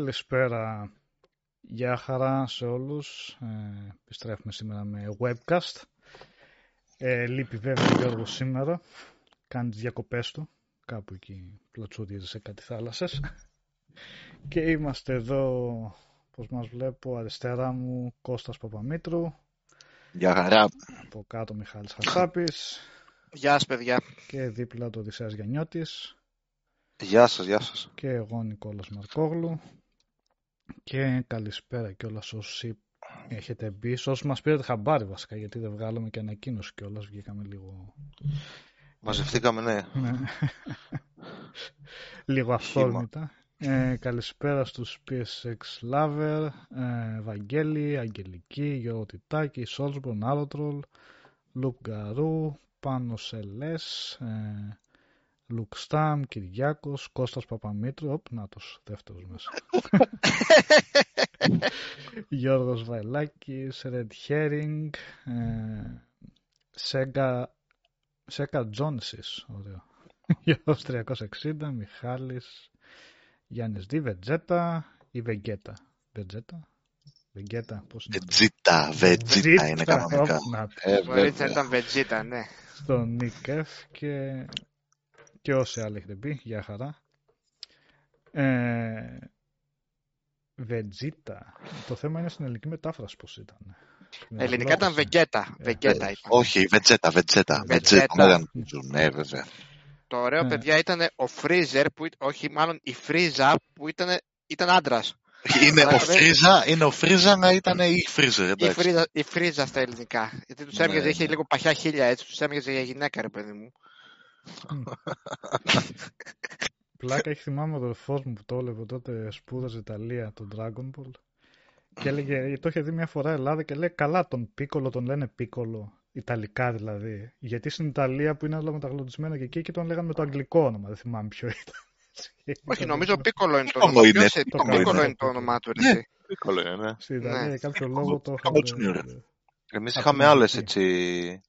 Καλησπέρα. Γεια χαρά σε όλους. Ε, επιστρέφουμε σήμερα με webcast. Ε, λείπει βέβαια ο Γιώργος σήμερα. Κάνει τις διακοπές του. Κάπου εκεί πλατσούδιζε σε κάτι θάλασσες. Και είμαστε εδώ, όπως μας βλέπω, αριστερά μου Κώστας Παπαμήτρου. Γεια χαρά. Από κάτω Μιχάλης Χαρτάπης. Γεια σας παιδιά. Και δίπλα το Οδυσσέας Γιαννιώτης. Γεια σας, γεια σας. Και εγώ Νικόλας Μαρκόγλου. Και καλησπέρα κιόλας όσοι έχετε μπει. Σε όσοι μας πήρατε χαμπάρι βασικά, γιατί δεν βγάλαμε και ανακοίνωση κιόλας. Βγήκαμε λίγο... Μαζευτήκαμε, ναι. ναι. λίγο αυθόρμητα. Ε, καλησπέρα στους PSX Lover, ε, Βαγγέλη, Αγγελική, Γιώργο Τιτάκη, Σόλσμπορν, Άρωτρολ, Λουκ Γκαρού, Πάνο Σελές, ε, Λουκ Στάμ, Κυριάκος, Κώστας Παπαμήτρου, οπ, νάτος, δεύτερος μέσα. Γιώργος Βαϊλάκης, Red Herring, ε, Σέγκα, Σέγκα Τζόνσις, ωραίο. Γιώργος 360, Μιχάλης, Γιάννης Δι, Βετζέτα ή Βεγγέτα. Βετζέτα, Βεγγέτα, πώς είναι; Βετζίτα, Βετζίτα είναι κανονικά. Ε, Μπορεί να ήταν Βετζίτα, ναι. Στον Νίκεφ και, και όσοι άλλοι έχετε πει, για χαρά. Ε, Βετζίτα. Το θέμα είναι στην ελληνική μετάφραση πώς ήταν. Ελληνικά ήταν Βεγγέτα. Βεγγέτα ήταν. Όχι, Βετζέτα, Βετζέτα. Βετζέτα. Ναι, βέβαια. Το ωραίο, παιδιά, ήταν ο Φρίζερ, που, όχι, μάλλον η Φρίζα, που ήταν, ήταν άντρας. Είναι ο Φρίζα, είναι ο Φρίζα να ήταν η Φρίζερ, Η Φρίζα, η Φρίζα στα ελληνικά. Γιατί τους έμοιαζε, είχε λίγο παχιά χίλια έτσι, τους έμοιαζε για γυναίκα, ρε παιδί μου. Πλάκα έχει θυμάμαι ο αδερφός μου που το έλεγε τότε σπούδαζε Ιταλία, τον Dragon Ball. Και έλεγε, το είχε δει μια φορά Ελλάδα και λέει καλά τον Πίκολο τον λένε Πίκολο. Ιταλικά δηλαδή. Γιατί στην Ιταλία που είναι όλα μεταγλωτισμένα και εκεί και τον λέγανε με το αγγλικό όνομα. Δεν θυμάμαι ποιο ήταν. Όχι, νομίζω Πίκολο είναι το όνομα. είναι, Πίκολο είναι το όνομά του. Ναι, Πίκολο είναι, ναι. Στην Ιταλία για κάποιο λόγο το Εμείς είχαμε άλλες έτσι...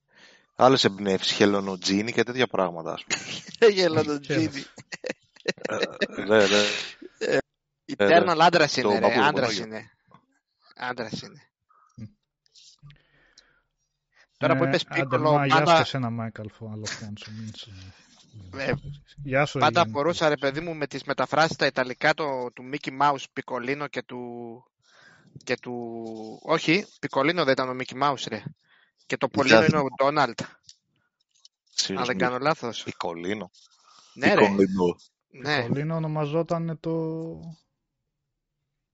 Άλλες εμπνεύσεις, χελονοτζίνι και τέτοια πράγματα, ας πούμε. Χελονοτζίνι. Ναι, ναι. Eternal άντρας είναι, ρε. Άντρας είναι. Άντρας είναι. Τώρα που είπες Πίκολο, πάντα... Γεια σου και εσένα, Μάικλ, Αλφόνσο. Ε, Γεια σου, πάντα μπορούσα, ρε παιδί μου, με τις μεταφράσεις στα Ιταλικά το, του Mickey Mouse Πικολίνο και του... Και του... Όχι, Πικολίνο δεν ήταν ο Mickey Mouse, ρε. Και το Πολίνο είναι ο Ντόναλτ. Αν δεν κάνω λάθος. Πικολίνο. Ναι, ρε. Ναι. Πικολίνο ονομαζόταν το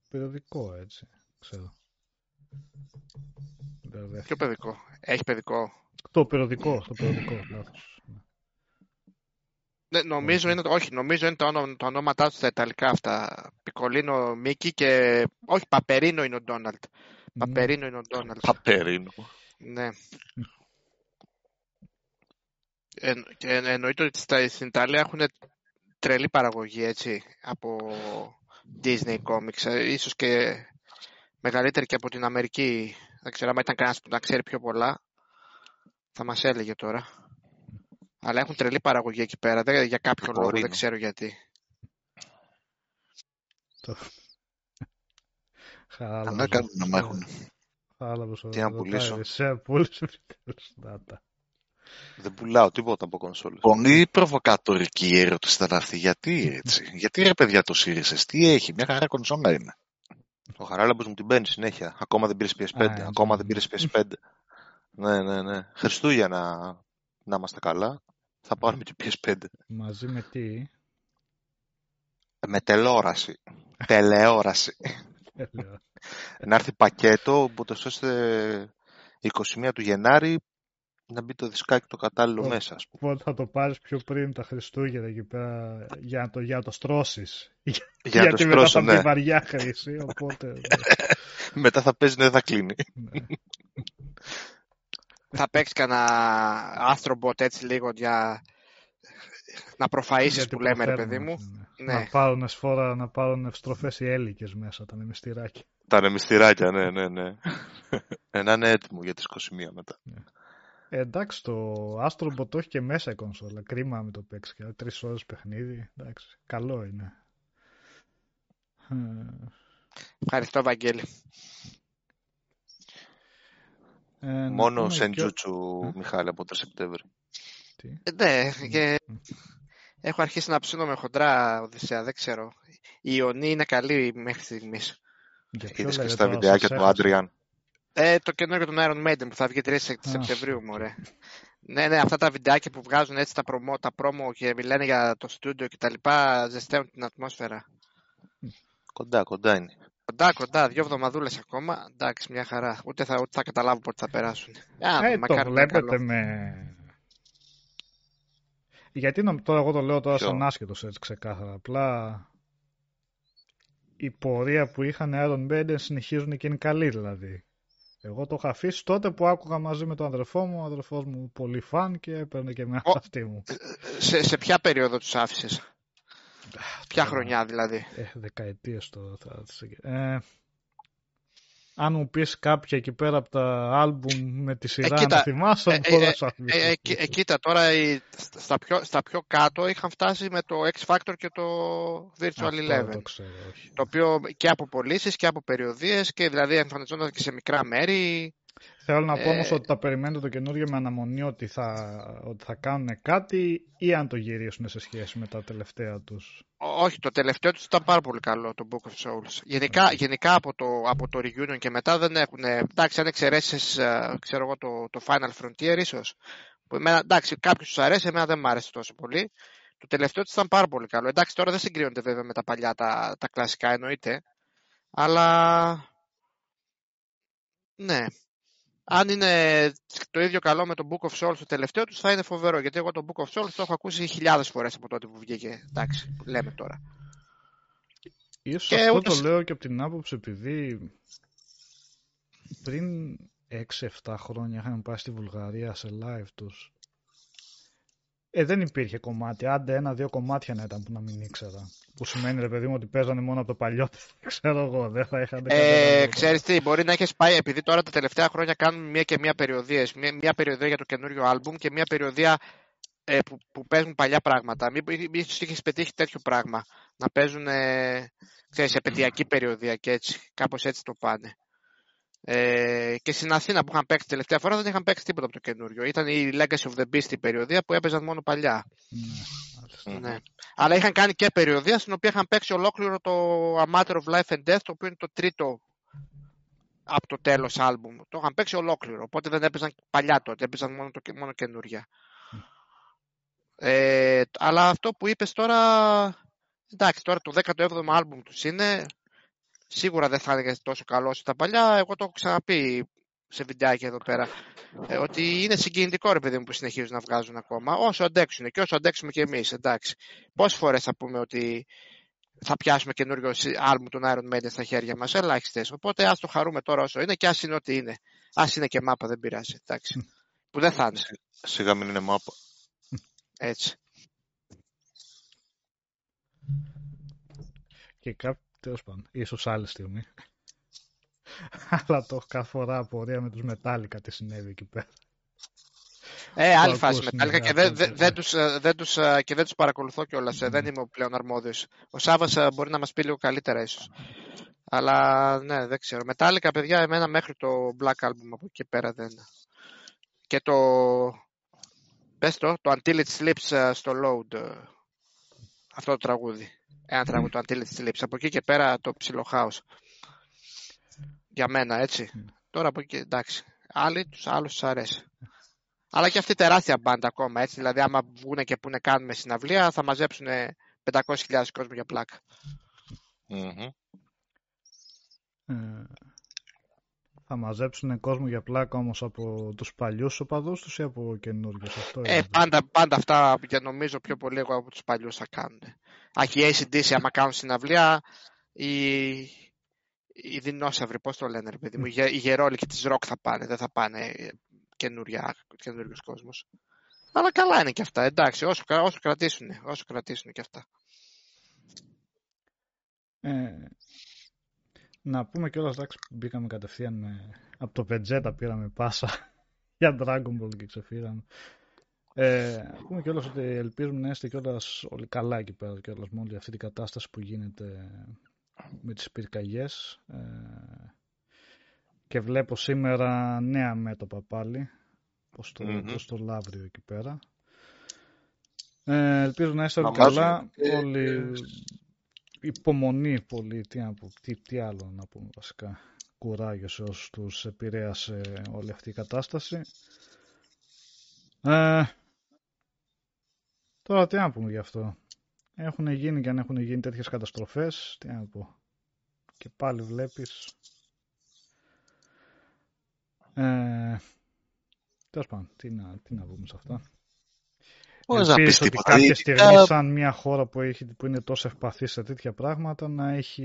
περιοδικό, έτσι. Ξέρω. Ποιο παιδικό; Έχει παιδικό. Το περιοδικό. Το περιοδικό. Λάθος. Ναι, νομίζω είναι, όχι, νομίζω είναι τα, ονο, τα ονόματά τους στα Ιταλικά αυτά. Πικολίνο Μίκη και. Όχι, Παπερίνο είναι ο Ντόναλτ. Παπερίνο είναι ο Ντόναλτ. Παπερίνο. Ναι. Ε, και εννοείται ότι στα, στην Ιταλία έχουν τρελή παραγωγή έτσι από Disney Comics. Ίσως και μεγαλύτερη και από την Αμερική. Δεν ξέρω αν ήταν κανένας που να ξέρει πιο πολλά. Θα μας έλεγε τώρα. Αλλά έχουν τρελή παραγωγή εκεί πέρα. Δεν, για κάποιο λόγο δεν ξέρω γιατί. Χάλα. Να κάνουν να μ' έχουν. Τι να πουλήσω; Σε πούλησε Δεν πουλάω τίποτα από κονσόλες. Πολύ προβοκατορική ερώτηση ήταν αυτή. Γιατί έτσι; Γιατί ρε παιδιά το σύρισες. Τι έχει; Μια χαρά κονσόλα είναι. Ο Χαράλαμπος μου την παίρνει συνέχεια. Ακόμα δεν πήρε PS5. Ακόμα δεν πήρε PS5. ναι, ναι, ναι. Χριστούγεννα να είμαστε καλά. Θα πάρουμε και PS5. Μαζί με τι; Με τελεόραση. Τελεόραση. Να έρθει πακέτο, οπότε ώστε 21 του Γενάρη να μπει το δισκάκι το κατάλληλο Ο, μέσα. Ας πούμε. Οπότε θα το πάρεις πιο πριν τα Χριστούγεννα εκεί πέρα για να το, για το στρώσεις. Για Γιατί το μετά στρώσω, θα ναι. μπει βαριά χρήση, οπότε... μετά θα παίζει, ναι, δεν θα κλείνει. ναι. θα παίξεις κανένα Astrobot έτσι λίγο για να προφαΐσεις Γιατί που λέμε ρε προφέρουμε, παιδί μου. Ναι. Ναι. Να πάρουν σφόρα, να πάρουν ευστροφές οι έλικες μέσα, τα νεμιστηράκια. Τα νεμιστηράκια, ναι, ναι, ναι. Ε, να είναι έτοιμο για τις 21 μετά. Ε, εντάξει, το Astrobot το έχει και μέσα η κονσόλα. Κρίμα με το παίξεις. Τρεις ώρες παιχνίδι. Εντάξει, καλό είναι. Ευχαριστώ, Βαγγέλη. Ε, Μόνο Σεντζούτσου, και... Μιχάλη, από το Σεπτέμβρη. Ε, ναι, και έχω αρχίσει να ψήνω με χοντρά Οδυσσέα, δεν ξέρω. Η Ιωνή είναι καλή μέχρι στιγμής. Είδες και στα βιντεάκια του Άντριαν. Ε, το καινούργιο του Iron Maiden που θα βγει 3 Σεπτεμβρίου, μωρέ. Ναι, ναι, αυτά τα βιντεάκια που βγάζουν έτσι τα προμο, τα promo και μιλάνε για το στούντιο και τα λοιπά, ζεσταίνουν την ατμόσφαιρα. Κοντά, κοντά είναι. Κοντά, κοντά, δύο εβδομαδούλες ακόμα. Εντάξει, μια χαρά. Ούτε θα, ούτε θα καταλάβω πότε θα περάσουν. Ε, το βλέπετε με... Γιατί τώρα εγώ το λέω τώρα σαν άσχετος έτσι ξεκάθαρα. Απλά η πορεία που είχαν Iron Maiden συνεχίζουν και είναι καλή δηλαδή. Εγώ το είχα αφήσει τότε που άκουγα μαζί με τον αδερφό μου, ο αδερφός μου πολύ φαν και έπαιρνε και με αυτή μου. Σε, σε ποια περίοδο τους άφησες; Ποια χρονιά δηλαδή; Ε, δεκαετίες τώρα θα... Ε, αν μου πεις κάποια εκεί πέρα από τα άλμπουμ με τη σειρά ε, κοίτα, να θυμάσαι, ε, μπορώ ε, ε, ε, κοίτα, τώρα στα, πιο, στα πιο κάτω είχαν φτάσει με το X Factor και το Virtual Eleven. Το, ξέρω, το οποίο και από πωλήσεις και από περιοδίες και δηλαδή εμφανιζόταν και σε μικρά μέρη. Θέλω να πω όμως ότι τα περιμένετε το καινούργιο με αναμονή ότι θα, ότι θα κάνουν κάτι ή αν το γυρίσουν σε σχέση με τα τελευταία τους. Όχι, το τελευταίο τους ήταν πάρα πολύ καλό, το Book of Souls. Γενικά, γενικά από, το, από το Reunion και μετά δεν έχουν. Εντάξει, αν εξαιρέσεις ξέρω εγώ, το, το Final Frontier, ίσως. εντάξει, κάποιου τους αρέσει, εμένα δεν μου άρεσε τόσο πολύ. Το τελευταίο τους ήταν πάρα πολύ καλό. Εντάξει, τώρα δεν συγκρίνονται βέβαια με τα παλιά, τα, τα κλασικά εννοείται. Αλλά. Ναι, αν είναι το ίδιο καλό με το Book of Souls το τελευταίο τους, θα είναι φοβερό. Γιατί εγώ το Book of Souls το έχω ακούσει χιλιάδες φορές από τότε που βγήκε. Εντάξει, λέμε τώρα. Ίσως και αυτό το λέω και από την άποψη επειδή πριν 6-7 χρόνια είχαμε πάει στη Βουλγαρία σε live τους ε, δεν υπήρχε κομμάτι. Άντε ένα-δύο κομμάτια να ήταν που να μην ήξερα. Που σημαίνει ρε παιδί μου ότι παίζανε μόνο από το παλιό. ξέρω εγώ, δεν θα είχαν. Ε, ξέρεις τι, μπορεί να έχεις πάει, επειδή τώρα τα τελευταία χρόνια κάνουν μία και μία περιοδίες. Μία, μία περιοδία για το καινούριο άλμπουμ και μία περιοδία ε, που, που παίζουν παλιά πράγματα. Μην είχες πετύχει τέτοιο πράγμα. Να παίζουν, ε, ξέρεις, επαιτειακή περιοδία και έτσι. Κάπως έτσι το πάνε. Ε, και στην Αθήνα που είχαν παίξει τελευταία φορά δεν είχαν παίξει τίποτα από το καινούριο. Ήταν η Legacy of the Beast η περιοδία που έπαιζαν μόνο παλιά. Ναι, ναι. Αλλά είχαν κάνει και περιοδία στην οποία είχαν παίξει ολόκληρο το A Matter of Life and Death, το οποίο είναι το τρίτο από το τέλος άλμπουμ. Το είχαν παίξει ολόκληρο, οπότε δεν έπαιζαν παλιά τότε, έπαιζαν μόνο, το, μόνο καινούρια. Ε, αλλά αυτό που είπες τώρα, εντάξει, τώρα το 17ο άλμπουμ τους είναι, Σίγουρα δεν θα είναι τόσο καλό όσο τα παλιά. Εγώ το έχω ξαναπεί σε βιντεάκια εδώ πέρα. Ε, ότι είναι συγκινητικό ρε παιδί μου που συνεχίζουν να βγάζουν ακόμα. Όσο αντέξουν και όσο αντέξουμε και εμείς, εντάξει. Πόσες φορές θα πούμε ότι θα πιάσουμε καινούριο άλμου των Iron Maiden στα χέρια μας, ελάχιστες. Οπότε ας το χαρούμε τώρα όσο είναι και ας είναι ό,τι είναι. Α είναι και μάπα, δεν πειράζει. Εντάξει. που δεν θα είναι. Σιγά μην είναι μάπα. Έτσι. Και κάπου Τέλος πάντων, ίσως άλλη στιγμή. Αλλά το έχω κάθε φορά απορία με τους Μετάλλικα τι συνέβη εκεί πέρα. Ε, άλλη φάση Μετάλλικα και δεν δε, δε τους, ε, δε τους, ε, και δεν τους παρακολουθώ κιόλας. Mm. Δεν είμαι ο πλέον αρμόδιος. Ο Σάββας μπορεί να μας πει λίγο καλύτερα ίσως. Αλλά ναι, δεν ξέρω. Μετάλλικα, παιδιά, εμένα μέχρι το Black Album από εκεί πέρα δεν... Και το... Πες το, το Until It Slips στο Load. Αυτό το τραγούδι. Ένα τραγούδι του Αντίλη τη Λήψη. Από εκεί και πέρα το ψηλό χάος. Για μένα, έτσι. Τώρα από εκεί, εντάξει. Άλλοι τους άλλους τους αρέσει. Αλλά και αυτή τεράστια μπάντα ακόμα, έτσι. Δηλαδή, άμα βγουν και πούνε κάνουμε συναυλία, θα μαζέψουν 500.000 κόσμο για πλάκα. Mm-hmm. Ε, θα μαζέψουν κόσμο για πλάκα όμως από τους παλιούς οπαδούς τους ή από καινούργιους αυτό. Ε, πάντα, πάντα αυτά και νομίζω πιο πολύ εγώ από τους παλιούς θα κάνουν. Αχι η ACDC άμα κάνουν συναυλία, οι, οι δεινόσαυροι, πώς το λένε ρε παιδί μου, οι γερόλικοι της ροκ θα πάνε, δεν θα πάνε καινούριος κόσμος. Αλλά καλά είναι και αυτά, εντάξει, όσο, όσο κρατήσουν, όσο κρατήσουν και αυτά. Ε, να πούμε κιόλας, εντάξει, μπήκαμε κατευθείαν ε, από το Vegeta πήραμε πάσα για Dragon Ball και ξεφύραμε. Ε, πούμε κιόλας ότι ελπίζουμε να είστε κιόλας όλοι καλά εκεί πέρα κιόλας με όλη αυτή την κατάσταση που γίνεται με τις πυρκαγιές ε, και βλέπω σήμερα νέα μέτωπα πάλι πως το, mm το λάβριο εκεί πέρα. Ε, ελπίζω να είστε όλοι καλά. Όλοι υπομονή πολύ. Τι, να τι, τι άλλο να πούμε βασικά. Κουράγιος σε όσους τους επηρέασε όλη αυτή η κατάσταση. Ε, τώρα τι να πούμε γι' αυτό. Έχουν γίνει και αν έχουν γίνει τέτοιες καταστροφές, τι να πω. Και πάλι βλέπεις... Ε, τέλος πάντων, τι να, τι να πούμε σε αυτά. Πώς ότι κάποια στιγμή σαν μια χώρα που, έχει, που είναι τόσο ευπαθής σε τέτοια πράγματα να έχει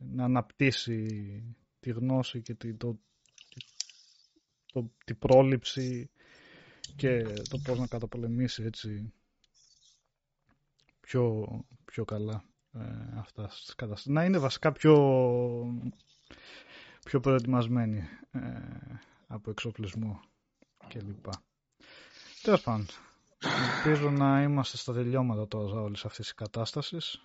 να αναπτύσσει τη γνώση και τη, το, το, την πρόληψη και το πώς να καταπολεμήσει έτσι πιο, πιο καλά ε, αυτά τις καταστάσεις. Να είναι βασικά πιο, πιο προετοιμασμένοι ε, από εξοπλισμό κλπ. Τέλος πάντων, ελπίζω να είμαστε στα τελειώματα τώρα όλης αυτής της κατάστασης.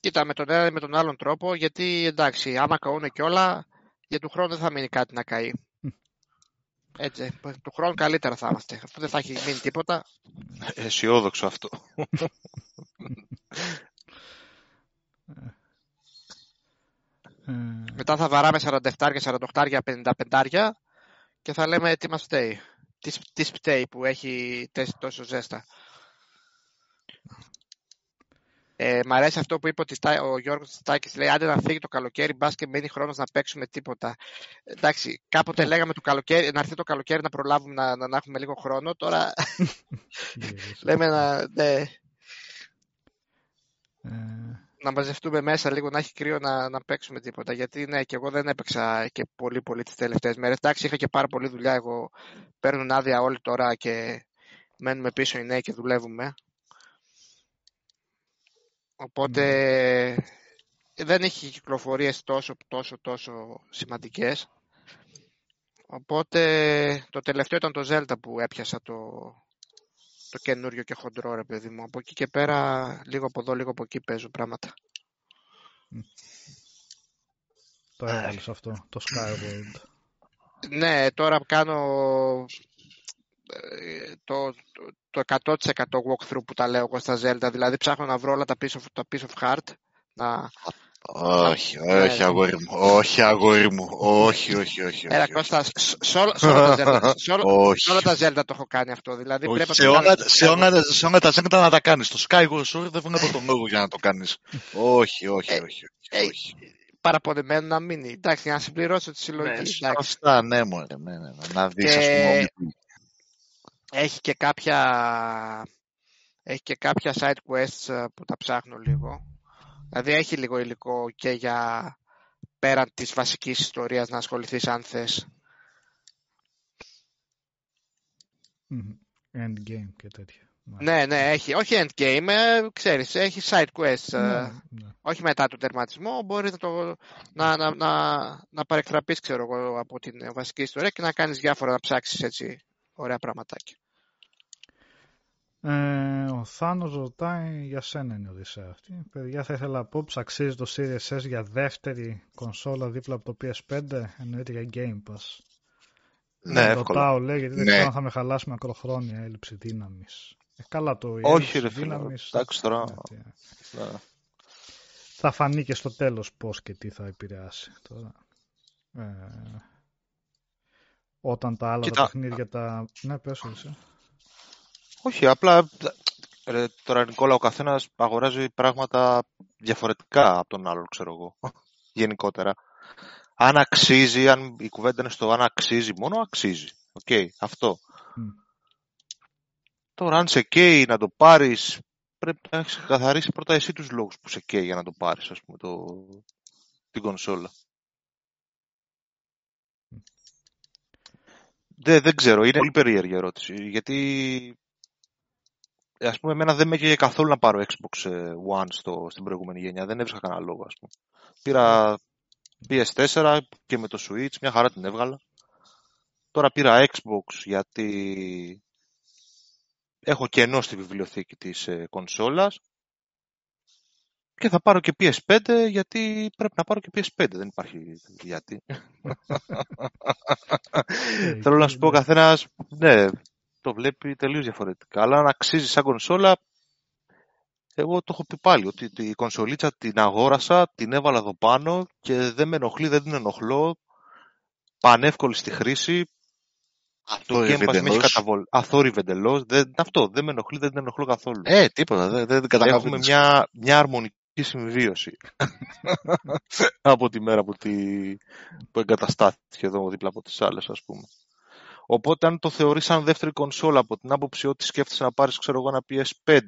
Κοίτα, με τον ένα ή με τον άλλον τρόπο, γιατί εντάξει, άμα καούν και όλα, για του χρόνου δεν θα μείνει κάτι να καεί. Έτσι, του χρόνου καλύτερα θα είμαστε. Αφού δεν θα έχει μείνει τίποτα. Αισιόδοξο αυτό. Μετά θα βαράμε 47, 48, 55 και θα λέμε τι μας φταίει. Τι, τι φταίει που έχει τόσο ζέστα. Ε, μ' αρέσει αυτό που είπε ότι ο Γιώργος Στάκης λέει άντε να φύγει το καλοκαίρι μπας και μένει χρόνος να παίξουμε τίποτα. Εντάξει, κάποτε ναι. λέγαμε το καλοκαίρι, να έρθει το καλοκαίρι να προλάβουμε να, να, να έχουμε λίγο χρόνο. Τώρα λέμε να, ναι. Ε. να μαζευτούμε μέσα λίγο, να έχει κρύο να, να παίξουμε τίποτα. Γιατί ναι, και εγώ δεν έπαιξα και πολύ πολύ τις τελευταίες μέρες. Εντάξει, είχα και πάρα πολύ δουλειά. Εγώ παίρνουν άδεια όλοι τώρα και μένουμε πίσω οι νέοι και δουλεύουμε. Οπότε ναι. δεν έχει κυκλοφορίες τόσο, τόσο, τόσο σημαντικές. Οπότε το τελευταίο ήταν το Zelda που έπιασα το, το καινούριο και χοντρό ρε παιδί μου. Από εκεί και πέρα λίγο από εδώ, λίγο από εκεί παίζω πράγματα. Το έβαλες αυτό, το Skyward. Ναι, τώρα κάνω το, το, 100% walkthrough που τα λέω εγώ στα Zelda. Δηλαδή ψάχνω να βρω όλα τα piece of, τα piece of heart. Να... Όχι, όχι ναι. αγόρι μου, όχι αγόρι μου, όχι, όχι, όχι. Έλα Κώστα, σε όλα τα Zelda το έχω κάνει αυτό. Δηλαδή, σε, όλα, σε, όλα, σε όλα τα Zelda να τα κάνεις. Το Skyward Sword δεν βλέπω τον λόγο για να το κάνεις. όχι, όχι, ε, όχι. όχι. Παραπονεμένο να μείνει. Εντάξει, να συμπληρώσω τη συλλογή. Ναι, σωστά, ναι, μωρέ, ναι, ναι, ναι, να δεις, ας πούμε, έχει και κάποια, έχει και κάποια side quests ε, που τα ψάχνω λίγο. Δηλαδή έχει λίγο υλικό και για πέραν της βασικής ιστορίας να ασχοληθείς αν θες. Endgame και τέτοια. Ναι, ναι, έχει. Όχι endgame, ε, ξέρεις, έχει side quests. Ε, ναι, ναι. Όχι μετά τον τερματισμό, μπορείς να, το, να, να, να, να παρεκτραπείς, ξέρω εγώ, από την βασική ιστορία και να κάνεις διάφορα, να ψάξεις έτσι ωραία πραγματάκια. Ε, ο Θάνος ρωτάει για σένα είναι η Οδυσσέα αυτή. Παιδιά θα ήθελα να πω ψαξίζει το Series S για δεύτερη κονσόλα δίπλα από το PS5 εννοείται για Game Pass. Ναι, ε, ρωτάω λέει γιατί δεν ναι. ξέρω αν θα με χαλάσει μακροχρόνια έλλειψη δύναμης. Ε, καλά το Όχι ρε φίλε, εντάξει τώρα. Ναι. Θα φανεί και στο τέλος πώς και τι θα επηρεάσει τώρα. Ε, όταν τα άλλα Κοίτα. τα παιχνίδια τα... Ναι, πες εσύ. Όχι, απλά ρε, τώρα Νικόλα ο καθένας αγοράζει πράγματα διαφορετικά από τον άλλον, ξέρω εγώ, γενικότερα. Αν αξίζει, αν η κουβέντα είναι στο αν αξίζει, μόνο αξίζει. OK, okay, αυτό. Τώρα αν σε καίει να το πάρεις, πρέπει να έχεις καθαρίσει πρώτα εσύ τους λόγους που σε καίει για να το πάρεις, ας πούμε, το, την κονσόλα. Δεν, δεν ξέρω, είναι πολύ περίεργη ερώτηση, γιατί ας πούμε, εμένα δεν με έκανε καθόλου να πάρω Xbox ε, One στο, στην προηγούμενη γενιά. Δεν έβρισκα κανένα λόγο, ας πούμε. Πήρα PS4 και με το Switch, μια χαρά την έβγαλα. Τώρα πήρα Xbox γιατί έχω κενό στη βιβλιοθήκη της ε, κονσόλας Και θα πάρω και PS5 γιατί πρέπει να πάρω και PS5. Δεν υπάρχει γιατί. Ε, Θέλω να σου πω ο καθένας, ναι, το βλέπει τελείως διαφορετικά. Αλλά αν αξίζει σαν κονσόλα, εγώ το έχω πει πάλι, ότι η κονσολίτσα την αγόρασα, την έβαλα εδώ πάνω και δεν με ενοχλεί, δεν την ενοχλώ. Πανεύκολη στη χρήση. Αυτό το Game Pass με έχει καταβολή. Αθόρυβε εντελώς. Αυτό δεν με ενοχλεί, δεν την ενοχλώ καθόλου. Ε, τίποτα. Δεν, δεν Έχουμε μια, μια αρμονική συμβίωση από τη μέρα που, τη, που εγκαταστάθηκε εδώ δίπλα από τις άλλες ας πούμε. Οπότε αν το θεωρείς σαν δεύτερη κονσόλα από την άποψη ότι σκέφτεσαι να πάρεις ξέρω εγώ ένα PS5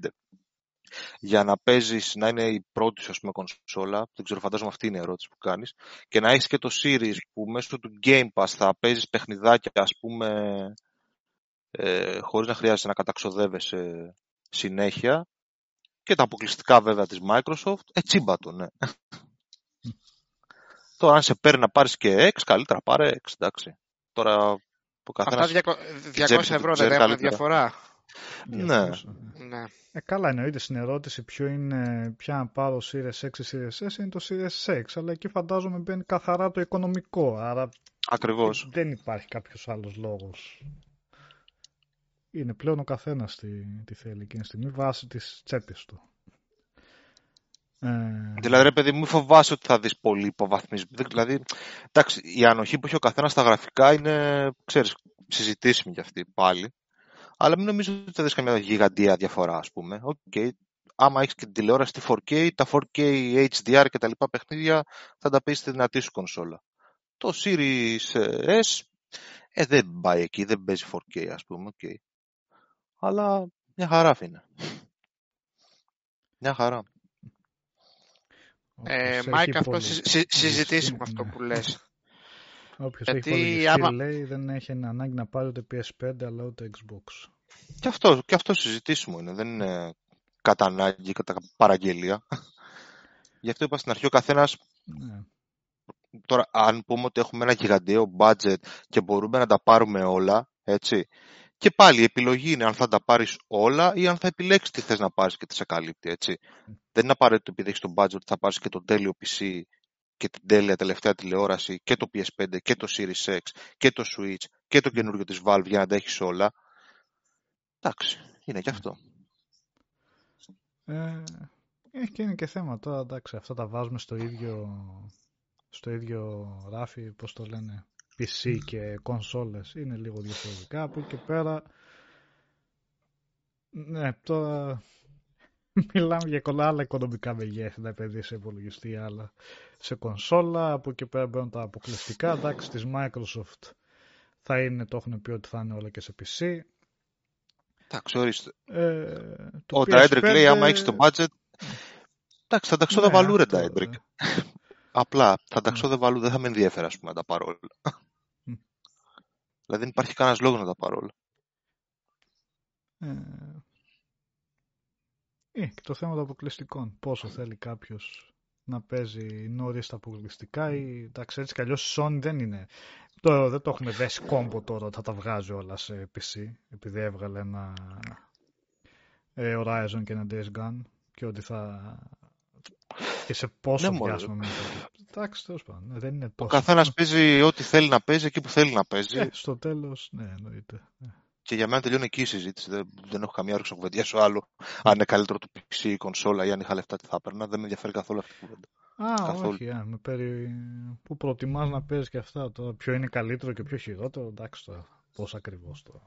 για να παίζεις, να είναι η πρώτη σου πούμε, κονσόλα, δεν ξέρω, φαντάζομαι αυτή είναι η ερώτηση που κάνεις, και να έχεις και το Series που μέσω του Game Pass θα παίζεις παιχνιδάκια, ας πούμε, ε, χωρίς να χρειάζεται να καταξοδεύεσαι συνέχεια, και τα αποκλειστικά βέβαια της Microsoft, ε, τσίμπατο, ναι. Τώρα αν σε παίρνει να πάρεις και X, καλύτερα πάρε X, εντάξει. Τώρα ο καθένας... Αυτά 200 ευρώ δεν έχουν διαφορά. Ναι. ναι. Ε, καλά εννοείται στην ερώτηση ποιο είναι, ποια να πάρω Series X ή Series S είναι το Series X, αλλά εκεί φαντάζομαι μπαίνει καθαρά το οικονομικό, άρα Ακριβώς. δεν υπάρχει κάποιος άλλος λόγος. Είναι πλέον ο καθένας τι, τι θέλει εκείνη τη στιγμή βάσει της τσέπης του. Ε... Δηλαδή, ρε παιδί, μην φοβάσαι ότι θα δεις πολύ υποβαθμισμό. Δηλαδή, εντάξει, η ανοχή που έχει ο καθένας στα γραφικά είναι, ξέρεις, συζητήσιμη για αυτή πάλι. Αλλά μην νομίζω ότι θα δεις καμιά γιγαντία διαφορά, ας πούμε. Okay. Άμα έχεις και την τηλεόραση στη 4K, τα 4K, HDR και τα λοιπά παιχνίδια, θα τα πεις στη δυνατή σου κονσόλα. Το Series S, ε, δεν πάει εκεί, δεν παίζει 4K, ας πούμε. Okay. Αλλά μια χαρά αφήνει. Μια χαρά. Ε, Μάικ, αυτό συζητήσιμο αυτό που λες. Όποιος Γιατί έχει άμα... λέει δεν έχει ανάγκη να πάρει ούτε PS5 αλλά ούτε Xbox. Και αυτό, και αυτό συζητήσιμο είναι. Δεν είναι κατά ανάγκη, κατά παραγγελία. Γι' αυτό είπα στην αρχή ο καθένας ναι. Τώρα, αν πούμε ότι έχουμε ένα γιγαντιαίο budget και μπορούμε να τα πάρουμε όλα, έτσι, και πάλι η επιλογή είναι αν θα τα πάρεις όλα ή αν θα επιλέξεις τι θες να πάρεις και τι σε καλύπτει, έτσι. Δεν είναι απαραίτητο επειδή έχεις τον budget ότι θα πάρεις και το τέλειο PC και την τέλεια τελευταία τηλεόραση και το PS5 και το Series X και το Switch και το καινούριο της Valve για να τα έχεις όλα. Εντάξει, είναι και αυτό. Ε, και είναι και θέμα τώρα, εντάξει, αυτά τα βάζουμε στο ίδιο, στο ίδιο ράφι, πώς το λένε, PC και κονσόλες. Είναι λίγο διαφορετικά. Από εκεί και πέρα, ναι, τώρα Μιλάμε για πολλά άλλα οικονομικά μεγέθη να επενδύσει σε υπολογιστή, άλλα σε κονσόλα. Από εκεί πέρα μπαίνουν τα αποκλειστικά. Εντάξει, της Microsoft θα είναι, το έχουν πει ότι θα είναι όλα και σε PC. Εντάξει, ορίστε. Ε, Ο PS5... λέει, άμα έχεις το budget. Εντάξει, θα τα ναι, βαλού, ρε Daedric. Απλά, θα τα βαλού, δεν θα με ενδιαφέρει, ας πούμε, να τα πάρω όλα. Δηλαδή δεν υπάρχει κανένας λόγος να τα πάρω όλα. Ε, ε, και το θέμα των αποκλειστικών. Πόσο θέλει κάποιος να παίζει νωρίς τα αποκλειστικά ή εντάξει έτσι κι αλλιώς Sony δεν είναι. Το, δεν το έχουμε δέσει κόμπο τώρα ότι θα τα βγάζει όλα σε PC επειδή έβγαλε ένα ε, Horizon και ένα Days Gone και ότι θα και σε πόσο ναι, διάστημα μετά. Εντάξει, τέλος πάντων. Ναι, δεν είναι τόσο. Ο καθένας παίζει ό,τι θέλει να παίζει εκεί που θέλει να παίζει. Ε, στο τέλος, ναι, εννοείται. Ναι. Και για μένα τελειώνει εκεί η συζήτηση. Δεν, δεν έχω καμία όρεξη να κουβεντιάσω άλλο. Αν είναι καλύτερο το PC ή η κονσόλα ή αν είχα λεφτά τι θα έπαιρνα. Δεν με ενδιαφέρει καθόλου αυτή η κουβέντα. Α, καθόλου. όχι. Α, με περι... Που προτιμάς να παίζεις και αυτά. Το ποιο είναι καλύτερο και ποιο χειρότερο. Εντάξει τώρα. Πώς ακριβώς τώρα.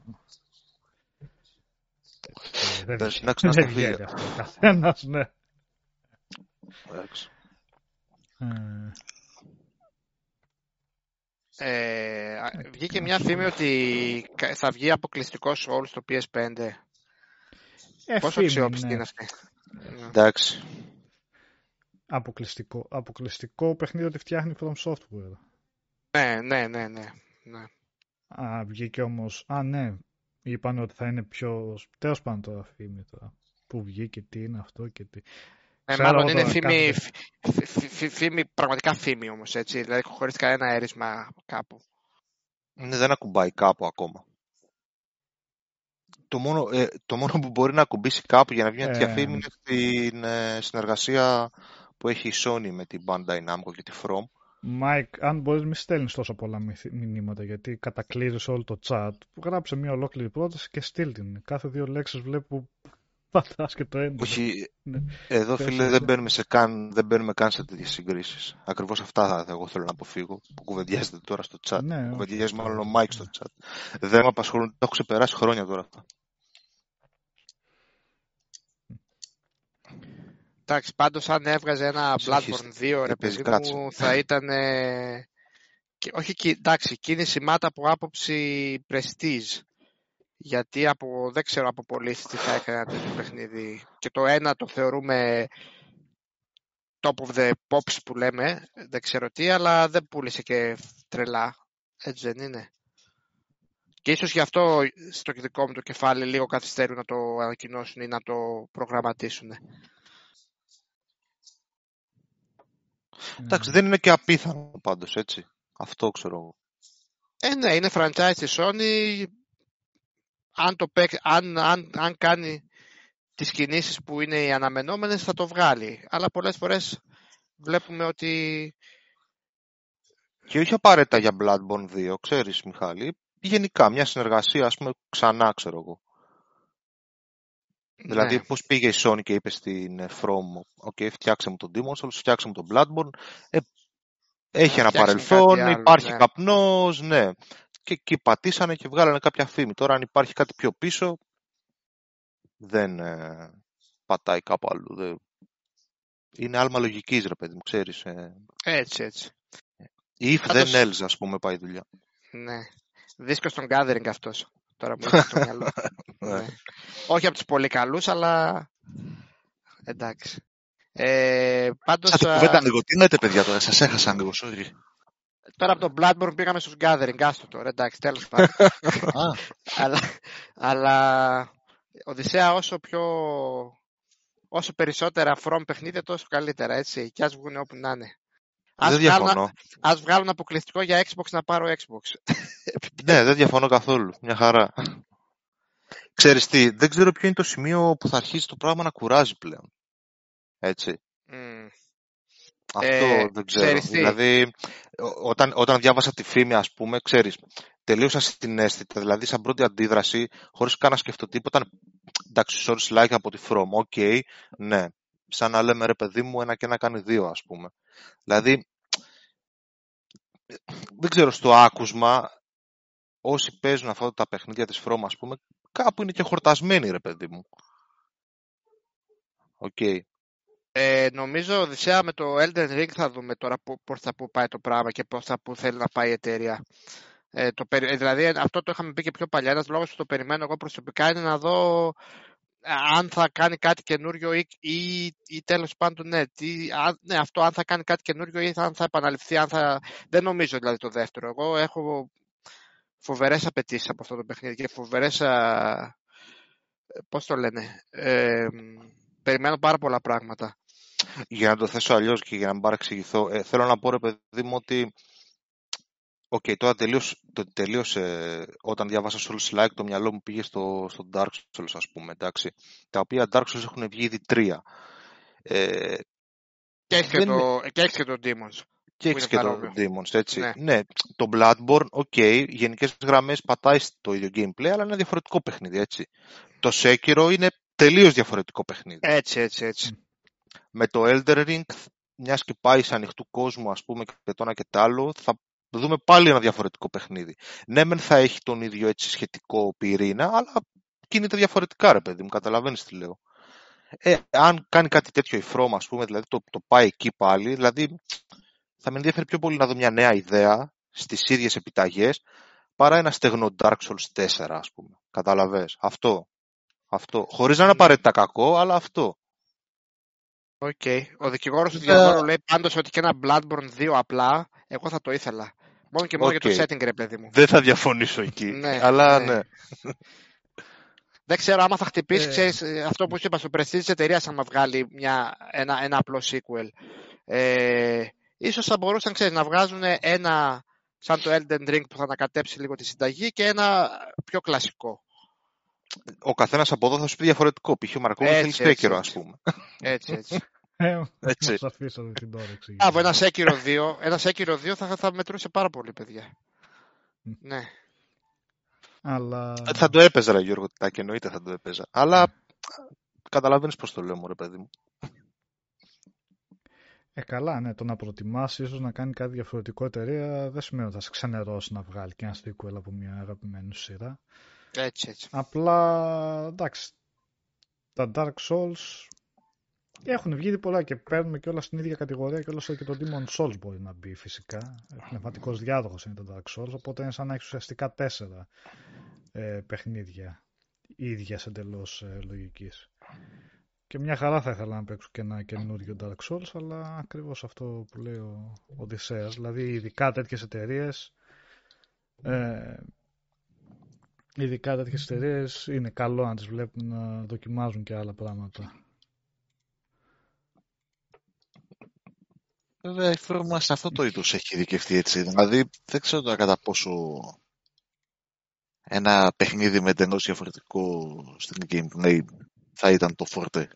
Ε, δεν βγαίνει αυτό. Καθένας, ναι. Εντάξει. Ε, ε, βγήκε μια φήμη ότι θα βγει αποκλειστικός όλου στο PS5. Ε, Πόσο αξιόπιστη ναι. είναι αυτή; Εντάξει. Αποκλειστικό, αποκλειστικό παιχνίδι ότι φτιάχνει From Software. Ναι, ναι, ναι, ναι. ναι. Α, βγήκε όμως. Α, ναι. Είπαν ότι θα είναι πιο. Τέλος πάντων τώρα φήμη τώρα. Πού βγήκε, τι είναι αυτό και τι. Ε, μάλλον είναι φήμη, φήμη, πραγματικά φήμη όμως, έτσι, δηλαδή χωρίς κανένα αίρισμα κάπου. Ναι, δεν ακουμπάει κάπου ακόμα. το, μόνο, ε, το μόνο που μπορεί να ακουμπήσει κάπου για να βγει μια τέτοια Ε. φήμη είναι στην ε, συνεργασία που έχει η Sony με την Bandai Namco και τη From. Μάικ, αν μπορείς μη στέλνεις τόσο πολλά μυθ- μηνύματα γιατί κατακλύζεις όλο το chat. Γράψε μια ολόκληρη πρόταση και στείλ' την. Κάθε δύο λέξεις βλέπω πατάς και το enter. Όχι, Ναι. εδώ Πες, φίλε ναι. δεν μπαίνουμε, σε καν, δεν μπαίνουμε καν σε τέτοιες συγκρίσεις. Ακριβώς αυτά θα, εγώ θέλω να αποφύγω που κουβεντιάζετε τώρα στο chat. Ναι, όχι. Κουβεντιάζει μάλλον ο Μάικ στο chat. Δεν με απασχολούν, το έχω ξεπεράσει χρόνια τώρα αυτά. Εντάξει, πάντως αν έβγαζε ένα Συνεχίστε. Bloodborne 2, ρε Ε, παίζει παιδί κράτσα. μου, θα ήταν... ε, και- όχι, κι- εντάξει, κίνηση μάτα από άποψη prestige. Γιατί από, δεν ξέρω από πωλήσεις τι θα έκανε ένα τέτοιο παιχνίδι. Και το ένα το θεωρούμε top of the pops που λέμε, δεν ξέρω τι, αλλά δεν πούλησε και τρελά. Έτσι δεν είναι. Και ίσως γι' αυτό στο δικό μου το κεφάλι λίγο καθυστερούν να το ανακοινώσουν ή να το προγραμματίσουν. Εντάξει, δεν είναι και απίθανο πάντως, έτσι. Αυτό ξέρω εγώ. Ε, ναι, είναι franchise της Sony. Αν, το παίξ, αν, αν, αν κάνει τις κινήσεις που είναι οι αναμενόμενες θα το βγάλει. Αλλά πολλές φορές βλέπουμε ότι... Και όχι απαραίτητα για Bloodborne 2, ξέρεις Μιχάλη. Γενικά, μια συνεργασία, ας πούμε, ξανά, ξέρω εγώ. Δηλαδή, ναι, πώς πήγε η Sony και είπε στην ε, From, «ΟΚ, φτιάξε μου τον Demon's Souls, φτιάξε μου τον Bloodborne». Ε, έχει ένα φτιάξουμε παρελθόν, κάτι άλλο, υπάρχει ναι. καπνός, ναι. Και εκεί πατήσανε και βγάλανε κάποια φήμη. Τώρα, αν υπάρχει κάτι πιο πίσω, δεν ε, πατάει κάπου αλλού. Δεν... Είναι άλμα λογικής, ρε παιδί μου, ξέρεις. Ε. έτσι, έτσι. If Πάντως- then else, ας πούμε, πάει η δουλειά. Ναι. Δίσκος στον gathering αυτός. Τώρα μου έρχεται στο μυαλό. ναι. Όχι από τους πολύ καλούς, αλλά... Εντάξει. Ε, πάντως, Σαν την α, κουβέντα λίγο. Τι λέτε, παιδιά, τώρα, σας έχασα λίγο, sorry. Τώρα από τον Bloodborne πήγαμε στους gathering, άστο τώρα, εντάξει, τέλος πάντων. Α, αλλά, αλλά Οδυσσέα όσο πιο όσο περισσότερα from παιχνίδια τόσο καλύτερα έτσι και ας βγουν όπου να είναι ας δεν βγάλουν, διαφωνώ. ας βγάλουν αποκλειστικό για Xbox να πάρω Xbox Ναι, δεν διαφωνώ καθόλου. Μια χαρά. Ξέρεις τι, δεν ξέρω ποιο είναι το σημείο που θα αρχίσει το πράγμα να κουράζει πλέον. Έτσι. Μμ. Αυτό Ε, δεν ξέρω. ξέρεις τι. Δηλαδή, ό- όταν, όταν διάβασα τη φήμη, ας πούμε, ξέρεις, τελείως ασυναίσθητα, δηλαδή σαν πρώτη αντίδραση, χωρίς καν να σκεφτώ τίποτα, ήταν, εντάξει, souls like από τη From, OK, ναι. Σαν να λέμε, ρε παιδί μου, ένα και ένα κάνει δύο, ας πούμε. Δηλαδή, δεν ξέρω, στο άκουσμα, όσοι παίζουν αυτά τα παιχνίδια της From, ας πούμε, κάπου είναι και χορτασμένοι, ρε παιδί μου. Οκ. Ε, νομίζω Οδυσσέα με το Elden Ring θα δούμε τώρα που- πώς θα που πάει το πράγμα και πώς θα που θέλει να πάει η εταιρεία. Ε, το, περι- ε, δηλαδή αυτό το είχαμε πει και πιο παλιά. Ένας λόγος που το περιμένω εγώ προσωπικά είναι να δω ε, αν θα κάνει κάτι καινούριο ή, ή, ή τέλος πάντων ναι, τι, αν- ναι, αυτό αν θα κάνει κάτι καινούριο ή θα, αν θα επαναληφθεί. Αν θα... Δεν νομίζω δηλαδή το δεύτερο. Εγώ έχω φοβερές απαιτήσεις από αυτό το παιχνίδι και φοβερές, α, ε, πώς το λένε, ε, περιμένω πάρα πολλά πράγματα. Για να το θέσω αλλιώς και για να μην παρεξηγηθώ, ε, θέλω να πω ρε παιδί μου ότι. Οκ, τώρα τελείωσε, το, τελείωσε όταν διάβασα Souls Like το μυαλό μου πήγε στο, στο Dark Souls ας πούμε, εντάξει. Τα οποία Dark Souls έχουν βγει ήδη τρία. Ε, Και έχεις και, δεν το, και έχεις και το Demons. και Που έχεις είναι και το παρόμοιο. Demons, έτσι. Ναι. Ναι. το Bloodborne, OK, γενικές γραμμές πατάει στο ίδιο gameplay, αλλά είναι ένα διαφορετικό παιχνίδι, έτσι. Το Sekiro είναι τελείως διαφορετικό παιχνίδι. Έτσι, έτσι, έτσι. Με το Elder Ring, μιας και πάει σε ανοιχτού κόσμου, ας πούμε, και το ένα και το άλλο, θα δούμε πάλι ένα διαφορετικό παιχνίδι. Ναι, μεν θα έχει τον ίδιο έτσι σχετικό πυρήνα, αλλά κινείται διαφορετικά, ρε παιδί μου, καταλαβαίνεις τι λέω. Ε, αν κάνει κάτι τέτοιο η From, ας πούμε, δηλαδή το, το πάει εκεί πάλι, δηλαδή θα με ενδιαφέρει πιο πολύ να δω μια νέα ιδέα στις ίδιες επιταγές, παρά ένα στεγνό Dark Souls 4, ας πούμε. Κατάλαβες. Αυτό. Αυτό. Χωρίς να είναι Ναι. απαραίτητα κακό, αλλά αυτό. Οκ. Ο δικηγόρος του Ε, διαβόλου λέει πάντως ότι και ένα Bloodborne 2 απλά, εγώ θα το ήθελα. Μόνο και μόνο για το OK. setting, ρε παιδί μου. Δεν θα διαφωνήσω εκεί. Ναι, αλλά ναι. ναι. Δεν ξέρω άμα θα χτυπήσει, Ε. ξέρεις, ε, αυτό που σου είπα στο prestige της εταιρείας άμα βγάλει μια, ένα, ένα απλό sequel. Ε, ίσως θα μπορούσαν, ξέρεις, να βγάζουν ένα σαν το Elden Ring που θα ανακατέψει λίγο τη συνταγή και ένα πιο κλασικό. Ο καθένας από εδώ θα σου πει διαφορετικό. Π.χ. ο Μαρκόπουλο θέλει στέκερο, ας πούμε. Έτσι, έτσι. Ε, Έτσι. Μας αφήσατε την τώρα εξήγηση. Από ένα Σέκυρο 2, ένα Σέκυρο 2 θα, θα μετρούσε πάρα πολύ, παιδιά. Μ. Ναι. Αλλά... Ε, Θα το έπαιζα, ρε Γιώργο Τάκη, εννοείται θα το έπαιζα. Αλλά καταλαβαίνεις πώς το λέω, μωρέ παιδί μου. Ε, καλά, ναι, το να προτιμάσει ίσως να κάνει κάτι διαφορετικό εταιρεία δεν σημαίνει ότι θα σε ξενερώσει να βγάλει και ένα sequel από μια αγαπημένη σου σειρά. Έτσι, έτσι. Απλά, εντάξει, τα Dark Souls έχουν βγει πολλά και παίρνουμε και όλα στην ίδια κατηγορία και όλο και το Demon Souls μπορεί να μπει φυσικά. Πνευματικός διάδοχος είναι το Dark Souls, οπότε είναι σαν να έχεις ουσιαστικά τέσσερα ε, παιχνίδια ίδιας εντελώς ε, λογικής. Και μια χαρά θα ήθελα να παίξω και ένα καινούριο Dark Souls, αλλά ακριβώς αυτό που λέει ο Οδυσσέας. Δηλαδή, ειδικά τέτοιες εταιρείες. Ε, ειδικά τέτοιες εταιρείες είναι καλό να τις βλέπουν να δοκιμάζουν και άλλα πράγματα. Βέβαια, η φόρμα σε αυτό το είδος έχει ειδικευτεί έτσι. Δηλαδή, δεν ξέρω τώρα κατά πόσο ένα παιχνίδι με εντελώς διαφορετικό στην gameplay θα ήταν το φορτέ.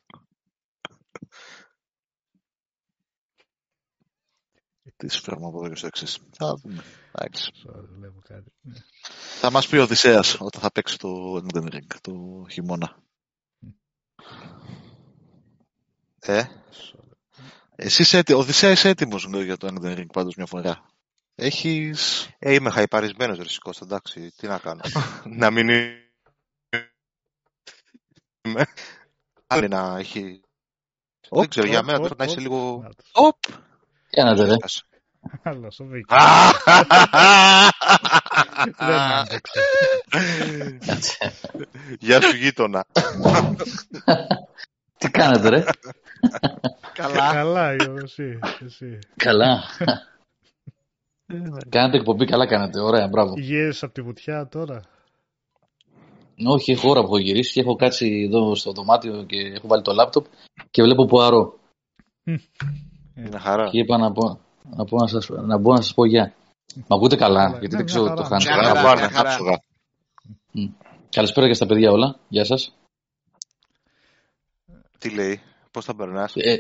Τη φέρμα από εδώ και στο εξής. Θα δούμε. Εντάξει. Sorry, δεν βλέπω κάτι. Ναι. Θα μας πει ο Οδυσσέας όταν θα παίξει το Elden Ring το χειμώνα. Ε, Sorry. εσύ είσαι έτοι... Οδυσσέα είσαι έτοιμος λέω, για το Elden Ring πάντως μια φορά; Έχεις... Ε, είμαι χαϊπαρισμένος ρε Σικώστα, εντάξει, τι να κάνω. να μην είμαι... Άλλη να έχει... Όπ, δεν ξέρω, για όπ, μένα όπ, τώρα να είσαι όπ. Λίγο... Να το. Οπ! Κάνατε ρε. Άλλος, ο Βίκης. Δεν άντεξε. Κάτσε. Γεια σου γείτονα. Τι κάνετε ρε; Καλά. Καλά, Γιώργο, εσύ. εσύ. Καλά. Κάνετε εκπομπή, καλά κάνετε. Ωραία, μπράβο. Γύρισες από τη βουτιά τώρα. Όχι, έχω ώρα που έχω γυρίσει και έχω κάτσει εδώ στο δωμάτιο και έχω βάλει το λάπτοπ και βλέπω Πουαρό. Είναι χαρά. Και είπα να πω να, πω να, σας, να, μπω να σας πω γεια. Μ' ακούτε καλά, Καλά. γιατί Ναι, δεν μια ξέρω χαρά. το χάνω. Μια Καλά χαρά, πάνε, μια χαρά. άψογα. Καλησπέρα και στα παιδιά όλα. Γεια σας. Τι λέει, πώς θα περνάς; Ε,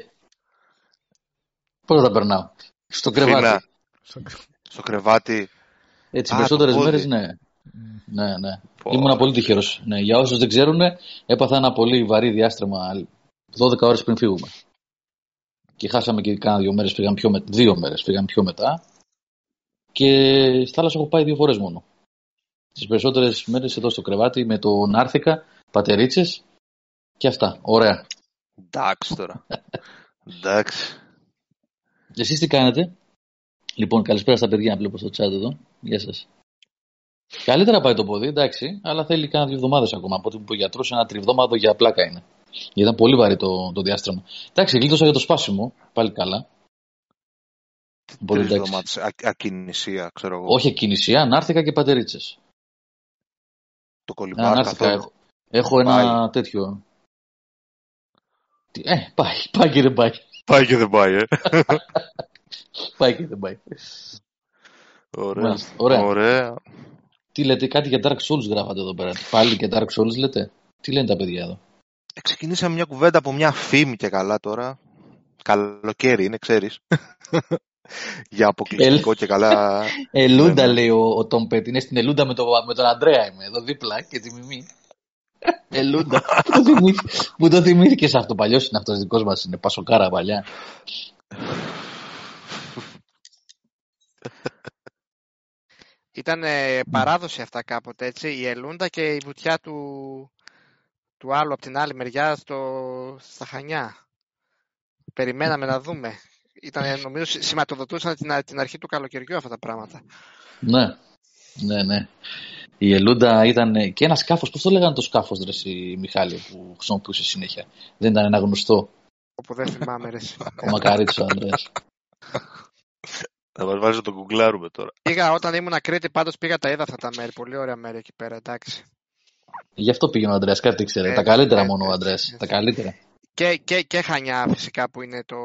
πώς θα τα περνάω; Στο κρεβάτι. Φίνα. Στο- Στο κρεβάτι. Έτσι, Α, περισσότερες το πόδι. μέρες ναι. Μ. Ναι, ναι. Πω. Ήμουν πολύ τυχερός. Ναι, για όσους δεν ξέρουν, έπαθα ένα πολύ βαρύ διάστημα 12 ώρες πριν φύγουμε. Και χάσαμε και κάνα δύο μέρες, πήγαμε πιο με... δύο μέρες πήγαμε πιο μετά. Και στη θάλασσα έχω πάει δύο φορές μόνο. Τις περισσότερες μέρες εδώ στο κρεβάτι με το Νάρθηκα, πατερίτσες και αυτά. Ωραία. Εντάξει τώρα. Εντάξει. Εσείς τι κάνετε; Λοιπόν, καλησπέρα στα παιδιά, βλέπω στο chat εδώ. Γεια σας. Καλύτερα πάει το πόδι, εντάξει, αλλά θέλει κάνα δύο εβδομάδες ακόμα. Από ό,τι μου είπε ο γιατρός, ένα τριβδόμαδο για πλάκα είναι. Γιατί ήταν πολύ βαρύ το, το διάστημα. Εντάξει, γλίτωσα για το σπάσιμο, πάλι καλά. Πολύ Τρεις εντάξει. εβδομάδες. Α- Ακινησία, ξέρω εγώ. Όχι εκκινησία, νάρθηκα και πατερίτσες. Το Να κολυμπάς νάρθηκα, καθόλου. έχω, έχω ένα Πάει. τέτοιο. Τι- Ε, πάει, πάει και δεν πάει. Πάει και δεν πάει, ε. Πάει και δεν πάει. Ωραία. Μάλιστα, Ωραία. Ωραία. Τι λέτε, κάτι για Dark Souls γράφατε εδώ πέρα. Πάλι και Dark Souls λέτε; Τι λένε τα παιδιά εδώ; Ε, Ξεκινήσαμε μια κουβέντα από μια φήμη και καλά τώρα. Καλοκαίρι είναι, ξέρεις. Για αποκλειστικό και καλά. Ελούντα Ναι, ναι. λέει ο, ο Tom Petty. Είναι στην Ελούντα με, το, με τον Αντρέα είμαι. Εδώ δίπλα και τη μιμή. Ελούντα. Πού το θυμήθη- Πού το θυμήθηκες αυτό. Παλιός είναι αυτός δικός μας. Είναι πασοκάρα παλιά. Ήταν ε, παράδοση αυτά κάποτε, έτσι. Η Ελούντα και η βουτιά του, του άλλου από την άλλη μεριά στο, στα Χανιά. Περιμέναμε να δούμε. Ήταν, νομίζω, συ- σηματοδοτούσαν την, α- την αρχή του καλοκαιριού αυτά τα πράγματα. Ναι. Ναι, ναι. Η Ελούντα ήταν. Και ένα σκάφος. Πώς το λέγανε το σκάφος, ρε, εσύ, Μιχάλη, που χρησιμοποιούσε συνέχεια; Δεν ήταν ένα γνωστό. Όπου δεν θυμάμαι, ρε. εσύ. Ο Μακαρίτης ο Ανδρέας. Θα μας βάζεις να το γκουγκλάρουμε τώρα. Πήγα όταν ήμουν Κρήτη, πάντως πήγα τα είδα αυτά τα μέρη. Πολύ ωραία μέρη εκεί πέρα, εντάξει. Γι' αυτό πήγαινε ο Ανδρέα. Κάτι ήξερε. Έτσι, τα καλύτερα έτσι, μόνο ο έτσι, Ανδρέα. έτσι. Τα καλύτερα. Και, και, και Χανιά φυσικά που είναι, το,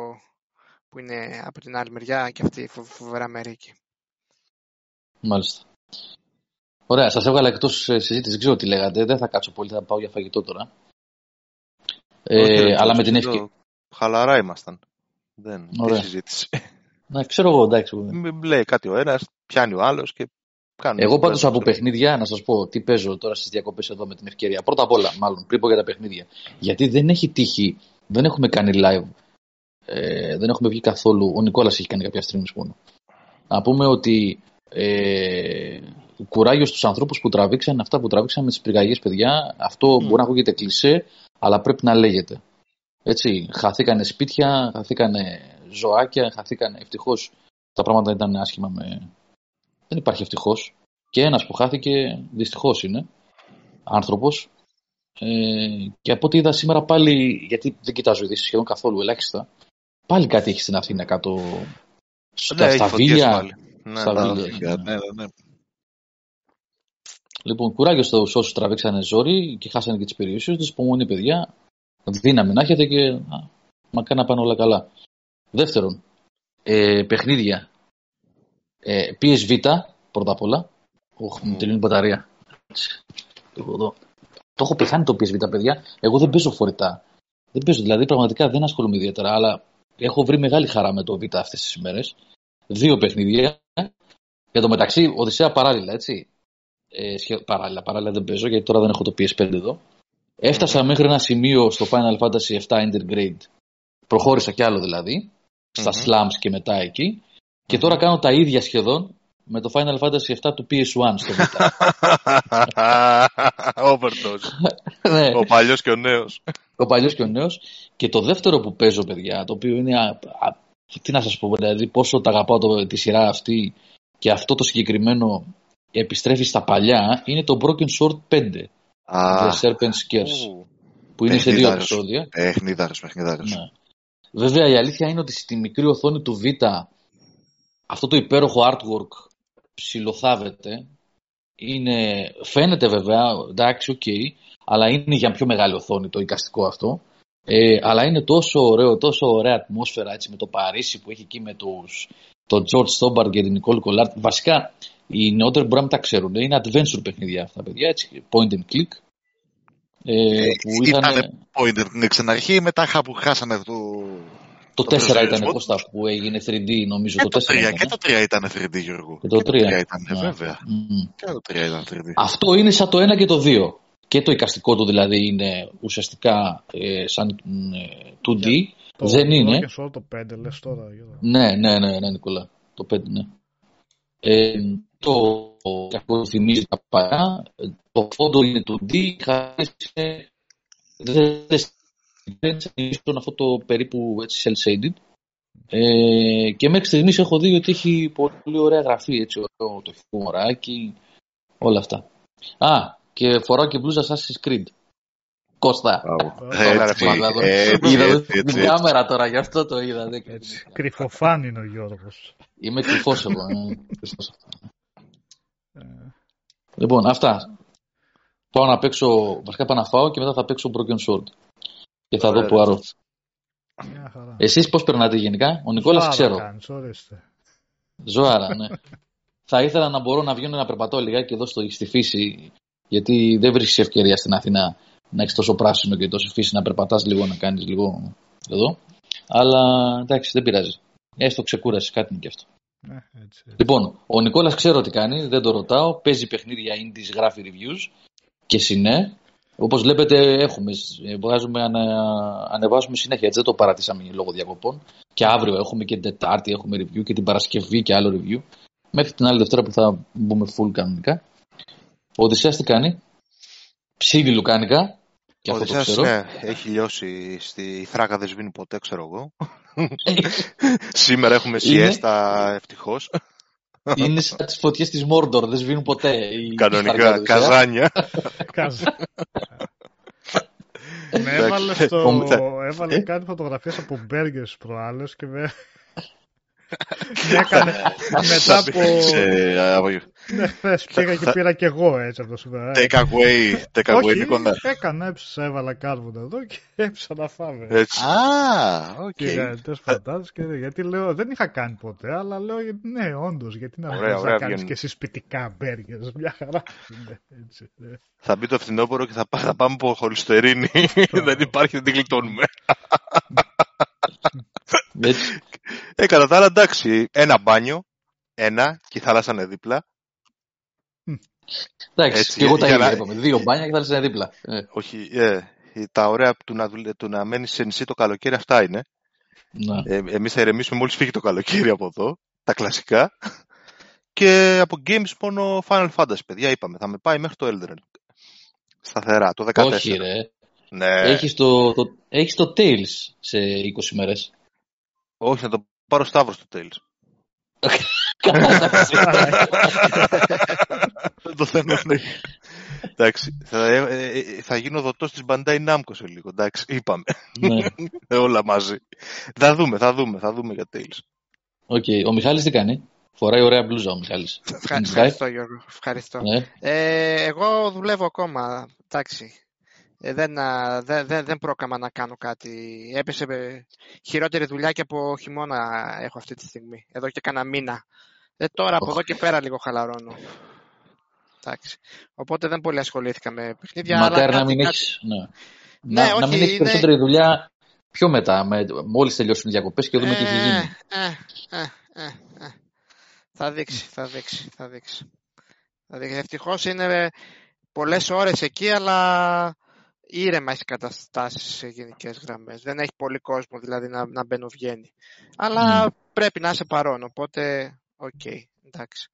που είναι από την άλλη μεριά και αυτή η φο- φοβερά μέρη εκεί. Μάλιστα. Ωραία, σας έβγαλα εκτός συζήτηση. Δεν ξέρω τι λέγατε. Δεν θα κάτσω πολύ, θα πάω για φαγητό τώρα. Ε, αλλά με την ευκαιρία. Χαλαρά ήμασταν. Δεν είναι συζήτηση. Να ξέρω εγώ, εντάξει. Μην λέει κάτι ο ένας, πιάνει ο άλλος και κάνει. Εγώ πάντως από παιχνίδια, να σας πω τι παίζω τώρα στις διακοπές εδώ με την ευκαιρία. Πρώτα απ' όλα, μάλλον πριν πω για τα παιχνίδια. Γιατί δεν έχει τύχει, δεν έχουμε κάνει live. Ε, δεν έχουμε βγει καθόλου. Ο Νικόλας έχει κάνει κάποια streams μόνο. Να πούμε ότι ε, κουράγιο στους ανθρώπους που τραβήξαν αυτά που τραβήξαν με τις πυρκαγιές, παιδιά. Αυτό mm. μπορεί να ακούγεται κλεισέ, αλλά πρέπει να λέγεται. Έτσι, χαθήκανε σπίτια, χαθήκανε ζωάκια, χαθήκανε. Ευτυχώς τα πράγματα ήταν άσχημα με. Δεν υπάρχει ευτυχώς. Και ένας που χάθηκε, δυστυχώς είναι άνθρωπος. Ε, και από ό,τι είδα σήμερα πάλι, γιατί δεν κοιτάζω ειδήσεις σχεδόν καθόλου ελάχιστα, πάλι κάτι έχει στην Αθήνα κάτω. Στα, ναι, στα βίλια. Ναι, στα ναι, βίλια. Ναι, ναι, ναι. Λοιπόν, κουράγιο στου όσους τραβήξανε ζόρι και χάσανε και τις περιουσίες τους. Υπομονή, παιδιά. Δύναμη να έχετε και μακάρι να πάνε όλα καλά. Δεύτερον, ε, παιχνίδια. Ε, PSV, πρώτα απ' όλα. Όχι, μου τελειώνει η μπαταρία. Το, το έχω πεθάνει το PSV, παιδιά. Εγώ δεν παίζω φορητά. Δεν παίζω, δηλαδή πραγματικά δεν ασχολούμαι ιδιαίτερα, αλλά έχω βρει μεγάλη χαρά με το Β αυτές τις ημέρες. Δύο παιχνίδια. Για το μεταξύ, Οδυσσέα παράλληλα, έτσι. Ε, παράλληλα, παράλληλα δεν παίζω, γιατί τώρα δεν έχω το PS5 εδώ. Έφτασα μέχρι ένα σημείο στο Final Fantasy 7 Intergrade. Προχώρησα κι άλλο δηλαδή. Στα slums και μετά εκεί. Και τώρα κάνω τα ίδια σχεδόν με το Final Fantasy 7 του PS1 στο Vita. Overdose. ναι. Ο παλιός και ο νέος. Ο παλιός και ο νέος. Και το δεύτερο που παίζω, παιδιά, το οποίο είναι. Α, α, τι να σας πω, δηλαδή, πόσο τα αγαπάω το, τη σειρά αυτή και αυτό το συγκεκριμένο επιστρέφει στα παλιά, είναι το Broken Sword 5. Ah. The Serpent's Curse. Που είναι σε δύο επεισόδια. Παιχνίδαρος, παιχνίδαρος. Ναι. Βέβαια η αλήθεια είναι ότι στη μικρή οθόνη του Vita αυτό το υπέροχο artwork ψιλοθάβεται. Είναι, φαίνεται βέβαια, εντάξει, OK, okay, αλλά είναι για πιο μεγάλη οθόνη το εικαστικό αυτό. Ε, αλλά είναι τόσο ωραίο, τόσο ωραία ατμόσφαιρα έτσι, με το Παρίσι που έχει εκεί με τους, τον George Stobbart και την Nicole Collard. Βασικά οι νεότεροι μπορεί να μην τα ξέρουν. Είναι adventure παιχνίδια αυτά, παιδιά, έτσι, point and click. Ε, που ήταν point and click στην αρχή, μετά που χάσανε το... Το, το 4 ήταν Κώστα που έγινε 3D νομίζω. Και το, 4 3, και το 3 ήταν 3D Γιώργο. Και το 3, και το 3 ήταν yeah. βέβαια. Mm. Και το 3 ήταν 3D. Αυτό είναι σαν το 1 και το 2. Και το εικαστικό του δηλαδή είναι ουσιαστικά ε, σαν ε, 2D. Yeah. Δεν το, είναι. Το, το 5 λες τώρα. Ναι, ναι, ναι, ναι, Νικόλα. Το 5, ναι. Ε, το κακό θυμίζει τα παλιά. Το φόντο είναι του D, χαρίσε δεν στον αυτό το περίπου έτσι cel-shaded. Ε, και μέχρι στιγμής έχω δει ότι έχει πολύ ωραία γραφή, έτσι, το, το χιουμοράκι, όλα αυτά. Α, και φοράω και μπλούζα Assassin's Creed. Κώστα. Είδα την κάμερα τώρα, γι' αυτό το είδα. Κρυφοφάν είναι ο Γιώργος. Είμαι κρυφός εγώ. Ε. Λοιπόν, αυτά. Πάω να παίξω, βασικά πάω να φάω και μετά θα παίξω Broken Sword. Και θα δω που άρω. Εσείς πώς περνάτε γενικά, ο Νικόλας ξέρω. Ζωάρα, ναι. θα ήθελα να μπορώ να βγαίνω να περπατώ λιγάκι εδώ στο, στη φύση, γιατί δεν βρίσκεις ευκαιρία στην Αθήνα να έχεις τόσο πράσινο και τόσο φύση να περπατάς λίγο, να κάνεις λίγο εδώ. Αλλά εντάξει, δεν πειράζει. Έστω ξεκούρασες, κάτι είναι και αυτό. Ναι, έτσι, έτσι. Λοιπόν, ο Νικόλας ξέρω τι κάνει, δεν το ρωτάω. Παίζει παιχνίδια indies, γράφει reviews και συνέ. Όπως βλέπετε, έχουμε, βγάζουμε, ανα, ανεβάζουμε συνέχεια. Έτσι δεν το παρατήσαμε λόγω διακοπών. Και αύριο έχουμε και την Τετάρτη, έχουμε review και την Παρασκευή και άλλο review. Μέχρι την άλλη Δευτέρα που θα μπούμε full κανονικά. Ο Οδυσσέας τι κάνει; Ψήνει λουκάνικα. Και αυτό το ξέρω. Ναι, έχει λιώσει στη θράκα, δεν σβήνει ποτέ, ξέρω εγώ. Σήμερα έχουμε σιέστα, ευτυχώς. Είναι σαν τις φωτιές της Μόρντορ, δεν σβήνουν ποτέ. Κανονικά, καζάνια. Με έβαλε, στο... έβαλε κάτι φωτογραφίες από μπέργκερ προάλλες και με... έκανε μετά από... Ναι, χθες πήγα και πήρα και εγώ έτσι από το σούπερ. Take away, take away, Νίκονα. έκανα, έψησα, έβαλα κάρβουνα εδώ και έψησα να φάμε. Έτσι. Α, οκ. Και πατάτες και γιατί λέω, δεν είχα κάνει ποτέ, αλλά λέω, ναι, όντως, γιατί να μην να κάνεις και εσύ σπιτικά burgers, μια χαρά. Έτσι, ναι. Θα μπει το φθινόπωρο και θα, θα πάμε από χολυστερίνη. δεν υπάρχει, δεν την γλιτώνουμε. Ε, κατά τα άλλα, εντάξει, ένα μπάνιο, ένα και η θάλασσα είναι δίπλα. Εντάξει, και εγώ τα ίδια είπαμε. Δύο μπάνια και θάλασσα είναι δίπλα. Ε. Όχι, ε, τα ωραία του να, του να μένεις σε νησί το καλοκαίρι αυτά είναι. Ναι. Ε, εμείς θα ηρεμήσουμε μόλις φύγει το καλοκαίρι από εδώ, τα κλασικά. Και από games μόνο Final Fantasy, παιδιά, είπαμε. Θα με πάει μέχρι το Elden Ring. Σταθερά, το 14. Όχι, ρε. Ναι. Έχεις το, το, έχεις το Tales σε 20 μέρες. Όχι, να το πάρει ο Σταύρος στο Tales. το θέμα είναι. Εντάξει, θα, ε, ε, θα γίνω δοτός της Bandai Namco σε λίγο, εντάξει, είπαμε. Ναι. Όλα μαζί. Θα δούμε, θα δούμε, θα δούμε για Tales. OK, ο Μιχάλης τι κάνει; Φοράει ωραία μπλούζα ο Μιχάλης. Ευχαριστώ Γιώργο, ευχαριστώ. Ναι. Ε, εγώ δουλεύω ακόμα, εντάξει. Ε, δεν, δεν, δεν, δεν πρόκαμα να κάνω κάτι. Έπεσε χειρότερη δουλειά και από χειμώνα έχω αυτή τη στιγμή. Εδώ και κάνα μήνα. Ε, τώρα από εδώ και πέρα λίγο χαλαρώνω. Εντάξει. Οπότε δεν πολύ ασχολήθηκα με παιχνίδια. Μακάρι να μην έχεις. Ναι. Ναι, να, όχι, να μην έχεις περισσότερη δουλειά πιο μετά, με, μόλις τελειώσουν οι διακοπές και δούμε τι έχει γίνει. Ε, ε, ε, ε, θα δείξει, θα δείξει, θα δείξει. Θα δείξει. Ευτυχώς είναι πολλές ώρες εκεί, αλλά ήρεμα έχει καταστάσεις σε γενικές γραμμές. Δεν έχει πολύ κόσμο δηλαδή να, να μπαίνει βγαίνει. Αλλά mm. πρέπει να είσαι παρών, οπότε OK, okay, εντάξει.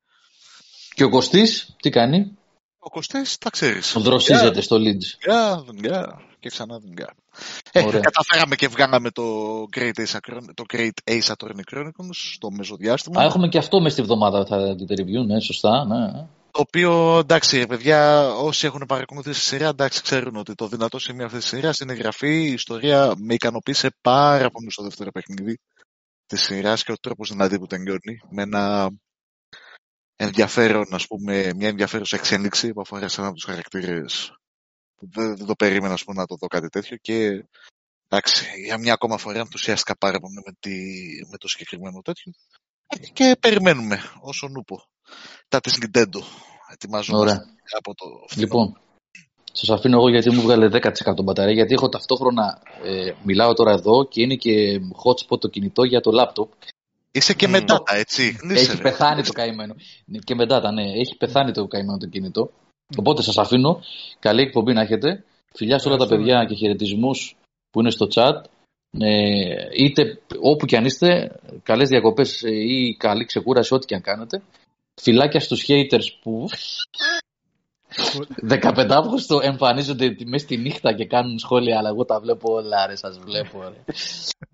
Και ο Κωστής, τι κάνει; Ο Κωστής, τα ξέρεις. Δροσίζεται στο Leeds. Δουλειά, δουλειά και ξανά δουλειά. Ε, καταφέραμε και βγάλαμε το Great Ace, το Great Ace Attorney Chronicles στο μεσοδιάστημα. Α, έχουμε και αυτό μες στη βδομάδα θα δείτε review, ναι, σωστά. Ναι. Το οποίο, εντάξει, παιδιά, όσοι έχουν παρακολουθήσει τη σειρά, εντάξει, ξέρουν ότι το δυνατό σημείο αυτής της σειράς είναι η γραφή. Η ιστορία με ικανοποίησε πάρα πολύ στο δεύτερο παιχνίδι της σειράς και ο τρόπος δηλαδή που τελειώνει. Με ένα ενδιαφέρον, ας πούμε, μια ενδιαφέρουσα εξέλιξη που αφορά σε ένα από τους χαρακτήρες που δεν, δεν, το περίμενα πούμε, να το δω κάτι τέτοιο και εντάξει, για μια ακόμα φορά ενθουσιάστηκα πάρα πολύ με, τη, με το συγκεκριμένο τέτοιο και περιμένουμε όσο νούπο τα της Nintendo. Ετοιμάζομαι από το Λοιπόν, σας αφήνω εγώ γιατί μου βγάλε 10% μπαταρία γιατί έχω ταυτόχρονα, ε, μιλάω τώρα εδώ και είναι και hotspot το κινητό για το λάπτοπ. Είσαι και με data, έτσι. Έχει πεθάνει το καημένο. Και με data, ναι. Έχει πεθάνει το καημένο το κινητό. Οπότε σας αφήνω. Καλή εκπομπή να έχετε. Φιλιά σε όλα τα παιδιά και χαιρετισμούς που είναι στο chat. Ε, είτε όπου και αν είστε, καλές διακοπές ή καλή ξεκούραση, ό,τι και αν κάνετε. Φιλάκια στους haters που 15 Αύγουστο εμφανίζονται μέσα στη νύχτα και κάνουν σχόλια, αλλά εγώ τα βλέπω όλα, ρε, σας βλέπω, ρε.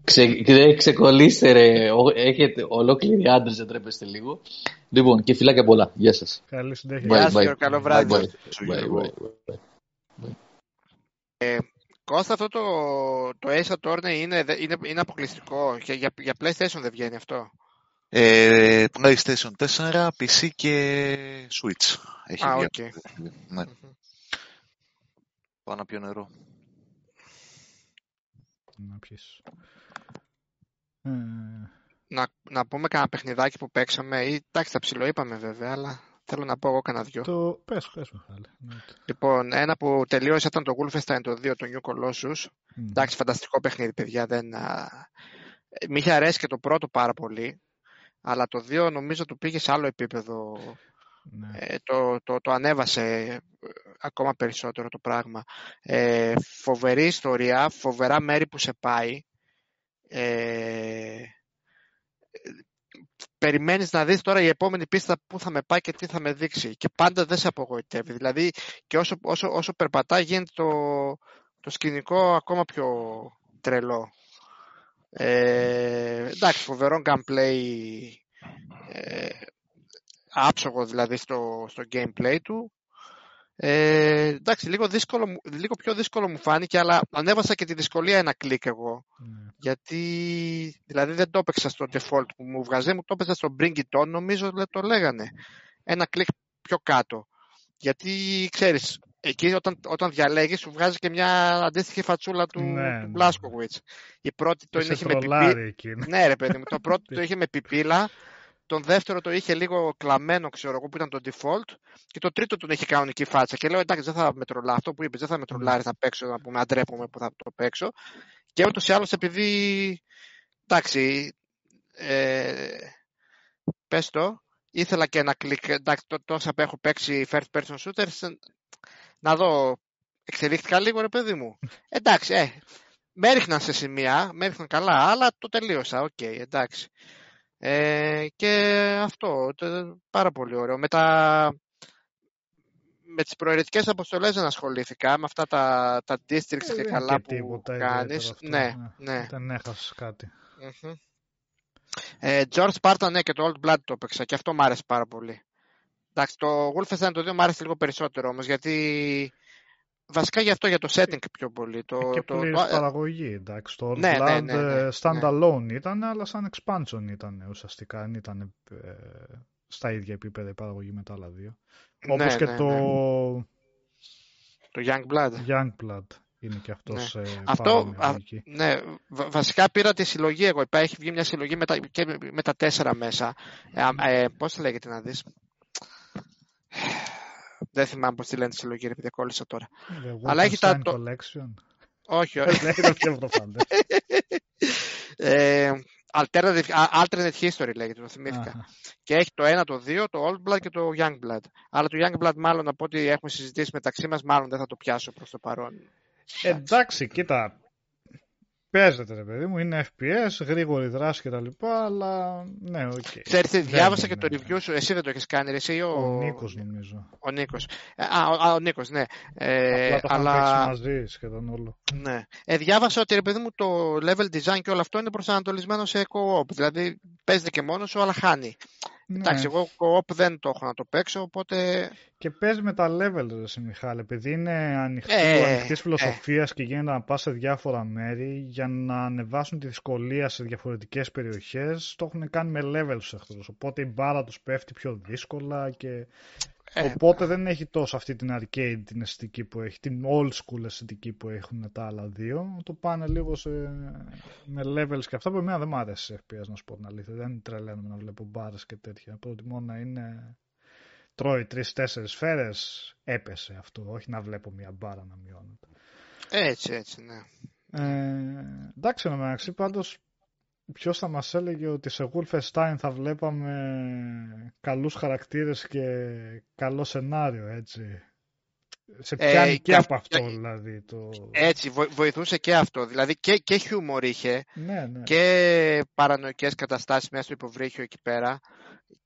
Ξε, ξεκολλήστε, ρε. Έχετε ολόκληροι άντρες, δεν τρέπεστε λίγο. Λοιπόν, και φιλάκια πολλά. Γεια σας. Καλή συνέχεια. Γεια σας, καλό βράδυ. Ε, Κώστα, αυτό το, το Ace Attorney είναι, είναι, είναι αποκλειστικό; Για, για, για PlayStation δεν βγαίνει αυτό; Ε, PlayStation 4, PC και Switch. Έχει Α, βγει. Okay. Ναι. Mm-hmm. Πάω να πιω νερό. Να πιεις. Ε... Να, να πούμε κανένα παιχνιδάκι που παίξαμε ή εντάξει τα ψιλοείπαμε βέβαια αλλά θέλω να πω εγώ κανένα δυο. Το πες, πες Λοιπόν, ένα που τελείωσε ήταν το Wolfenstein το 2, το New Colossus. Mm. Εντάξει, φανταστικό παιχνίδι παιδιά. Δεν, α... Μ' είχε αρέσει και το πρώτο πάρα πολύ. Αλλά το 2 νομίζω του πήγε σε άλλο επίπεδο. Ναι. Ε, το, το, το ανέβασε ε, ακόμα περισσότερο το πράγμα. Ε, φοβερή ιστορία, φοβερά μέρη που σε πάει. Ε, περιμένεις να δεις τώρα η επόμενη πίστα που θα με πάει και τι θα με δείξει. Και πάντα δεν σε απογοητεύει. Δηλαδή και όσο, όσο, όσο περπατάει γίνεται το, το σκηνικό ακόμα πιο τρελό. Ε, εντάξει, φοβερό gameplay, ε, άψογο δηλαδή στο, στο gameplay του. Ε, εντάξει, λίγο, δύσκολο, λίγο πιο δύσκολο μου φάνηκε, αλλά ανέβασα και τη δυσκολία ένα κλικ εγώ. Mm. Γιατί, δηλαδή δεν το έπαιξα στο default που μου βγάζει, μου το έπαιξα στο bring it on, νομίζω το λέγανε. Ένα κλικ πιο κάτω. Γιατί, ξέρεις, εκεί όταν, όταν διαλέγεις σου βγάζει και μια αντίστοιχη φατσούλα του, ναι, του ναι. Η πρώτη το είχε με πιπίλα. Ναι, ρε παιδί μου. το πρώτο το είχε με πιπίλα. Τον δεύτερο το είχε λίγο κλαμμένο, ξέρω εγώ, που ήταν το default. Και το τρίτο τον είχε κανονική φάτσα. Και λέω, εντάξει, δεν θα με τρολάρει. Αυτό που είπες, δεν θα με τρολάρει, θα παίξω, να πούμε, αντρέπομαι που θα το παίξω. Και ούτως ή άλλως, επειδή. Εντάξει. Ε, πες το, ήθελα και ένα κλικ, εντάξει, τόσα που έχω παίξει first person shooters, να δω, εξελίχθηκα λίγο ρε παιδί μου. εντάξει, ε, με έριχναν σε σημεία, με έριχναν καλά, αλλά το τελείωσα, OK, okay, εντάξει. Ε, και αυτό, πάρα πολύ ωραίο. Με, τα, με τις προαιρετικές αποστολές δεν ασχολήθηκα, με αυτά τα, τα districts ε, και καλά και που κάνεις. ναι, ναι, ναι. Δεν έχασες κάτι. Mm-hmm. Ε, George Spartan, ναι, και το Old Blood το έπαιξα και αυτό μου άρεσε πάρα πολύ. Εντάξει, το Wolfenstein το 2 μου άρεσε λίγο περισσότερο όμως, γιατί βασικά γι' αυτό για το setting πιο πολύ. Το, και το, το, παραγωγή, εντάξει. Το ναι, Old ναι, ναι, ναι, ναι, standalone ήταν, αλλά σαν expansion ήταν ουσιαστικά, δεν ήταν ε, στα ίδια επίπεδα η παραγωγή με τα άλλα δύο. Όπως και το... Το Young Blood. Young Blood είναι και αυτός ναι. ε, αυτό, α, ναι, βασικά πήρα τη συλλογή εγώ. Έχει βγει μια συλλογή με τα, και με τα τέσσερα μέσα. Ε, ε, πώς θα λέγεται να δεις; Δεν θυμάμαι πώς τη λένε τη συλλογή, επειδή κόλλησα τώρα. Αλλά έχει τα... Collection. Όχι, όχι. ε, Alternative, alternate History λέγεται, το θυμήθηκα. Και έχει το ένα, το δύο, το Old Blood και το Young Blood. Αλλά το Youngblood μάλλον από ό,τι έχουμε συζητήσει μεταξύ μας, μάλλον δεν θα το πιάσω προς το παρόν. Εντάξει, κοίτα. Παίζεται, ρε παιδί μου, είναι FPS, γρήγορη δράση κτλ. Αλλά ναι, OK. Okay. Ξέρετε, διάβασα και το review σου, εσύ δεν το έχεις κάνει, εσύ ή ο. Ο Νίκος, νομίζω. Ο Νίκος. Ε, α, ο, ο Νίκος, ναι. Ε, Απλά το αλλά... μαζί σχεδόν όλο. Ναι. Ε, διάβασα ότι ρε παιδί μου το level design και όλο αυτό είναι προσανατολισμένο σε co-op. Δηλαδή παίζεται και μόνος σου, αλλά χάνει. Ναι. Εντάξει, εγώ co-op δεν το έχω να το παίξω, οπότε... Και παίζει με τα level, ρε Μιχάλη, επειδή είναι ανοιχτή, ε, ανοιχτής ε. φιλοσοφίας και γίνεται να πας σε διάφορα μέρη για να ανεβάσουν τη δυσκολία σε διαφορετικές περιοχές, το έχουν κάνει με levels τους εχθρούς, οπότε η μπάρα τους πέφτει πιο δύσκολα και ε, Οπότε δεν έχει τόσο αυτή την arcade την αισθητική που έχει, την old school αισθητική που έχουν τα άλλα δύο. Το πάνε λίγο σε, με levels και αυτά που εμένα δεν μου άρεσε σε FPS να σου πω την αλήθεια. Δεν τρελαίνομαι να βλέπω μπάρε και τέτοια. Προτιμώ να είναι τρώει τρει-τέσσερι σφαίρες, έπεσε αυτό. Όχι να βλέπω μια μπάρα να μειώνεται. Έτσι, έτσι, ναι. Ε, εντάξει, μεταξύ πάντως ποιος θα μας έλεγε ότι σε Wolfenstein θα βλέπαμε καλούς χαρακτήρες και καλό σενάριο, έτσι; Σε ε, πιάνει και, από αυτό, δηλαδή. Το... Έτσι, βοηθούσε και αυτό. Δηλαδή και, και χιούμορ είχε ναι, ναι. και παρανοϊκές καταστάσεις μέσα στο υποβρύχιο εκεί πέρα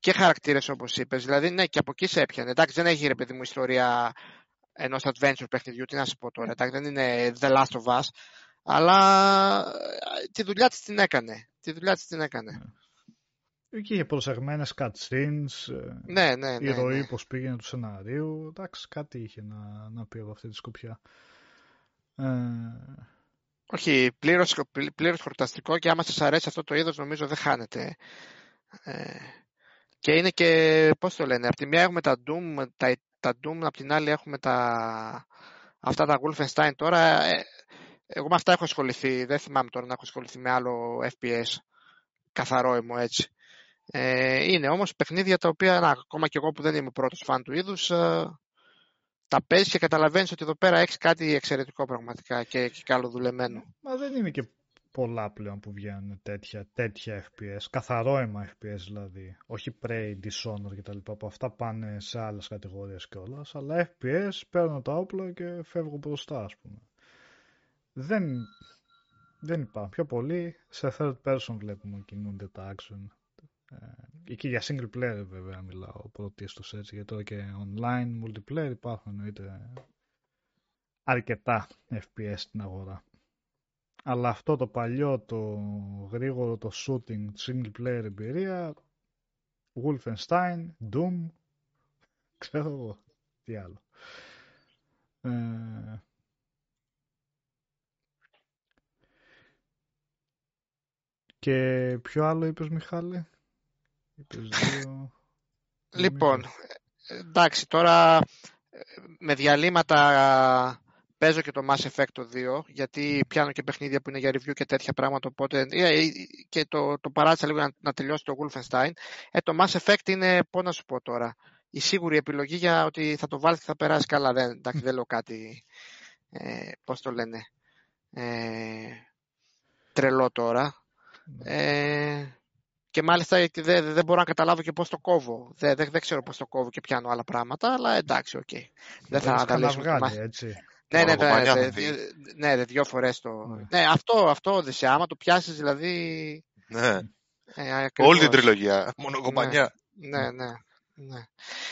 και χαρακτήρες όπως είπες. Δηλαδή, ναι, και από εκεί σε έπιανε. Εντάξει, δεν έχει ρε παιδί μου ιστορία ενός adventure παιχνιδιού, τι να σου πω τώρα. Εντάξει, δεν είναι The Last of Us, αλλά ε, τη δουλειά της την έκανε. Τη δουλειά της την έκανε. Ναι. Εκεί είχε προσεγμένες cutscenes, ε, ναι, ναι, ναι, η ροή ναι. πώς πήγαινε του σενάριου. Εντάξει, κάτι είχε να, να πει από αυτή τη σκοπιά. Ε... Όχι, πλήρως, πλήρως χορταστικό και άμα σας αρέσει αυτό το είδος νομίζω δεν χάνεται. Ε, και είναι και, πώς το λένε, από τη μία έχουμε τα Doom, τα, τα Doom, από την άλλη έχουμε τα, αυτά τα Wolfenstein τώρα. Ε, εγώ με αυτά έχω ασχοληθεί. Δεν θυμάμαι τώρα να έχω ασχοληθεί με άλλο FPS. Καθαρό έμω έτσι. Ε, είναι όμως παιχνίδια τα οποία, να, ακόμα και εγώ που δεν είμαι πρώτος φαν του είδους, ε, τα παίζεις και καταλαβαίνεις ότι εδώ πέρα έχεις κάτι εξαιρετικό πραγματικά και, και καλοδουλεμένο. Μα δεν είναι και πολλά πλέον που βγαίνουν τέτοια, τέτοια FPS, καθαρό αίμα FPS δηλαδή, όχι Prey, Dishonored κτλ. που αυτά πάνε σε άλλες κατηγορίες κιόλας, αλλά FPS παίρνω τα όπλα και φεύγω μπροστά ας πούμε δεν, δεν υπάρχουν. Πιο πολύ σε third person βλέπουμε κινούνται τα action. Ε, εκεί για single player βέβαια μιλάω πρωτίστως έτσι, γιατί τώρα και online multiplayer υπάρχουν εννοείται αρκετά FPS στην αγορά. Αλλά αυτό το παλιό, το γρήγορο, το shooting, single player εμπειρία, Wolfenstein, Doom, ξέρω εγώ, τι άλλο. Ε, Και ποιο άλλο είπες Μιχάλη; Είπες δύο... λοιπόν, εντάξει, τώρα με διαλύματα παίζω και το Mass Effect το 2, γιατί πιάνω και παιχνίδια που είναι για review και τέτοια πράγματα, οπότε ε, ε, και το, το παράτησα λίγο να, να τελειώσει το Wolfenstein. Ε, το Mass Effect είναι, πώς να σου πω τώρα, η σίγουρη επιλογή για ότι θα το βάλεις και θα περάσει καλά. Δεν, εντάξει, δεν λέω κάτι, ε, πώς το λένε, ε, τρελό τώρα. Ε, και μάλιστα δεν, δεν μπορώ να καταλάβω και πώς το κόβω. Δεν, δεν, δεν ξέρω πώς το κόβω και πιάνω άλλα πράγματα, αλλά εντάξει, OK. Okay. Δεν θα αναλύσουμε. έτσι. Ναι, ναι, ναι, ναι, ναι, ναι, δύο φορές το... Ναι, ναι αυτό, αυτό Οδυσσέα, άμα το πιάσεις δηλαδή... Ναι, ε, όλη την τριλογία, μόνο κομπανιά. Ναι, ναι, ναι.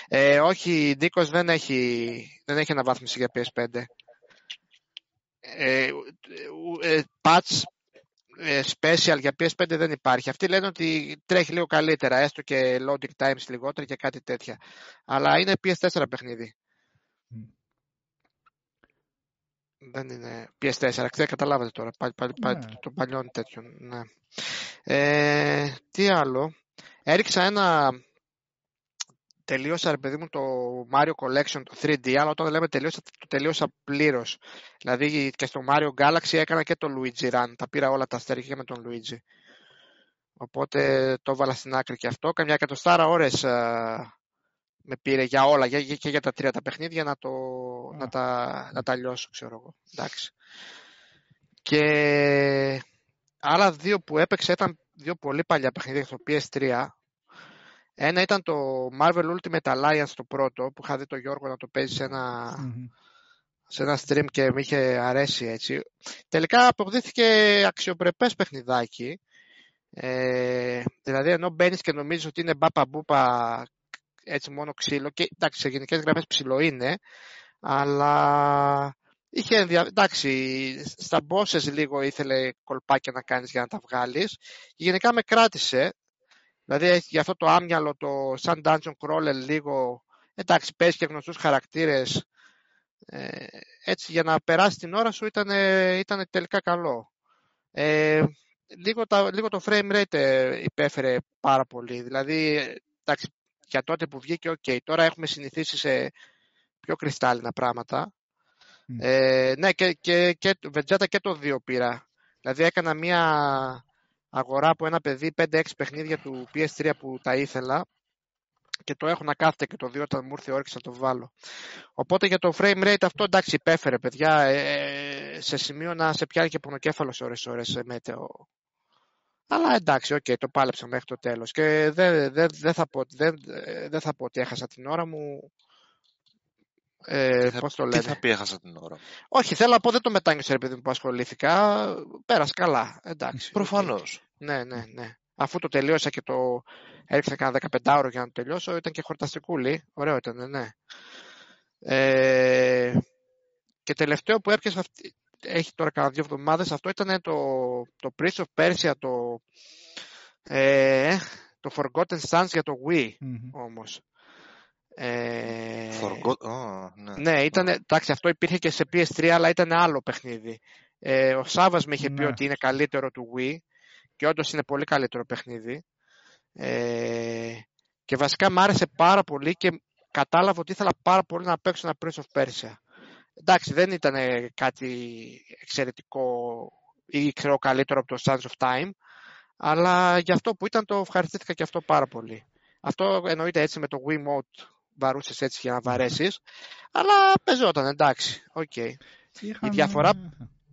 Ε, όχι, Νίκος δεν έχει, δεν έχει αναβάθμιση για PS5. Ε, ε, patch ε, special για PS5 δεν υπάρχει. Αυτοί λένε ότι τρέχει λίγο καλύτερα, έστω και loading times λιγότερα και κάτι τέτοια. Αλλά είναι PS4 παιχνίδι. Δεν είναι PS4, δεν καταλάβατε τώρα, πάλι, πάλι, πάλι ναι. των παλιών τέτοιων. Ναι. Ε, τι άλλο, έριξα ένα, τελείωσα ρε παιδί μου το Mario Collection, το 3D, αλλά όταν λέμε τελείωσα, το τελείωσα πλήρως. Δηλαδή και στο Mario Galaxy έκανα και το Luigi Run, τα πήρα όλα τα αστέρια με τον Luigi. Οπότε το έβαλα στην άκρη και αυτό. Καμιά εκατοστάρα ώρες με πήρε για όλα για, και για τα τρία τα παιχνίδια να, το, να, τα, να τα λιώσω, ξέρω εγώ. Εντάξει. Και άλλα δύο που έπαιξε ήταν δύο πολύ παλιά παιχνίδια στο PS3. Ένα ήταν το Marvel Ultimate Alliance το πρώτο που είχα δει το Γιώργο να το παίζει σε ένα, σε ένα stream και με είχε αρέσει έτσι. Τελικά αποδείχθηκε αξιοπρεπές παιχνιδάκι. Ε, δηλαδή ενώ μπαίνεις και νομίζεις ότι είναι μπάπα μπούπα έτσι μόνο ξύλο και εντάξει σε γενικές γραμμές ψηλό είναι αλλά είχε εντάξει στα bosses λίγο ήθελε κολπάκια να κάνεις για να τα βγάλεις και γενικά με κράτησε δηλαδή για αυτό το άμυαλο το σαν dungeon crawler λίγο εντάξει παίζει και γνωστούς χαρακτήρες ε, έτσι για να περάσει την ώρα σου ήταν, ήταν τελικά καλό ε, λίγο, λίγο το frame rate ε, υπέφερε πάρα πολύ δηλαδή εντάξει για τότε που βγήκε, οκ, τώρα έχουμε συνηθίσει σε πιο κρυστάλλινα πράγματα. Ε, ναι, και, και, και Vegeta και το 2 πήρα. Δηλαδή έκανα μια αγορά από ένα παιδί 5-6 παιχνίδια του PS3 που τα ήθελα και το έχω να κάθεται και το 2 όταν μου ήρθε η όρεξη να το βάλω. Οπότε για το frame rate αυτό εντάξει υπέφερε παιδιά ε, σε σημείο να σε πιάνει και πονοκέφαλος ώρες ώρες ε, με το αλλά εντάξει, okay, το πάλεψα μέχρι το τέλος και δεν, δεν, δεν, θα, πω, δεν, δεν θα πω ότι έχασα την ώρα μου. Ε, τι, πώς το λένε; τι θα πει έχασα την ώρα μου; Όχι, θέλω να πω δεν το μετάνιωσα επειδή που ασχολήθηκα. Πέρασε καλά, εντάξει. Προφανώς. Okay. Ναι, ναι, ναι. Αφού το τελείωσα και το έριξα κάνα 15 ώρο για να το τελειώσω, ήταν και χορταστικούλη. Ωραίο ήταν, ναι. Ε, και τελευταίο που έπιασα αυτή, έχει τώρα κάνα δύο εβδομάδες. Αυτό ήταν το, το Prince of Persia, το, ε, το Forgotten Sons για το Wii mm-hmm. όμως. Ε, Forgot... oh, ναι, ναι, ήταν, εντάξει, αυτό υπήρχε και σε PS3, αλλά ήταν άλλο παιχνίδι. Ε, ο Σάβας με είχε πει ναι. ότι είναι καλύτερο του Wii και όντως είναι πολύ καλύτερο παιχνίδι. Ε, και βασικά μου άρεσε πάρα πολύ και κατάλαβα ότι ήθελα πάρα πολύ να παίξω ένα Prince of Persia εντάξει, δεν ήταν κάτι εξαιρετικό ή ξέρω καλύτερο από το Sands of Time, αλλά για αυτό που ήταν το ευχαριστήθηκα και αυτό πάρα πολύ. Αυτό εννοείται έτσι με το Wiimote βαρούσες έτσι για να βαρέσεις, αλλά παιζόταν, εντάξει, OK. Okay. Η, διαφορά,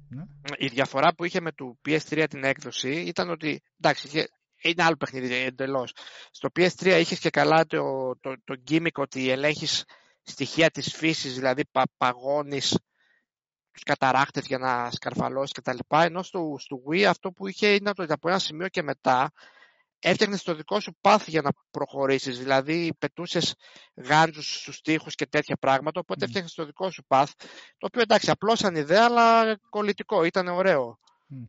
ναι. η διαφορά που είχε με το PS3 την έκδοση ήταν ότι, εντάξει, είχε, είναι άλλο παιχνίδι εντελώς. Στο PS3 είχες και καλά το, το, το gimmick ότι ελέγχεις στοιχεία της φύσης, δηλαδή πα, παγώνεις τους καταράχτες για να σκαρφαλώσεις κτλ. Ενώ στο, στο Wii αυτό που είχε είναι ότι από ένα σημείο και μετά έφτιαχνε το δικό σου πάθη για να προχωρήσεις. Δηλαδή πετούσες γάντζους στους τοίχους και τέτοια πράγματα, οπότε mm. έφτιαχνες το δικό σου πάθ. Το οποίο εντάξει απλώς σαν ιδέα αλλά κολλητικό, ήταν ωραίο.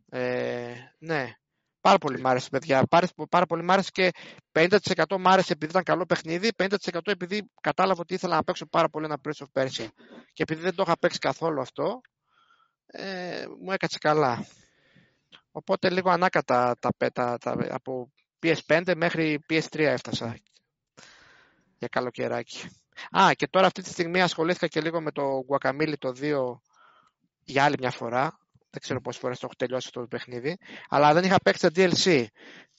Ε, ναι. Πάρα πολύ μ' άρεσε, παιδιά. Πάρα, πάρα πολύ μ' άρεσε και 50% μ' άρεσε επειδή ήταν καλό παιχνίδι, 50% επειδή κατάλαβα ότι ήθελα να παίξω πάρα πολύ ένα Prince of Persia. Και επειδή δεν το είχα παίξει καθόλου αυτό, ε, μου έκατσε καλά. Οπότε λίγο ανάκατα τα, τα, τα, από PS5 μέχρι PS3 έφτασα για καλοκαιράκι. Α, και τώρα αυτή τη στιγμή ασχολήθηκα και λίγο με το Guacamole το 2 για άλλη μια φορά. Δεν ξέρω πόσες φορές το έχω τελειώσει αυτό το παιχνίδι. Αλλά δεν είχα παίξει τα DLC.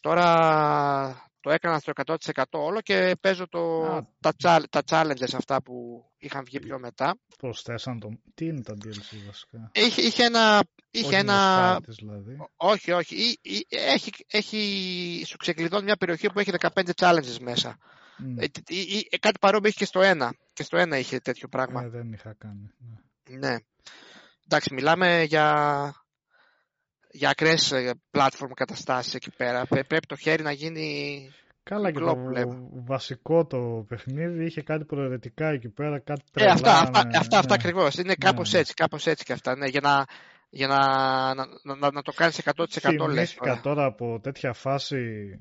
Τώρα το έκανα στο 100% όλο και παίζω το, τα, τα challenges αυτά που είχαν βγει πιο μετά. Προσθέσαν το... Τι είναι τα DLC βασικά; Είχε, είχε ένα... Είχε όχι ένα... δηλαδή. Όχι, όχι. Έχει, έχει, σου ξεκλειδώνει μια περιοχή που έχει 15 challenges μέσα. Mm. Ε, κάτι παρόμοιο είχε και στο ένα. Και στο ένα είχε τέτοιο πράγμα. Ε, δεν είχα κάνει. Ναι. ναι. Εντάξει, μιλάμε για για ακραίες platform καταστάσεις εκεί πέρα. Πρέπει το χέρι να γίνει Καλά και το βασικό το παιχνίδι είχε κάτι προαιρετικά εκεί πέρα, κάτι ε, τρελά. αυτά, αυτά, ναι, αυτά, αυτά ακριβώς. Είναι κάπως ναι. έτσι, κάπως έτσι και αυτά. Ναι, για να, για να, να, να, να το κάνεις 100% Θυμήθηκα τώρα. τώρα από τέτοια φάση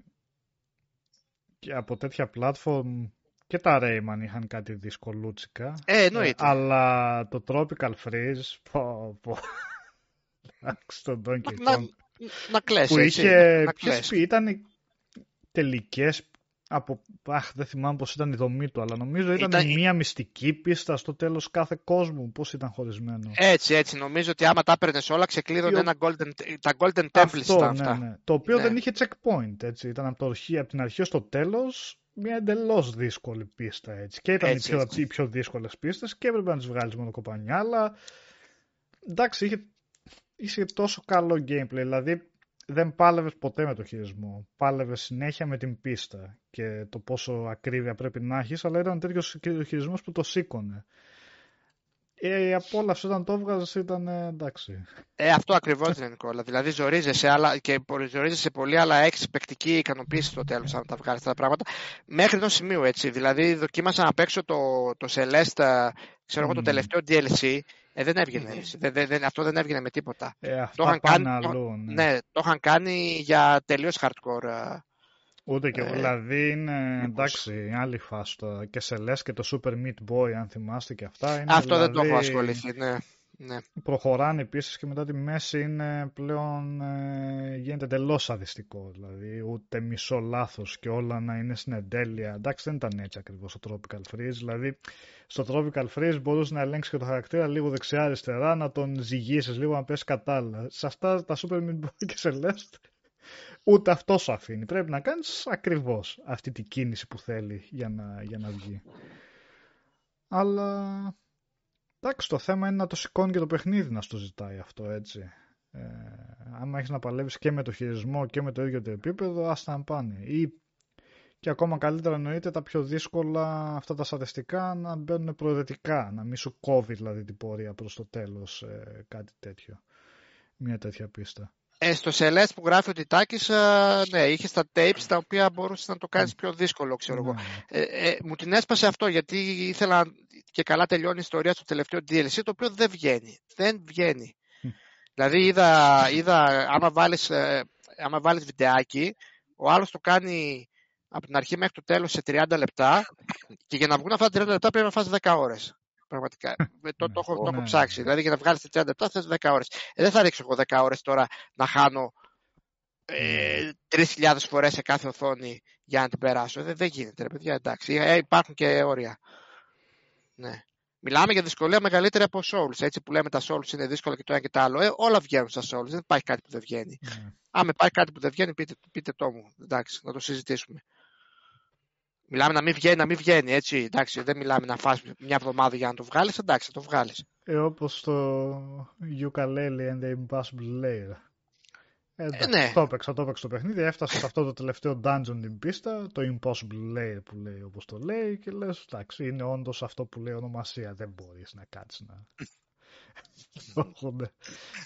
και από τέτοια platform και τα Rayman είχαν κάτι δυσκολούτσικα. Ε, εννοείται. αλλά το Tropical Freeze, πω, πω. Στον Donkey Kong. Να, να κλαις, που είχε, να ποιες ήταν τελικές από, αχ, δεν θυμάμαι πώς ήταν η δομή του, αλλά νομίζω ήταν, ήταν... μια μυστική πίστα στο τέλος κάθε κόσμου, πώς ήταν χωρισμένο. Έτσι, έτσι, νομίζω ότι άμα τα έπαιρνες όλα ξεκλείδωνε ένα golden, τα golden temples ήταν ναι, αυτά. Ναι. Το οποίο ναι. δεν είχε checkpoint, έτσι, ήταν από, το αρχή, από την αρχή στο τέλος μια εντελώς δύσκολη πίστα, έτσι. Και ήταν έτσι, οι, πιο, έτσι. οι πιο δύσκολες πίστες και έπρεπε να τις βγάλεις μόνο κοπανιά, αλλά εντάξει, είχε είσαι τόσο καλό gameplay, δηλαδή δεν πάλευες ποτέ με το χειρισμό. Πάλευες συνέχεια με την πίστα και το πόσο ακρίβεια πρέπει να έχεις, αλλά ήταν τέτοιος χειρισμός που το σήκωνε. Ε, η απόλαυση όταν το έβγαζες ήταν ε, εντάξει. Ε, αυτό ακριβώς είναι Νικόλα. Δηλαδή ζορίζεσαι αλλά, και ζορίζεσαι πολύ, αλλά έχει παικτική ικανοποίηση στο τέλος αν τα βγάλεις αυτά τα πράγματα. Μέχρι ενός σημείου έτσι. Δηλαδή δοκίμασα να παίξω το, το Celeste, ξέρω εγώ, το τελευταίο DLC ε, δεν έβγαινε. Ναι. Δεν, δεν, αυτό δεν έβγαινε με τίποτα. Ε, το, είχαν κάνει, αλλού, ναι. ναι. το είχαν κάνει για τελείως hardcore. Ε, Ούτε και εγώ. Ε, δηλαδή είναι εντάξει, άλλη φάση Και σε λες και το Super Meat Boy, αν θυμάστε και αυτά. Είναι, αυτό δηλαδή, δεν το έχω ασχοληθεί, ναι. Ναι. Προχωράνε επίσης και μετά τη μέση είναι πλέον ε, γίνεται εντελώς αδυστικό. Δηλαδή ούτε μισό λάθος και όλα να είναι στην εντέλεια. Εντάξει δεν ήταν έτσι ακριβώς το Tropical Freeze. Δηλαδή στο Tropical Freeze μπορούσε να ελέγξεις και το χαρακτήρα λίγο δεξιά-αριστερά, να τον ζυγίσεις λίγο να πέσει κατάλληλα. Σε αυτά τα Super Meat Boy και Celeste ούτε αυτό σου αφήνει. Πρέπει να κάνεις ακριβώς αυτή την κίνηση που θέλει για να, για να βγει. Αλλά Εντάξει, το θέμα είναι να το σηκώνει και το παιχνίδι να στο ζητάει αυτό, έτσι. Ε, άμα έχεις να παλεύεις και με το χειρισμό και με το ίδιο το επίπεδο, άστα να πάνε. Ή και ακόμα καλύτερα εννοείται τα πιο δύσκολα αυτά τα στατιστικά να μπαίνουν προαιρετικά, να μην σου κόβει δηλαδή την πορεία προς το τέλος ε, κάτι τέτοιο. Μια τέτοια πίστα. Ε, στο Celeste που γράφει ότι Τάκης, ε, ναι, είχες τα tapes τα οποία μπορούσες να το κάνεις πιο δύσκολο, ξέρω εγώ. Ναι. Ε, ε, μου την έσπασε αυτό γιατί ήθελα και καλά τελειώνει η ιστορία στο τελευταίο DLC, το οποίο δεν βγαίνει. Δεν βγαίνει. δηλαδή είδα, είδα άμα, βάλεις, ε, άμα βάλεις βιντεάκι, ο άλλος το κάνει από την αρχή μέχρι το τέλος σε 30 λεπτά και για να βγουν αυτά τα 30 λεπτά πρέπει να φας 10 ώρες. Πραγματικά. Ε, το, το, έχω, το έχω ψάξει. Δηλαδή για να βγάλεις 30 λεπτά θες 10 ώρες. Ε, δεν θα ρίξω εγώ 10 ώρες τώρα να χάνω ε, 3.000 φορές σε κάθε οθόνη για να την περάσω. Δεν, δεν γίνεται, ρε παιδιά, εντάξει. Ε, υπάρχουν και όρια. Ναι. Μιλάμε για δυσκολία μεγαλύτερη από Souls. Έτσι που λέμε τα Souls είναι δύσκολα και το ένα και το άλλο. Ε, όλα βγαίνουν στα Souls. Δεν υπάρχει κάτι που δεν βγαίνει. Mm. Αν υπάρχει κάτι που δεν βγαίνει, πείτε, πείτε το μου. Εντάξει, να το συζητήσουμε. Μιλάμε να μην βγαίνει, να μην βγαίνει, έτσι. Εντάξει, δεν μιλάμε να φας μια εβδομάδα για να το βγάλεις, εντάξει, θα το βγάλεις. Ε, όπως το Ukulele and the Impossible Layer. Ε, ε, ναι. Το έπαιξα, το έπαιξα το παιχνίδι, έφτασα σε αυτό το τελευταίο dungeon την πίστα, το Impossible Layer που λέει όπως το λέει και λες, εντάξει, είναι όντως αυτό που λέει ονομασία, δεν μπορείς να κάτσεις να...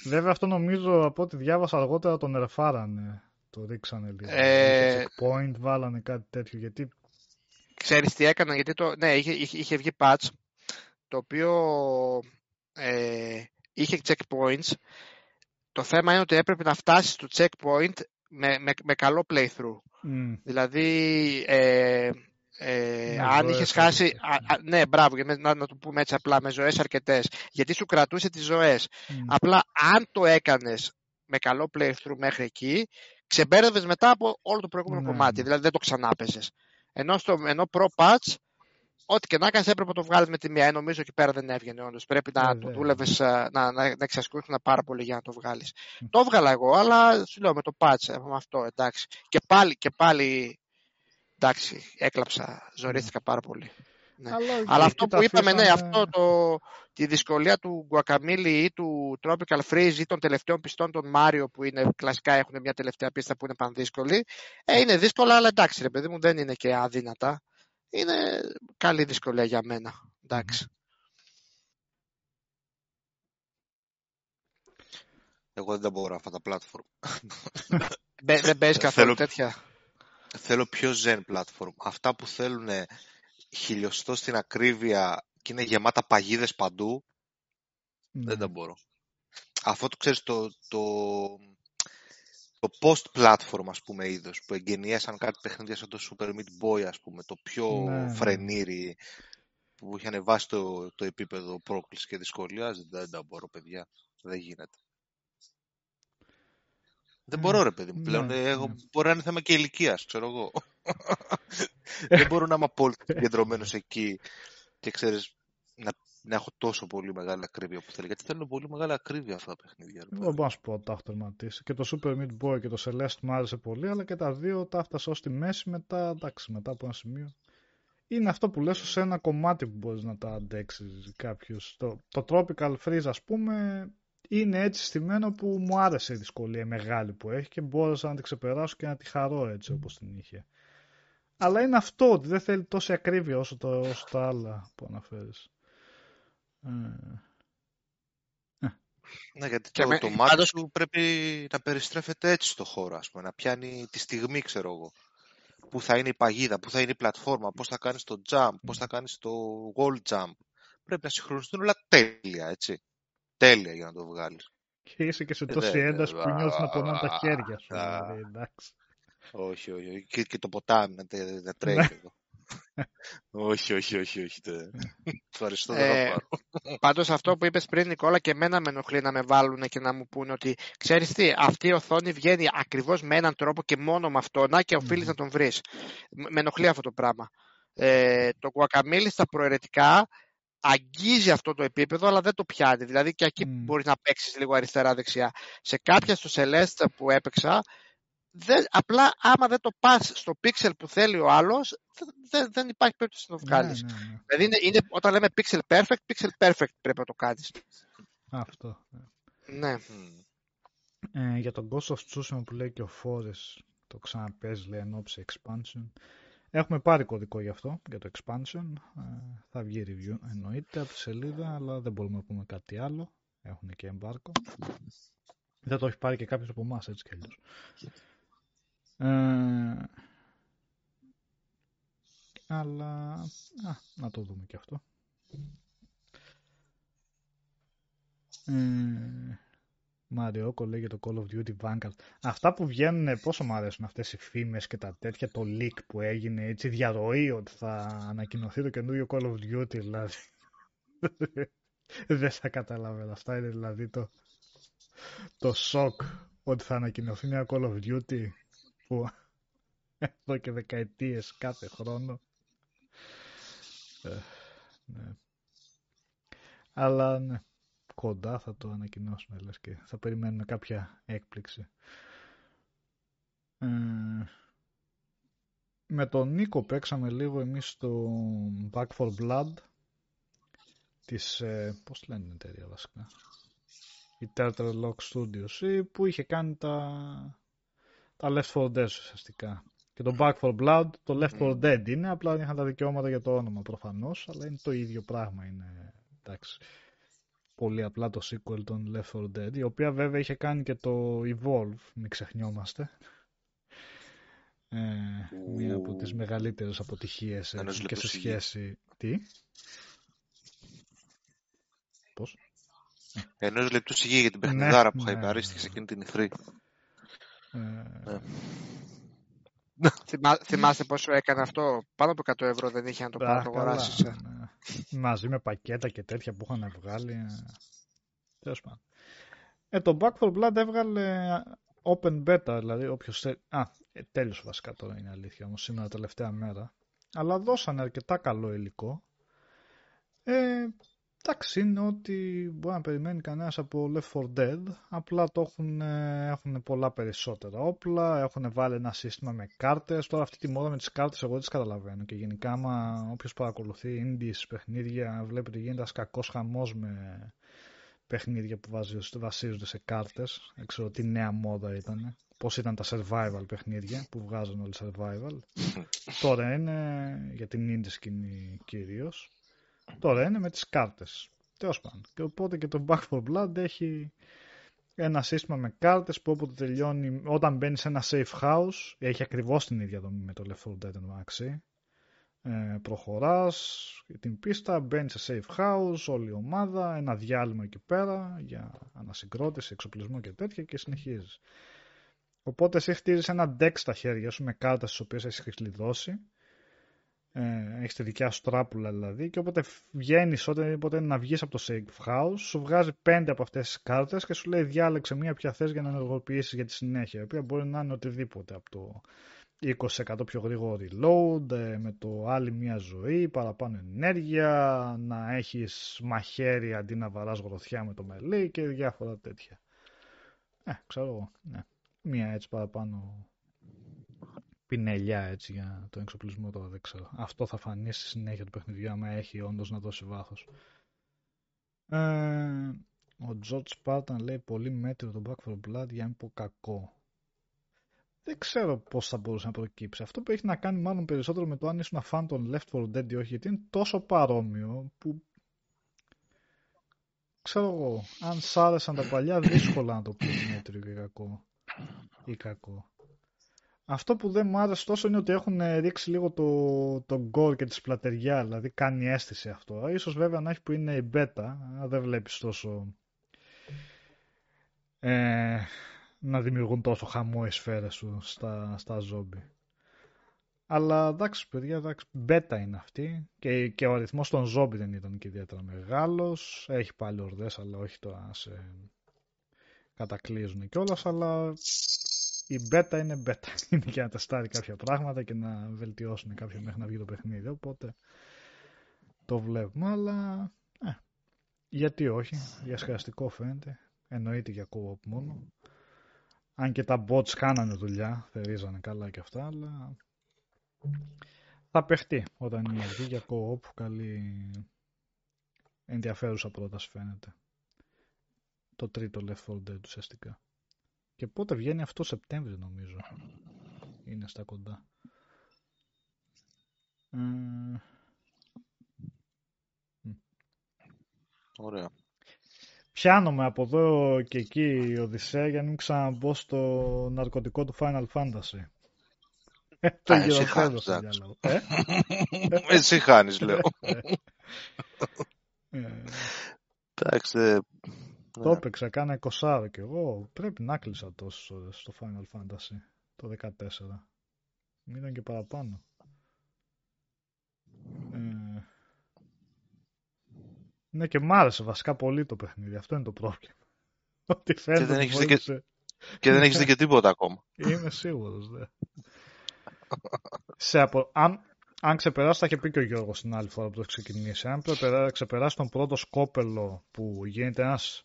Βέβαια αυτό νομίζω από ό,τι διάβασα αργότερα τον ερφάρανε, το ρίξανε λίγο. Ε... Checkpoint, βάλανε κάτι τέτοιο, γιατί Ξέρεις τι έκαναν, γιατί το, ναι, είχε, είχε, είχε βγει patch το οποίο ε, είχε checkpoints. Το θέμα είναι ότι έπρεπε να φτάσεις στο checkpoint με, με, με καλό playthrough. Mm. Δηλαδή, ε, ε, αν είχες χάσει. Α, ναι, μπράβο, να, να το πούμε έτσι απλά, με ζωές αρκετές. Γιατί σου κρατούσε τις ζωές. Mm. Απλά αν το έκανες με καλό playthrough μέχρι εκεί, ξεμπέρδευες μετά από όλο το προηγούμενο ναι. κομμάτι. Δηλαδή δεν το ξανά Ενώ, στο, ενώ Pro Patch, ό,τι και να κάνεις έπρεπε να το βγάλεις με τη μία. Ε, νομίζω εκεί πέρα δεν έβγαινε όντως. Πρέπει να το δούλευες, ε, να, να, να εξασκούσουν πάρα πολύ για να το βγάλεις. Το έβγαλα εγώ, αλλά σου λέω με το patch, ε, με αυτό εντάξει. Και πάλι, και πάλι εντάξει, έκλαψα, ζωρίστηκα πάρα πολύ. Ναι. Αλλά, αυτό που είπαμε, ναι, αυτό το, τη δυσκολία του Guacamole ή του Tropical Freeze ή των τελευταίων πιστών των Mario που είναι κλασικά έχουν μια τελευταία πίστα που είναι πανδύσκολη. Ε, είναι δύσκολα, αλλά εντάξει, ρε παιδί μου, δεν είναι και αδύνατα. Είναι καλή δυσκολία για μένα. Εντάξει. Εγώ δεν τα μπορώ αυτά τα platform. δεν παίζεις καθόλου τέτοια; Θέλω πιο zen platform. Αυτά που θέλουν χιλιοστό στην ακρίβεια και είναι γεμάτα παγίδες παντού, δεν τα μπορώ. Αυτό το ξέρεις το, το, το post-platform ας πούμε είδος που εγγενιάσαν κάτι παιχνίδια σαν το Super Meat Boy ας πούμε, το πιο ναι. ναι. φρενήρι που είχε ανεβάσει το, το επίπεδο πρόκλησης και δυσκολίας, δεν, δεν τα μπορώ παιδιά, δεν γίνεται. Δεν μπορώ ρε παιδί μου. Πλέον ναι, εγώ, ναι. μπορεί να είναι θέμα και ηλικίας, ξέρω εγώ. δεν μπορώ να είμαι απόλυτα κεντρωμένο εκεί και ξέρεις να, να έχω τόσο πολύ μεγάλη ακρίβεια που θέλει. Γιατί θέλουν πολύ μεγάλη ακρίβεια αυτά τα παιχνίδια. Δεν μπορώ να σου πω τα έχω Και το Super Meat Boy και το Celeste μου άρεσε πολύ, αλλά και τα δύο τα έφτασα ως τη μέση μετά, εντάξει, μετά από ένα σημείο. Είναι αυτό που λες σε ένα κομμάτι που μπορείς να τα αντέξεις κάποιος. Το, το Tropical Freeze ας πούμε είναι έτσι στημένο που μου άρεσε η δυσκολία μεγάλη που έχει και μπόρεσα να την ξεπεράσω και να τη χαρώ έτσι όπως την είχε. Αλλά είναι αυτό ότι δεν θέλει τόση ακρίβεια όσο, το, όσο τα άλλα που αναφέρεις. Ε. Ε. Ναι, γιατί το, με... το μάτι σου πρέπει να περιστρέφεται έτσι στο χώρο, ας πούμε, να πιάνει τη στιγμή, ξέρω εγώ. Πού θα είναι η παγίδα, πού θα είναι η πλατφόρμα, πώς θα κάνεις το jump, πώς θα κάνεις το wall jump. Πρέπει να συγχρονιστούν όλα τέλεια, έτσι τέλεια για να το βγάλεις. Και είσαι και σε ε, τόση ένταση που νιώθεις να πονάνε τα χέρια σου. Δηλαδή, εντάξει. Όχι, όχι, Και, και το ποτάμι να, να τρέχει ναι. εδώ. Όχι, όχι, όχι, όχι. Ευχαριστώ, ε, Πάντως αυτό που είπες πριν Νικόλα και εμένα με ενοχλεί να με βάλουν και να μου πούνε ότι ξέρεις τι, αυτή η οθόνη βγαίνει ακριβώς με έναν τρόπο και μόνο με αυτό, να και οφείλεις να τον βρεις. Με ενοχλεί αυτό το πράγμα. Ε, το guacamole στα προαιρετικά αγγίζει αυτό το επίπεδο, αλλά δεν το πιάνει. Δηλαδή και εκεί mm. μπορείς να παίξεις λίγο αριστερά-δεξιά. Σε κάποια στο Celeste που έπαιξα, δεν, απλά άμα δεν το πας στο pixel που θέλει ο άλλος, δεν, δεν υπάρχει περίπτωση να το βγάλεις. Ναι, ναι, ναι. Δηλαδή είναι, είναι, όταν λέμε pixel perfect, pixel perfect πρέπει να το κάνεις. Αυτό. Ναι. Ε, για τον Ghost of Tsushima που λέει και ο Forest, το ξαναπέζει λέει εν expansion. Έχουμε πάρει κωδικό γι' αυτό, για το expansion. Ε, θα βγει review εννοείται από τη σελίδα, αλλά δεν μπορούμε να πούμε κάτι άλλο. Έχουν και εμπάρκο. Δεν το έχει πάρει και κάποιος από εμάς έτσι κι αλλιώς. Ε, αλλά α, να το δούμε και αυτό. Ε, Μαριόκο λέει για το Call of Duty Vanguard. Αυτά που βγαίνουν, πόσο μου αρέσουν αυτές οι φήμες και τα τέτοια, το leak που έγινε, έτσι διαρροή ότι θα ανακοινωθεί το καινούριο Call of Duty, δηλαδή. Δεν θα καταλάβαινα. Αυτά είναι δηλαδή το, το σοκ ότι θα ανακοινωθεί μια Call of Duty που εδώ και δεκαετίες κάθε χρόνο. Ε, ναι. Αλλά ναι κοντά θα το ανακοινώσουμε λες και θα περιμένουμε κάποια έκπληξη. Ε, με τον Νίκο παίξαμε λίγο εμείς στο Back for Blood της, ε, πώς λένε την εταιρεία βασικά, η Turtle Lock Studios που είχε κάνει τα, τα Left 4 Dead ουσιαστικά. Και το Back for Blood, το Left 4 Dead είναι, απλά είχαν τα δικαιώματα για το όνομα προφανώς, αλλά είναι το ίδιο πράγμα, είναι εντάξει πολύ απλά το sequel των Left 4 Dead, η οποία βέβαια είχε κάνει και το Evolve, μην ξεχνιόμαστε. Ε, μία από τις μεγαλύτερες αποτυχίες και σε σχέση... Τι; Πώς; Ενός λεπτού σιγή για την ναι, παιχνιδάρα που είχα ναι, σε εκείνη την ηθρή. Ε... Ναι. θυμάστε πόσο έκανε αυτό, πάνω από 100 ευρώ δεν είχε να το πάρει το αγοράσει. Ε; μαζί με πακέτα και τέτοια που είχαν βγάλει. Τέλος πάντων. Ε, το Back for Blood έβγαλε open beta, δηλαδή όποιος... Α, ε, τέλειωσε βασικά τώρα είναι αλήθεια, όμως σήμερα τελευταία μέρα. Αλλά δώσανε αρκετά καλό υλικό. Ε, εντάξει, είναι ότι μπορεί να περιμένει κανένας από Left 4 Dead. Απλά το έχουν, ε, έχουν πολλά περισσότερα όπλα, έχουν βάλει ένα σύστημα με κάρτες. Τώρα αυτή τη μόδα με τις κάρτες εγώ δεν τις καταλαβαίνω. Και γενικά, άμα όποιος παρακολουθεί indies παιχνίδια, βλέπει ότι γίνεται ένας κακός χαμός με παιχνίδια που βασίζονται σε κάρτες. Δεν ξέρω τι νέα μόδα ήταν. Πώς ήταν τα survival παιχνίδια που βγάζουν όλοι survival. Τώρα είναι για την indie σκηνή κυρίως. Τώρα είναι με τις κάρτες. Τέλος πάντων. Και οπότε και το Back for Blood έχει ένα σύστημα με κάρτες που όποτε τελειώνει, όταν μπαίνει σε ένα safe house, έχει ακριβώς την ίδια δομή με το Left 4 Dead Maxi. Ε, προχωράς την πίστα, μπαίνει σε safe house, όλη η ομάδα, ένα διάλειμμα εκεί πέρα για ανασυγκρότηση, εξοπλισμό και τέτοια και συνεχίζεις. Οπότε εσύ χτίζεις ένα deck στα χέρια σου με κάρτες τις οποίες έχεις κλειδώσει ε, έχεις τη δικιά σου τράπουλα δηλαδή και όποτε βγαίνεις, όποτε να βγεις από το safe house, σου βγάζει πέντε από αυτές τις κάρτες και σου λέει διάλεξε μία ποια θες για να ενεργοποιήσεις για τη συνέχεια. Η οποία μπορεί να είναι οτιδήποτε από το 20% πιο γρήγορο reload, ε, με το άλλη μία ζωή, παραπάνω ενέργεια, να έχεις μαχαίρι αντί να βαράς γροθιά με το μελί και διάφορα τέτοια. Ε, ξέρω εγώ, ναι. Μία έτσι παραπάνω πινελιά έτσι για το εξοπλισμό τώρα δεν ξέρω. Αυτό θα φανεί στη συνέχεια του παιχνιδιού άμα έχει όντως να δώσει βάθος. Ε, ο George Spartan λέει πολύ μέτριο το Back for Blood για να μην πω κακό. Δεν ξέρω πώς θα μπορούσε να προκύψει. Αυτό που έχει να κάνει μάλλον περισσότερο με το αν ήσουν φαν των Left 4 Dead ή όχι, γιατί είναι τόσο παρόμοιο που. Ξέρω εγώ, αν σ' άρεσαν τα παλιά, δύσκολα να το πεις μέτριο και κακό. Ή κακό. Αυτό που δεν μου άρεσε τόσο είναι ότι έχουν ρίξει λίγο το, το γκολ και τη σπλατεριά, δηλαδή κάνει αίσθηση αυτό. Ίσως βέβαια να έχει που είναι η beta, δεν βλέπεις τόσο ε, να δημιουργούν τόσο χαμό οι σφαίρες σου στα, στα ζόμπι. Αλλά εντάξει παιδιά, εντάξει, beta είναι αυτή και, και ο αριθμός των ζόμπι δεν ήταν και ιδιαίτερα μεγάλος. Έχει πάλι ορδές αλλά όχι τώρα σε κατακλείζουν κιόλας, αλλά η beta είναι beta. Είναι για να τεστάρει κάποια πράγματα και να βελτιώσουν κάποια μέχρι να βγει το παιχνίδι. Οπότε το βλέπουμε, αλλά ε, γιατί όχι. Διασκεδαστικό φαίνεται. Εννοείται για co-op μόνο. Αν και τα bots κάνανε δουλειά, θερίζανε καλά και αυτά, αλλά θα παιχτεί όταν είναι βγει για co-op. Καλή ενδιαφέρουσα πρόταση φαίνεται. Το τρίτο Left 4 Dead ουσιαστικά. Και πότε βγαίνει αυτό Σεπτέμβριο νομίζω. Είναι στα κοντά. Ωραία. Πιάνομαι από εδώ και εκεί η Οδυσσέα για να μην ξαναμπω στο ναρκωτικό του Final Fantasy. Ε, το εσύ χάνεις, ε; εσύ χάνεις, λέω. Ε. Εντάξει, το ναι. έπαιξα, κάνα 20 και εγώ. Πρέπει να κλείσα τόσες ώρες στο Final Fantasy το 14. Μείναν και παραπάνω. Ε... Ναι και μ' άρεσε βασικά πολύ το παιχνίδι. Αυτό είναι το πρόβλημα. Ότι φαίνεται και δεν έχεις, δει και... και δεν έχεις δει και τίποτα ακόμα. Είμαι σίγουρος, ναι. Σε απο... αν, αν ξεπεράσει, θα είχε πει και ο Γιώργος την άλλη φορά που το ξεκινήσει. Αν ξεπεράσει τον πρώτο σκόπελο που γίνεται ένας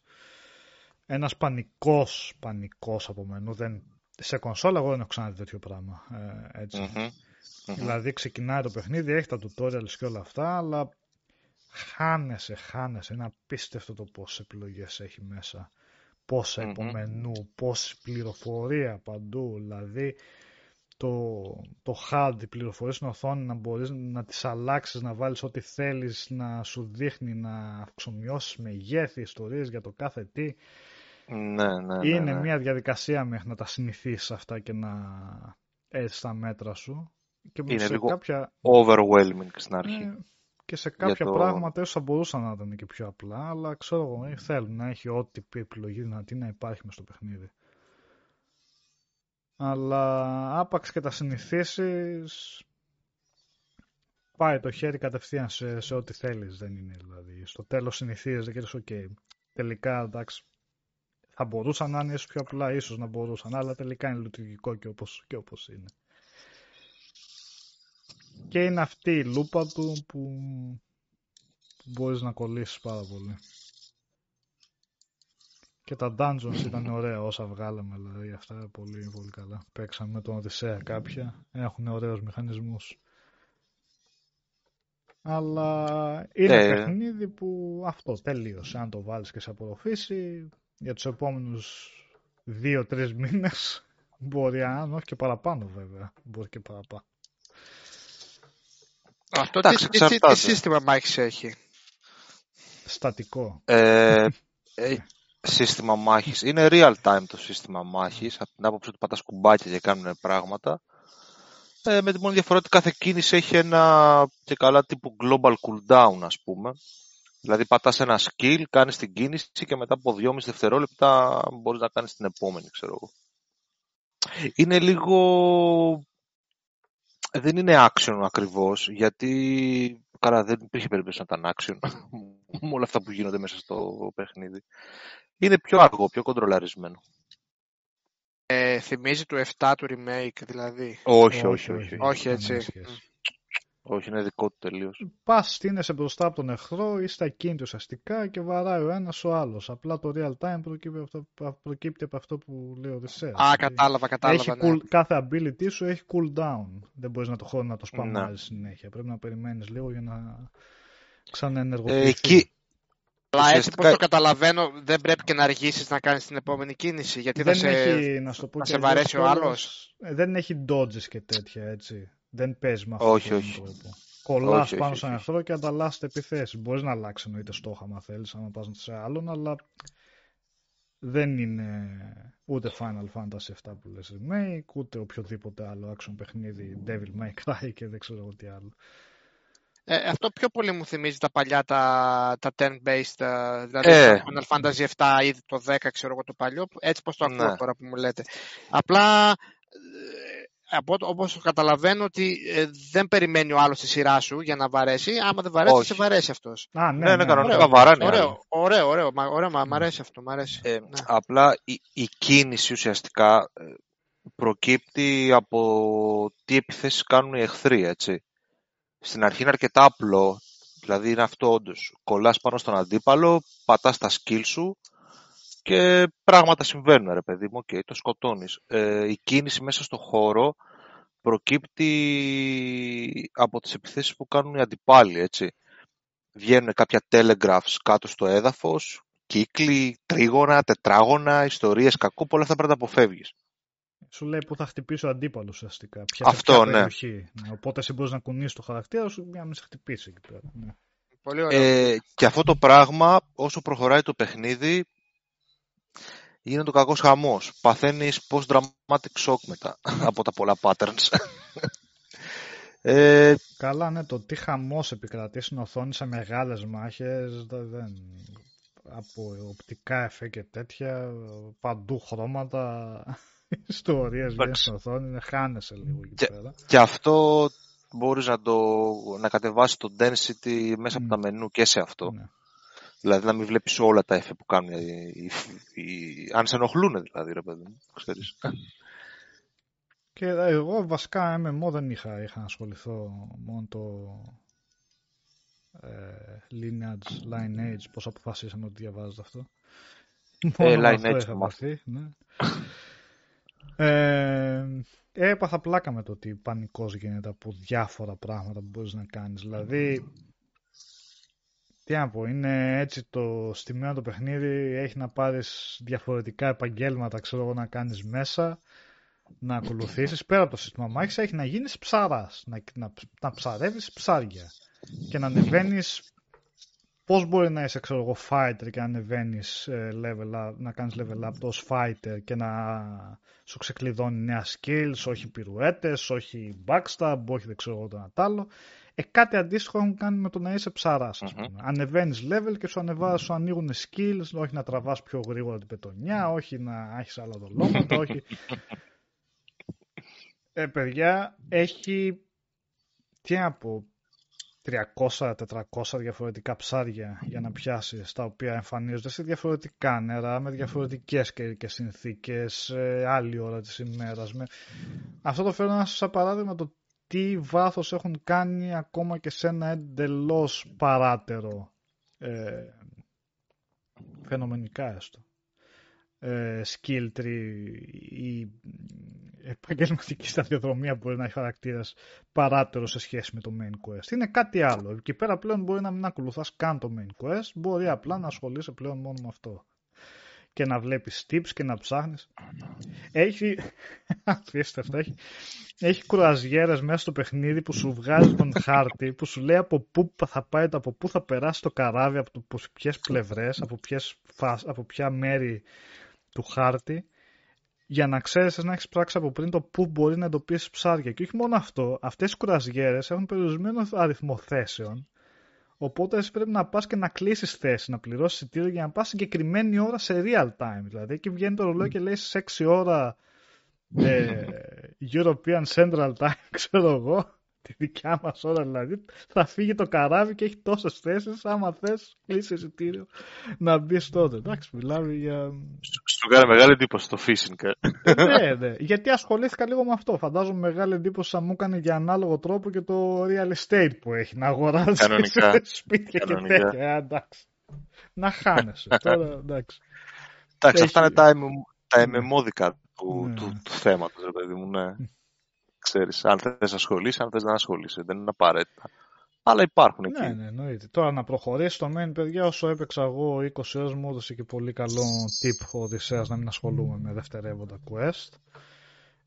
ένας πανικός, πανικός από μενού. Δεν, σε κονσόλα εγώ δεν έχω ξαναδεί τέτοιο πράγμα. Ε, ετσι Δηλαδή ξεκινάει το παιχνίδι, έχει τα tutorials και όλα αυτά, αλλά χάνεσαι, χάνεσαι. Είναι απίστευτο το πόσες επιλογές έχει μέσα. Πόσα mm-hmm. υπομενού, πόση πληροφορία παντού. Δηλαδή το, το HUD, οι πληροφορίες στην οθόνη να μπορείς να τις αλλάξεις, να βάλεις ό,τι θέλεις, να σου δείχνει να αυξομοιώσεις μεγέθη, ιστορίες για το κάθε τι. Ναι, ναι, ναι, Είναι ναι. μια διαδικασία μέχρι να τα συνηθίσεις αυτά και να έτσι τα μέτρα σου. Και είναι σε λίγο κάποια... overwhelming στην αρχή. Ναι, και σε κάποια το... πράγματα ίσως θα μπορούσαν να ήταν και πιο απλά, αλλά ξέρω εγώ, ε, θέλουν να έχει ό,τι επιλογή δυνατή να υπάρχει μες στο παιχνίδι. Αλλά άπαξ και τα συνηθίσεις. Πάει το χέρι κατευθείαν σε, σε ό,τι θέλεις, δεν είναι δηλαδή. Στο τέλος συνηθίζεται και λες, ok, τελικά εντάξει, Θα μπορούσαν να είναι ίσως πιο απλά, ίσως να μπορούσαν, αλλά τελικά είναι λειτουργικό και όπως, και όπως είναι. Και είναι αυτή η λούπα του που, που μπορείς να κολλήσεις πάρα πολύ. Και τα dungeons ήταν ωραία όσα βγάλαμε, δηλαδή αυτά πολύ, πολύ καλά. Παίξαμε με τον Οδυσσέα κάποια, έχουν ωραίους μηχανισμούς. Αλλά είναι ε... παιχνίδι που αυτό τελείωσε. Αν το βάλεις και σε απορροφήσει, για τους επόμενους δύο-τρεις μήνες μπορεί, αν όχι και παραπάνω βέβαια, μπορεί και παραπάνω. Αυτό τι, τι, τι, σύστημα μάχης έχει; Στατικό. Ε, ε, σύστημα μάχης. Είναι real time το σύστημα μάχης, από την άποψη ότι πατάς κουμπάκια και κάνουν πράγματα. Ε, με τη μόνη διαφορά ότι κάθε κίνηση έχει ένα και καλά τύπου global cooldown, ας πούμε. Δηλαδή πατάς ένα skill, κάνεις την κίνηση και μετά από 2,5 δευτερόλεπτα μπορείς να κάνεις την επόμενη, ξέρω εγώ. Είναι λίγο... Δεν είναι action ακριβώς, γιατί καλά δεν υπήρχε περίπτωση να ήταν action με όλα αυτά που γίνονται μέσα στο παιχνίδι. Είναι πιο αργό, πιο κοντρολαρισμένο. Ε, θυμίζει του 7 του remake, δηλαδή. Όχι, όχι, όχι. Όχι, έτσι. Όχι, είναι δικό του τελείως. Πας στείνεσαι μπροστά από τον εχθρό, είσαι ακίνητο ουσιαστικά και βαράει ο ένας ο άλλος. Απλά το real time προκύπτει, αυτό, προκύπτει από αυτό που λέει ο Δησέας. Α, κατάλαβα, κατάλαβα. Έχει ναι. κάθε ability σου έχει cool down. Δεν μπορείς να το να το σπαμάζεις ναι. συνέχεια. Πρέπει να περιμένεις λίγο για να ξαναενεργοποιηθεί. Ε, εκεί, αλλά έτσι πώς το καταλαβαίνω, δεν πρέπει και να αργήσεις να κάνεις την επόμενη κίνηση, γιατί δεν θα, έχει, σε, να το πω θα σε βαρέσει ο άλλος. Ε, δεν έχει dodges και τέτοια, έτσι. Δεν παίζει με αυτό όχι, τον όχι. τρόπο. Κολλάς πάνω στον εχθρό και ανταλλάσσεται επιθέσεις. Μπορείς να αλλάξεις εννοείται στόχα, αν θέλεις, αν πας σε άλλον, αλλά δεν είναι ούτε Final Fantasy 7 που λες remake, ούτε οποιοδήποτε άλλο action παιχνίδι, Devil May Cry και δεν ξέρω τι άλλο. Ε, αυτό πιο πολύ μου θυμίζει τα παλιά τα, τα turn-based, ε, δηλαδή ε. Final Fantasy 7 ή το 10 ξέρω εγώ το παλιό, έτσι πως το ακούω ναι. τώρα που μου λέτε. Απλά ε, από, όπως καταλαβαίνω ότι ε, δεν περιμένει ο άλλος τη σειρά σου για να βαρέσει. Άμα δεν βαρέσει, σε βαρέσει αυτός. Α, ναι, ναι, ναι, κανονικά βαράνε. Ωραίο, ωραίο, ωραίο, ωραίο, μ' αρέσει αυτό, μ' αρέσει. Ε, ναι. Απλά η, η, κίνηση ουσιαστικά προκύπτει από τι επιθέσεις κάνουν οι εχθροί, έτσι στην αρχή είναι αρκετά απλό, δηλαδή είναι αυτό όντως. Κολλάς πάνω στον αντίπαλο, πατάς τα skills σου και πράγματα συμβαίνουν ρε παιδί μου, okay, το σκοτώνεις. Ε, η κίνηση μέσα στο χώρο προκύπτει από τις επιθέσεις που κάνουν οι αντιπάλοι, έτσι. Βγαίνουν κάποια telegraphs κάτω στο έδαφος, κύκλοι, τρίγωνα, τετράγωνα, ιστορίες κακού, πολλά αυτά πρέπει να αποφεύγεις. Σου λέει που θα χτυπήσει ο αντίπαλος ουσιαστικά. Ποια, Αυτό, ναι. ναι. Οπότε εσύ μπορείς να κουνήσεις το χαρακτήρα σου για να μην σε χτυπήσει εκεί πέρα. Ναι. Πολύ ωραίο. Ε, και αυτό το πράγμα, όσο προχωράει το παιχνίδι, είναι το κακός χαμός. Παθαίνεις post dramatic shock μετά από τα πολλά patterns. Ε, Καλά, ναι, το τι χαμός επικρατεί στην οθόνη σε μεγάλες μάχες. Δεν... Από οπτικά εφέ και τέτοια, παντού χρώματα ιστορίες βγαίνει στην οθόνη, χάνεσαι λίγο εκεί και, πέρα. Και αυτό μπορείς να, το, να κατεβάσεις το density μέσα από τα ναι. μενού και σε αυτό. Ναι. Δηλαδή να μην βλέπεις όλα τα εφέ που κάνουν οι, οι, αν σε ενοχλούν δηλαδή ρε παιδί μου, ξέρεις. Και εγώ βασικά MMO δεν είχα, είχα ασχοληθώ μόνο το ε, Lineage, Lineage, πώς αποφασίσαμε ότι διαβάζετε αυτό. Ε, Lineage ναι. Ε, έπαθα πλάκα με το ότι πανικός γίνεται από διάφορα πράγματα που μπορείς να κάνεις. Δηλαδή, τι να πω, είναι έτσι το στημένο το παιχνίδι, έχει να πάρεις διαφορετικά επαγγέλματα, ξέρω εγώ, να κάνεις μέσα, να ακολουθήσεις. Πέρα από το σύστημα μάχης έχει να γίνεις ψαράς, να, να, να ψαρεύεις ψάρια και να ανεβαίνεις Πώς μπορεί να είσαι, ξέρω εγώ, fighter και να ανεβαίνεις ε, level up, να κάνεις level up ως fighter και να σου ξεκλειδώνει νέα skills, όχι πυρουέτες, όχι backstab, όχι δεν ξέρω εγώ το άλλο. Ε, κάτι αντίστοιχο έχουν κάνει με το να είσαι ψαρά, α πούμε. Mm-hmm. Ανεβαίνεις level και σου, ανεβά, σου ανοίγουν skills, όχι να τραβάς πιο γρήγορα την πετονιά, όχι να έχεις άλλα δολώματα, όχι. Ε, παιδιά, έχει. Τι να πω, 300-400 διαφορετικά ψάρια για να πιάσεις τα οποία εμφανίζονται σε διαφορετικά νερά, με διαφορετικές καιρικέ συνθήκες, άλλη ώρα της ημέρας. Με... Αυτό το φέρνω σαν παράδειγμα το τι βάθος έχουν κάνει ακόμα και σε ένα εντελώς παράτερο ε, φαινομενικά έστω ε, skill tree ή επαγγελματική σταδιοδρομία μπορεί να έχει χαρακτήρας παράτερος σε σχέση με το main quest. Είναι κάτι άλλο. Εκεί πέρα πλέον μπορεί να μην ακολουθάς καν το main quest, μπορεί απλά να ασχολείσαι πλέον μόνο με αυτό. Και να βλέπεις tips και να ψάχνεις. Έχει. Απίστευτο. Έχει, έχει κουραζιέρες μέσα στο παιχνίδι που σου βγάζει τον χάρτη, που σου λέει από πού θα πάει, από πού θα περάσει το καράβι, από ποιες πλευρές, από, από ποια μέρη του χάρτη για να ξέρεις να έχεις πράξει από πριν το πού μπορεί να εντοπίσεις ψάρια. Και όχι μόνο αυτό, αυτές οι κουραζιέρες έχουν περιορισμένο αριθμό θέσεων. Οπότε εσύ πρέπει να πας και να κλείσεις θέση, να πληρώσεις εισιτήριο για να πας συγκεκριμένη ώρα σε real time. Δηλαδή, εκεί βγαίνει το ρολόι και λέει σε 6 ώρα ε, European Central Time, ξέρω εγώ, τη δικιά μας ώρα δηλαδή, θα φύγει το καράβι και έχει τόσες θέσεις. Άμα θες, κλείσει εισιτήριο να μπεις τότε. Εντάξει, μιλάμε για. Σου κάνει μεγάλη εντύπωση το phishing. Ε. ναι, ναι. Γιατί ασχολήθηκα λίγο με αυτό. Φαντάζομαι μεγάλη εντύπωση θα μου έκανε για ανάλογο τρόπο και το real estate που έχει να αγοράζει σπίτια και τέτοια. Ε, εντάξει. Να χάνεσαι. Τώρα, εντάξει. Εντάξει, αυτά είναι τα, τα εμεμόδικα του, ναι. του, του θέματος, ρε παιδί μου, ναι ξέρεις, αν θες να ασχολείσαι, αν θες να ασχολείσαι. Δεν είναι απαραίτητα. Αλλά υπάρχουν εκεί. Ναι, ναι, εννοείται. Τώρα να προχωρήσει το main, παιδιά, όσο έπαιξα εγώ 20 ώρες μου έδωσε και πολύ καλό tip ο Οδυσσέας να μην ασχολούμαι με δευτερεύοντα quest.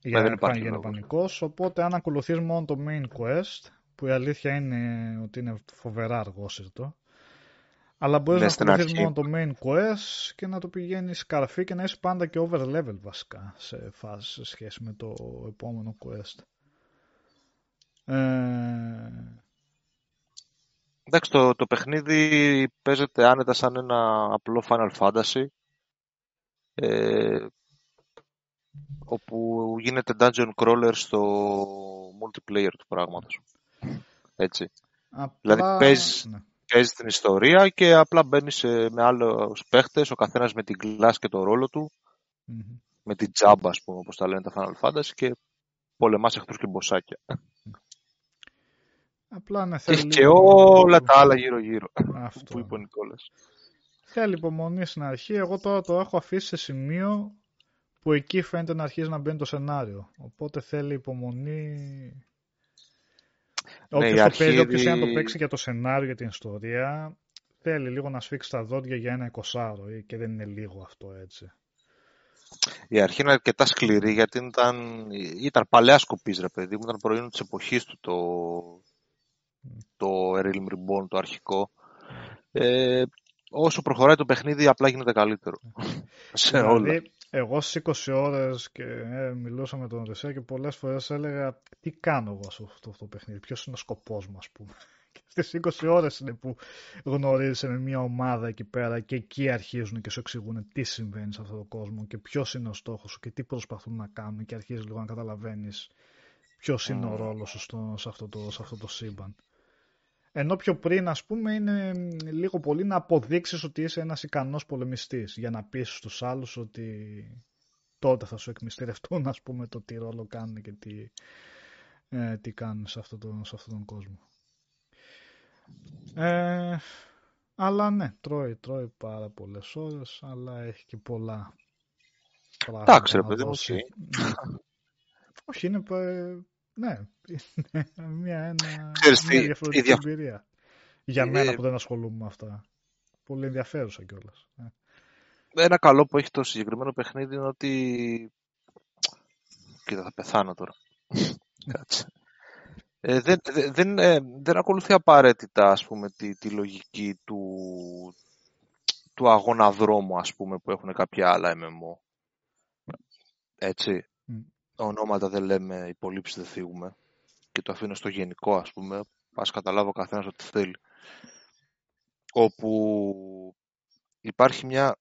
Για να μην γίνει πανικός. Οπότε, αν ακολουθείς μόνο το main quest, που η αλήθεια είναι ότι είναι φοβερά αργόσυρτο, αλλά μπορείς ναι, να ακολουθείς μόνο το main quest και να το πηγαίνεις καρφί και να είσαι πάντα και over level βασικά σε φάση σε σχέση με το επόμενο quest. Ε... Εντάξει, το, το παιχνίδι παίζεται άνετα σαν ένα απλό Final Fantasy ε, όπου γίνεται dungeon crawler στο multiplayer του πράγματος. Έτσι. Απλά... Δηλαδή παίζεις, ναι παίζεις την ιστορία και απλά μπαίνεις με άλλους παίχτες, ο καθένας με την κλάση και το ρόλο του, με την τζάμπα, ας πούμε, όπως τα λένε τα Final Fantasy και πολεμάς εχθρούς και μποσάκια. Απλά να θέλει. Και, όλα τα άλλα γύρω-γύρω. Αυτό. Που είπε ο Νικόλας. Θέλει υπομονή στην αρχή. Εγώ τώρα το έχω αφήσει σε σημείο που εκεί φαίνεται να αρχίζει να μπαίνει το σενάριο. Οπότε θέλει υπομονή Όποιος ναι, το παίζει, όποιος να το παίξει για το σενάριο, για την ιστορία, θέλει λίγο να σφίξει τα δόντια για ένα εικοσάρο και δεν είναι λίγο αυτό έτσι. Η αρχή είναι αρκετά σκληρή γιατί ήταν, ήταν παλαιά σκοπής ρε παιδί μου, ήταν προϊόν της εποχής του το, το Realm Reborn, το αρχικό. Ε, όσο προχωράει το παιχνίδι απλά γίνεται καλύτερο. Σε δηλαδή, όλα. Εγώ στις 20 ώρες και ε, μιλούσα με τον Οδυσσέα και πολλές φορές έλεγα τι κάνω εγώ σε αυτό το παιχνίδι, ποιος είναι ο σκοπός μου, ας πούμε. Και στις 20 ώρες είναι που γνωρίζεσαι με μια ομάδα εκεί πέρα και εκεί αρχίζουν και σου εξηγούν τι συμβαίνει σε αυτόν τον κόσμο και ποιος είναι ο στόχος σου και τι προσπαθούν να κάνουν και αρχίζεις λίγο να καταλαβαίνεις ποιος είναι ο ρόλος σου σε, αυτό το, σε αυτό το σύμπαν. Ενώ πιο πριν, ας πούμε, είναι λίγο πολύ να αποδείξεις ότι είσαι ένας ικανός πολεμιστής για να πεις στους άλλους ότι τότε θα σου εκμυστηρευτούν, ας πούμε, το τι ρόλο κάνουν και τι, ε, τι κάνουν σε, αυτό το, σε αυτόν τον κόσμο. Ε, αλλά ναι, τρώει, τρώει πάρα πολλές ώρες, αλλά έχει και πολλά πράγματα. Εντάξει, ρε παιδί μου, όχι, είναι ναι, μια, ένα, Ξέρεις, μια διαφορετική δια... εμπειρία. Για μένα που δεν ασχολούμαι με αυτά. Πολύ ενδιαφέρουσα κιόλας. Ε. Ένα καλό που έχει το συγκεκριμένο παιχνίδι είναι ότι. Κοίτα, θα πεθάνω τώρα. Κάτσε. Ε, δεν, δεν, ε, δεν ακολουθεί απαραίτητα ας πούμε, τη, τη λογική του, του αγώνα δρόμου ας πούμε, που έχουν κάποια άλλα MMO. Έτσι ονόματα δεν λέμε, υπολείψεις δεν θίγουμε και το αφήνω στο γενικό ας πούμε, ας καταλάβω ο καθένας ό,τι θέλει. Όπου υπάρχει μια,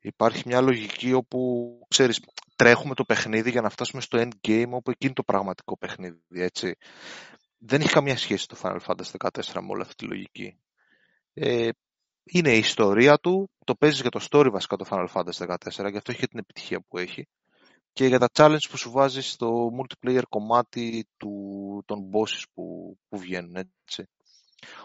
υπάρχει μια λογική όπου, ξέρεις, τρέχουμε το παιχνίδι για να φτάσουμε στο endgame όπου εκεί είναι το πραγματικό παιχνίδι, έτσι. δεν έχει καμία σχέση το Final Fantasy 14 με όλη αυτή τη λογική. Ε, είναι η ιστορία του, το παίζεις για το story βασικά το Final Fantasy 14, γι' αυτό έχει την επιτυχία που έχει και για τα challenge που σου βάζεις στο multiplayer κομμάτι του, των bosses που, που βγαίνουν. Έτσι.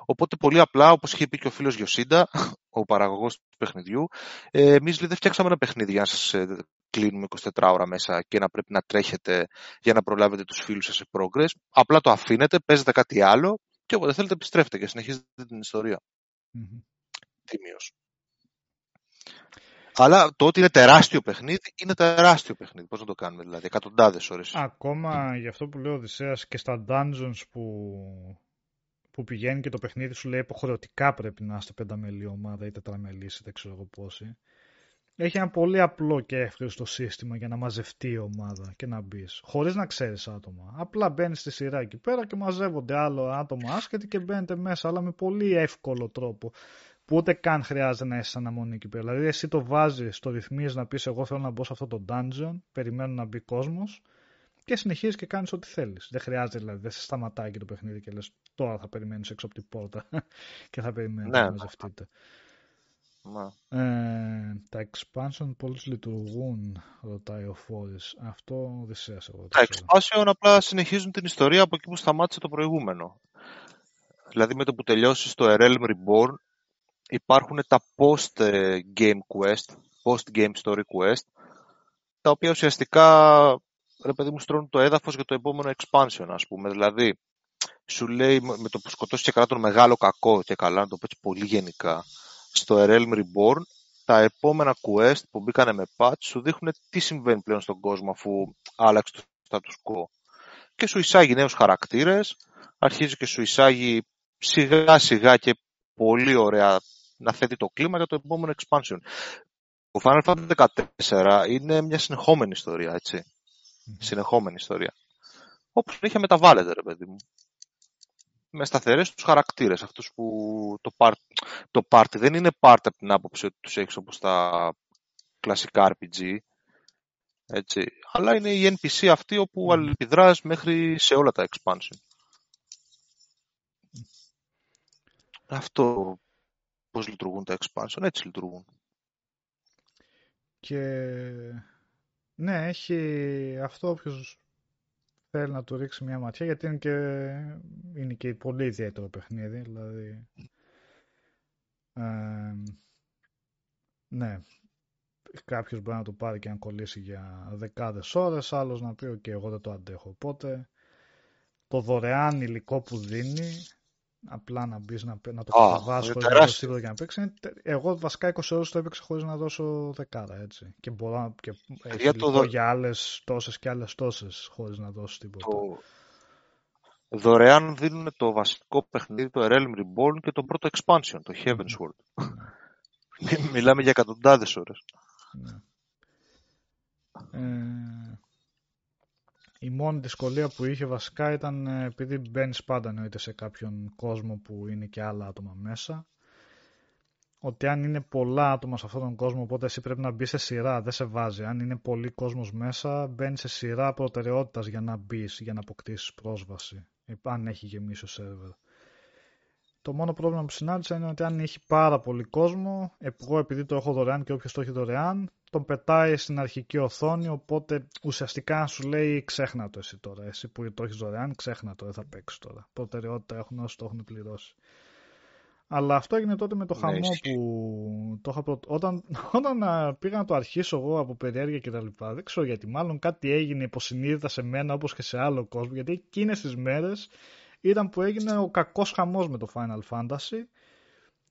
Οπότε πολύ απλά, όπως είχε πει και ο φίλος Γιωσίντα, ο παραγωγός του παιχνιδιού, ε, εμείς δεν φτιάξαμε ένα παιχνίδι για να σας ε, κλείνουμε 24 ώρα μέσα και να πρέπει να τρέχετε για να προλάβετε τους φίλους σας σε progress. Απλά το αφήνετε, παίζετε κάτι άλλο και όποτε θέλετε επιστρέφετε και συνεχίζετε την ιστορία. Mm-hmm. Τίμιος. Αλλά το ότι είναι τεράστιο παιχνίδι, είναι τεράστιο παιχνίδι. Πώς να το κάνουμε δηλαδή, εκατοντάδες ώρες. Ακόμα γι' αυτό που λέω Οδυσσέας και στα dungeons που, που πηγαίνει και το παιχνίδι σου λέει υποχρεωτικά πρέπει να είστε πενταμελή ομάδα ή τετραμελή ή δεν ξέρω εγώ πόσοι. Έχει ένα πολύ απλό και εύκολο σύστημα για να μαζευτεί η ομάδα και να μπεις. Χωρίς να ξέρεις άτομα. Απλά μπαίνεις στη σειρά εκεί πέρα και μαζεύονται άλλο άτομα άσχετοι και μπαίνετε μέσα, αλλά με πολύ εύκολο τρόπο που ούτε καν χρειάζεται να είσαι αναμονή εκεί πέρα. Δηλαδή, εσύ το βάζεις, το ρυθμίζεις να πεις: Εγώ θέλω να μπω σε αυτό το dungeon, περιμένω να μπει κόσμος και συνεχίζεις και κάνεις ό,τι θέλεις. Δεν χρειάζεται δηλαδή, δεν σε σταματάει και το παιχνίδι και λες: Τώρα θα περιμένεις έξω από την πόρτα και θα περιμένει ναι. να μαζευτείτε. Ναι. Ε, τα expansion πώς λειτουργούν, ρωτάει ο Φόρης. Αυτό δεν σε εγώ. Τα expansion απλά συνεχίζουν την ιστορία από εκεί που σταμάτησε το προηγούμενο. Δηλαδή με το που τελειώσει το Realm Reborn υπάρχουν τα post-game quest, post-game story quest, τα οποία ουσιαστικά, ρε παιδί μου, στρώνουν το έδαφος για το επόμενο expansion, ας πούμε. Δηλαδή, σου λέει με το που σκοτώσεις και καλά τον μεγάλο κακό και καλά, να το πω έτσι πολύ γενικά, στο Realm Reborn, τα επόμενα quest που μπήκανε με patch σου δείχνουν τι συμβαίνει πλέον στον κόσμο αφού άλλαξε το status quo. Και σου εισάγει νέους χαρακτήρες, αρχίζει και σου εισάγει σιγά σιγά και πολύ ωραία να θέτει το κλίμα για το επόμενο expansion. Το Final Fantasy 14 είναι μια συνεχόμενη ιστορία, έτσι. Συνεχόμενη ιστορία. Όπως είχε μεταβάλλεται, ρε παιδί μου. Με σταθερές τους χαρακτήρες, αυτούς που το, part, το party δεν είναι part από την άποψη ότι τους έχεις όπως τα κλασικά RPG, έτσι. Αλλά είναι η NPC αυτή όπου mm. αλληλεπιδράς μέχρι σε όλα τα expansion. Αυτό πώς λειτουργούν τα expansion, έτσι λειτουργούν. Και ναι, έχει αυτό όποιος θέλει να του ρίξει μια ματιά, γιατί είναι και, είναι και πολύ ιδιαίτερο παιχνίδι, δηλαδή... Ε, ναι, κάποιος μπορεί να το πάρει και να κολλήσει για δεκάδες ώρες, άλλος να πει ότι εγώ δεν το αντέχω. Οπότε το δωρεάν υλικό που δίνει απλά να μπεις να, να το καταβάσει χωρίς να δώσεις τίποτα για να παίξεις. Εγώ βασικά 20 ώρες το έπαιξα χωρίς να δώσω δεκάρα έτσι. Και μπορώ και για, το δο... για άλλες τόσες και άλλες τόσες χωρίς να δώσω τίποτα. Το... Δωρεάν δίνουν το βασικό παιχνίδι, το Realm Reborn και το πρώτο expansion, το Heaven's World. Ναι. Μιλάμε για εκατοντάδες ώρες. Ναι. Ε, η μόνη δυσκολία που είχε βασικά ήταν ε, επειδή μπαίνεις πάντα εννοείται σε κάποιον κόσμο που είναι και άλλα άτομα μέσα ότι αν είναι πολλά άτομα σε αυτόν τον κόσμο οπότε εσύ πρέπει να μπεις σε σειρά, δεν σε βάζει. Αν είναι πολύ κόσμος μέσα μπαίνει σε σειρά προτεραιότητας για να μπεις, για να αποκτήσεις πρόσβαση αν έχει γεμίσει ο σερβερ. Το μόνο πρόβλημα που συνάντησα είναι ότι αν έχει πάρα πολύ κόσμο, εγώ επειδή το έχω δωρεάν και όποιος το έχει δωρεάν, τον πετάει στην αρχική οθόνη, οπότε ουσιαστικά σου λέει ξέχνα το εσύ τώρα. Εσύ που το έχεις δωρεάν, ξέχνα το, δεν θα παίξεις τώρα. Προτεραιότητα έχουν όσοι το έχουν πληρώσει. Αλλά αυτό έγινε τότε με το ναι, χαμό που το είχα προ... όταν, όταν πήγα να το αρχίσω εγώ από περιέργεια κτλ. Δεν ξέρω γιατί. Μάλλον κάτι έγινε υποσυνείδητα σε μένα όπως και σε άλλο κόσμο. Γιατί εκείνες τις μέρες ήταν που έγινε ο κακός χαμός με το Final Fantasy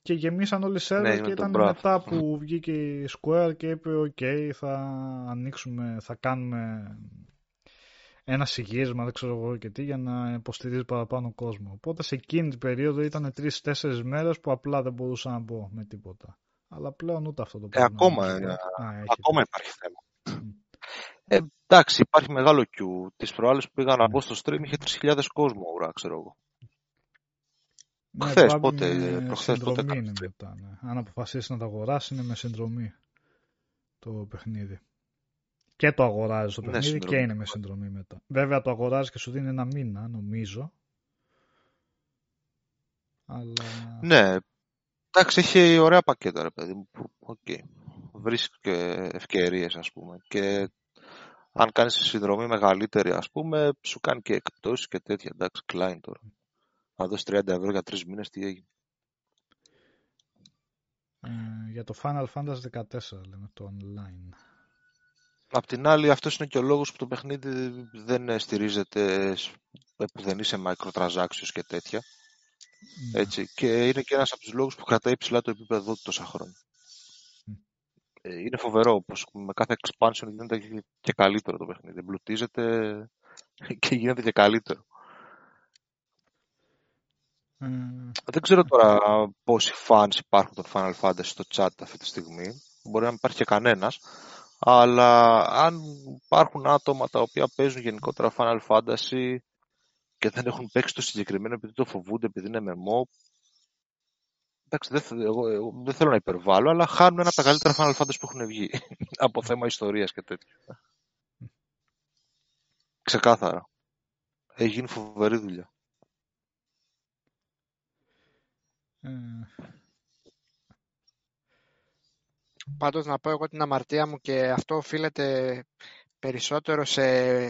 και γεμίσαν όλοι οι σερβερ ναι, και ήταν μετά που βγήκε η Square και είπε ok θα ανοίξουμε, θα κάνουμε ένα συγγύρισμα, δεν ξέρω εγώ και τι, για να υποστηρίζει παραπάνω κόσμο. Οπότε σε εκείνη την περίοδο ήταν τρει-τέσσερι μέρες που απλά δεν μπορούσα να μπω με τίποτα. Αλλά πλέον ούτε αυτό το ε, πράγμα. ακόμα, ε, ακόμα υπάρχει θέμα. Ε, εντάξει, υπάρχει μεγάλο queue. Τις προάλλες που πήγα να μπω στο stream είχε 3.000 κόσμο, ουρά, ξέρω εγώ. Ναι, Χθε, πότε, προχθές, πότε είναι μετά, ναι. Αν αποφασίσει να το αγοράσει, είναι με συνδρομή το παιχνίδι. Και το αγοράζει το ναι, παιχνίδι και είναι με συνδρομή μετά. Βέβαια το αγοράζει και σου δίνει ένα μήνα, νομίζω. Αλλά... Ναι, εντάξει, έχει ωραία πακέτα, ρε παιδί μου. Okay. Βρίσκει και ευκαιρίες, ας πούμε. Και αν κάνεις συνδρομή μεγαλύτερη, ας πούμε, σου κάνει και εκπτώσεις και τέτοια. Εντάξει, κλάιν τώρα. Να δώσει 30 ευρώ για τρεις μήνες, τι έγινε. Ε, για το Final Fantasy 14 λέμε το online. Απ' την άλλη, αυτός είναι και ο λόγος που το παιχνίδι δεν στηρίζεται που δεν είσαι microtransactions και τέτοια. Ναι. Έτσι. Και είναι και ένας από τους λόγους που κρατάει ψηλά το επίπεδο του τόσα χρόνια. Ε, είναι φοβερό πως με κάθε expansion γίνεται και καλύτερο το παιχνίδι. Εμπλουτίζεται και γίνεται και καλύτερο. Δεν ξέρω τώρα πόσοι fans υπάρχουν των Final Fantasy στο chat αυτή τη στιγμή. Μπορεί να μην υπάρχει και κανένας. Αλλά αν υπάρχουν άτομα τα οποία παίζουν γενικότερα Final Fantasy και δεν έχουν παίξει το συγκεκριμένο επειδή το φοβούνται, επειδή είναι μεμό, εντάξει, δεν, εγώ, εγώ, δεν θέλω να υπερβάλλω, αλλά χάνουν ένα από τα καλύτερα Final Fantasy που έχουν βγει. από θέμα ιστορίας και τέτοια. Ξεκάθαρα. Έχει γίνει φοβερή δουλειά. Ε, Πάντως να πω εγώ την αμαρτία μου και αυτό οφείλεται περισσότερο σε,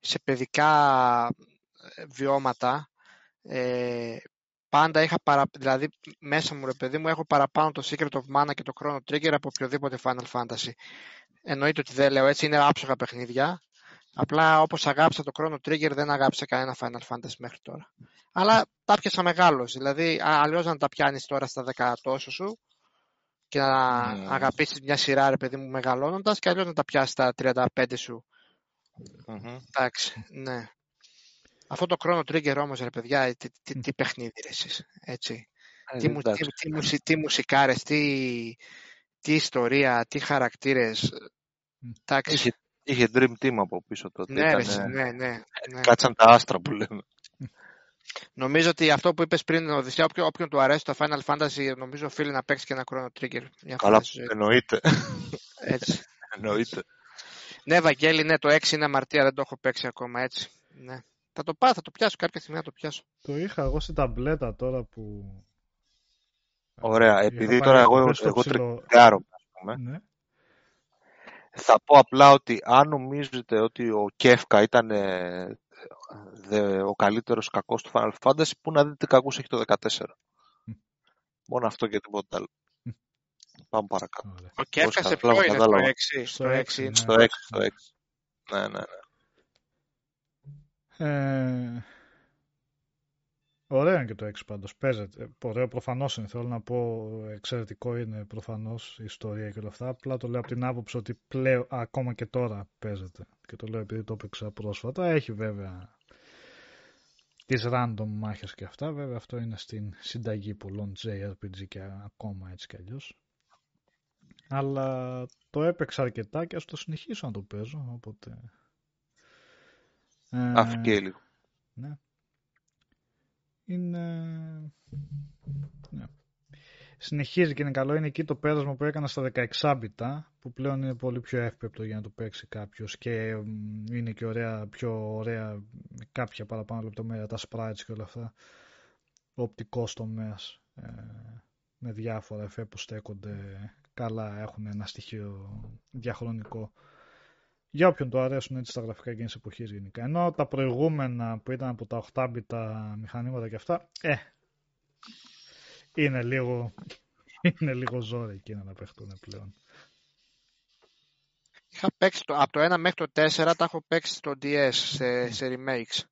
σε παιδικά ε, βιώματα. Ε, πάντα είχα παρα... δηλαδή μέσα μου ρε παιδί μου έχω παραπάνω το Secret of Mana και το Chrono Trigger από οποιοδήποτε Final Fantasy. Εννοείται ότι δεν λέω έτσι, είναι άψογα παιχνίδια. Απλά όπως αγάπησα το Chrono Trigger δεν αγάπησα κανένα Final Fantasy μέχρι τώρα. Αλλά τα πιάσα μεγάλος. Δηλαδή αλλιώς να τα πιάνεις τώρα στα 10 τόσο σου και να mm. αγαπήσεις μια σειρά ρε παιδί μου μεγαλώνοντας και αλλιώς να τα πιάσεις στα 35 σου. Mm-hmm. Εντάξει, ναι. Αυτό το Chrono Trigger όμως ρε παιδιά, τι, τι, τι παιχνίδι ρε εσείς, έτσι. Ε, τι, τι, τι, τι, τι μουσικάρες, τι, τι ιστορία, τι χαρακτήρες. Εντάξει. Είχε, είχε Dream Team από πίσω τότε. Ναι, Ήταν, ναι, ναι, ναι. Κάτσαν τα άστρα που λέμε. Νομίζω ότι αυτό που είπες πριν, Οδυσσέα, όποιον, όποιον του αρέσει το Final Fantasy, νομίζω οφείλει να παίξει και ένα Chrono Trigger. Μια Καλά, εννοείται. Έτσι. εννοείται. Ναι, Βαγγέλη, ναι, το 6 είναι αμαρτία, δεν το έχω παίξει ακόμα έτσι. Ναι. Θα το πάω, θα το πιάσω κάποια στιγμή να το πιάσω. Το είχα εγώ στην ταμπλέτα τώρα που... Ωραία, επειδή τώρα εγώ, εγώ ψηλο... ας πούμε. Ναι. Θα πω απλά ότι αν νομίζετε ότι ο Κέφκα ήταν ο καλύτερος κακός του Final Fantasy, που να δείτε κακούς έχει το 14. Μόνο αυτό και τίποτα άλλο. Πάμε παρακάτω. Ο Κέφκα σε ποιο είναι, στο 6. Στο 6, στο 6. Στο 6. Ναι, ναι, ναι. Ε, ωραίο είναι και το 6 πάντως. Παίζεται. Ωραίο προφανώς είναι. Θέλω να πω εξαιρετικό είναι προφανώς η ιστορία και όλα αυτά. Απλά το λέω από την άποψη ότι πλέον ακόμα και τώρα παίζεται. Και το λέω επειδή το έπαιξα πρόσφατα. Έχει βέβαια τις random μάχες και αυτά. Βέβαια αυτό είναι στην συνταγή πολλών JRPG και ακόμα έτσι κι αλλιώς. Αλλά το έπαιξα αρκετά και ας το συνεχίσω να το παίζω. Οπότε ε, λίγο. Ναι. Είναι... Ναι. Συνεχίζει και είναι καλό. Είναι εκεί το πέρασμα που έκανα στα 16 μπιτα που πλέον είναι πολύ πιο εύπεπτο για να το παίξει κάποιος και είναι και ωραία, πιο ωραία κάποια παραπάνω λεπτομέρεια, τα sprites και όλα αυτά. Ο οπτικός τομέας ε, με διάφορα εφέ που στέκονται καλά, έχουν ένα στοιχείο διαχρονικό για όποιον το αρέσουν έτσι τα γραφικά εκείνης εποχής γενικά. Ενώ τα προηγούμενα που ήταν από τα 8 μπιτα μηχανήματα και αυτά, ε, είναι λίγο, είναι λίγο ζόρι εκείνα να παίχτουν πλέον. Είχα παίξει το, από το 1 μέχρι το 4 τα έχω παίξει στο DS σε, σε remakes.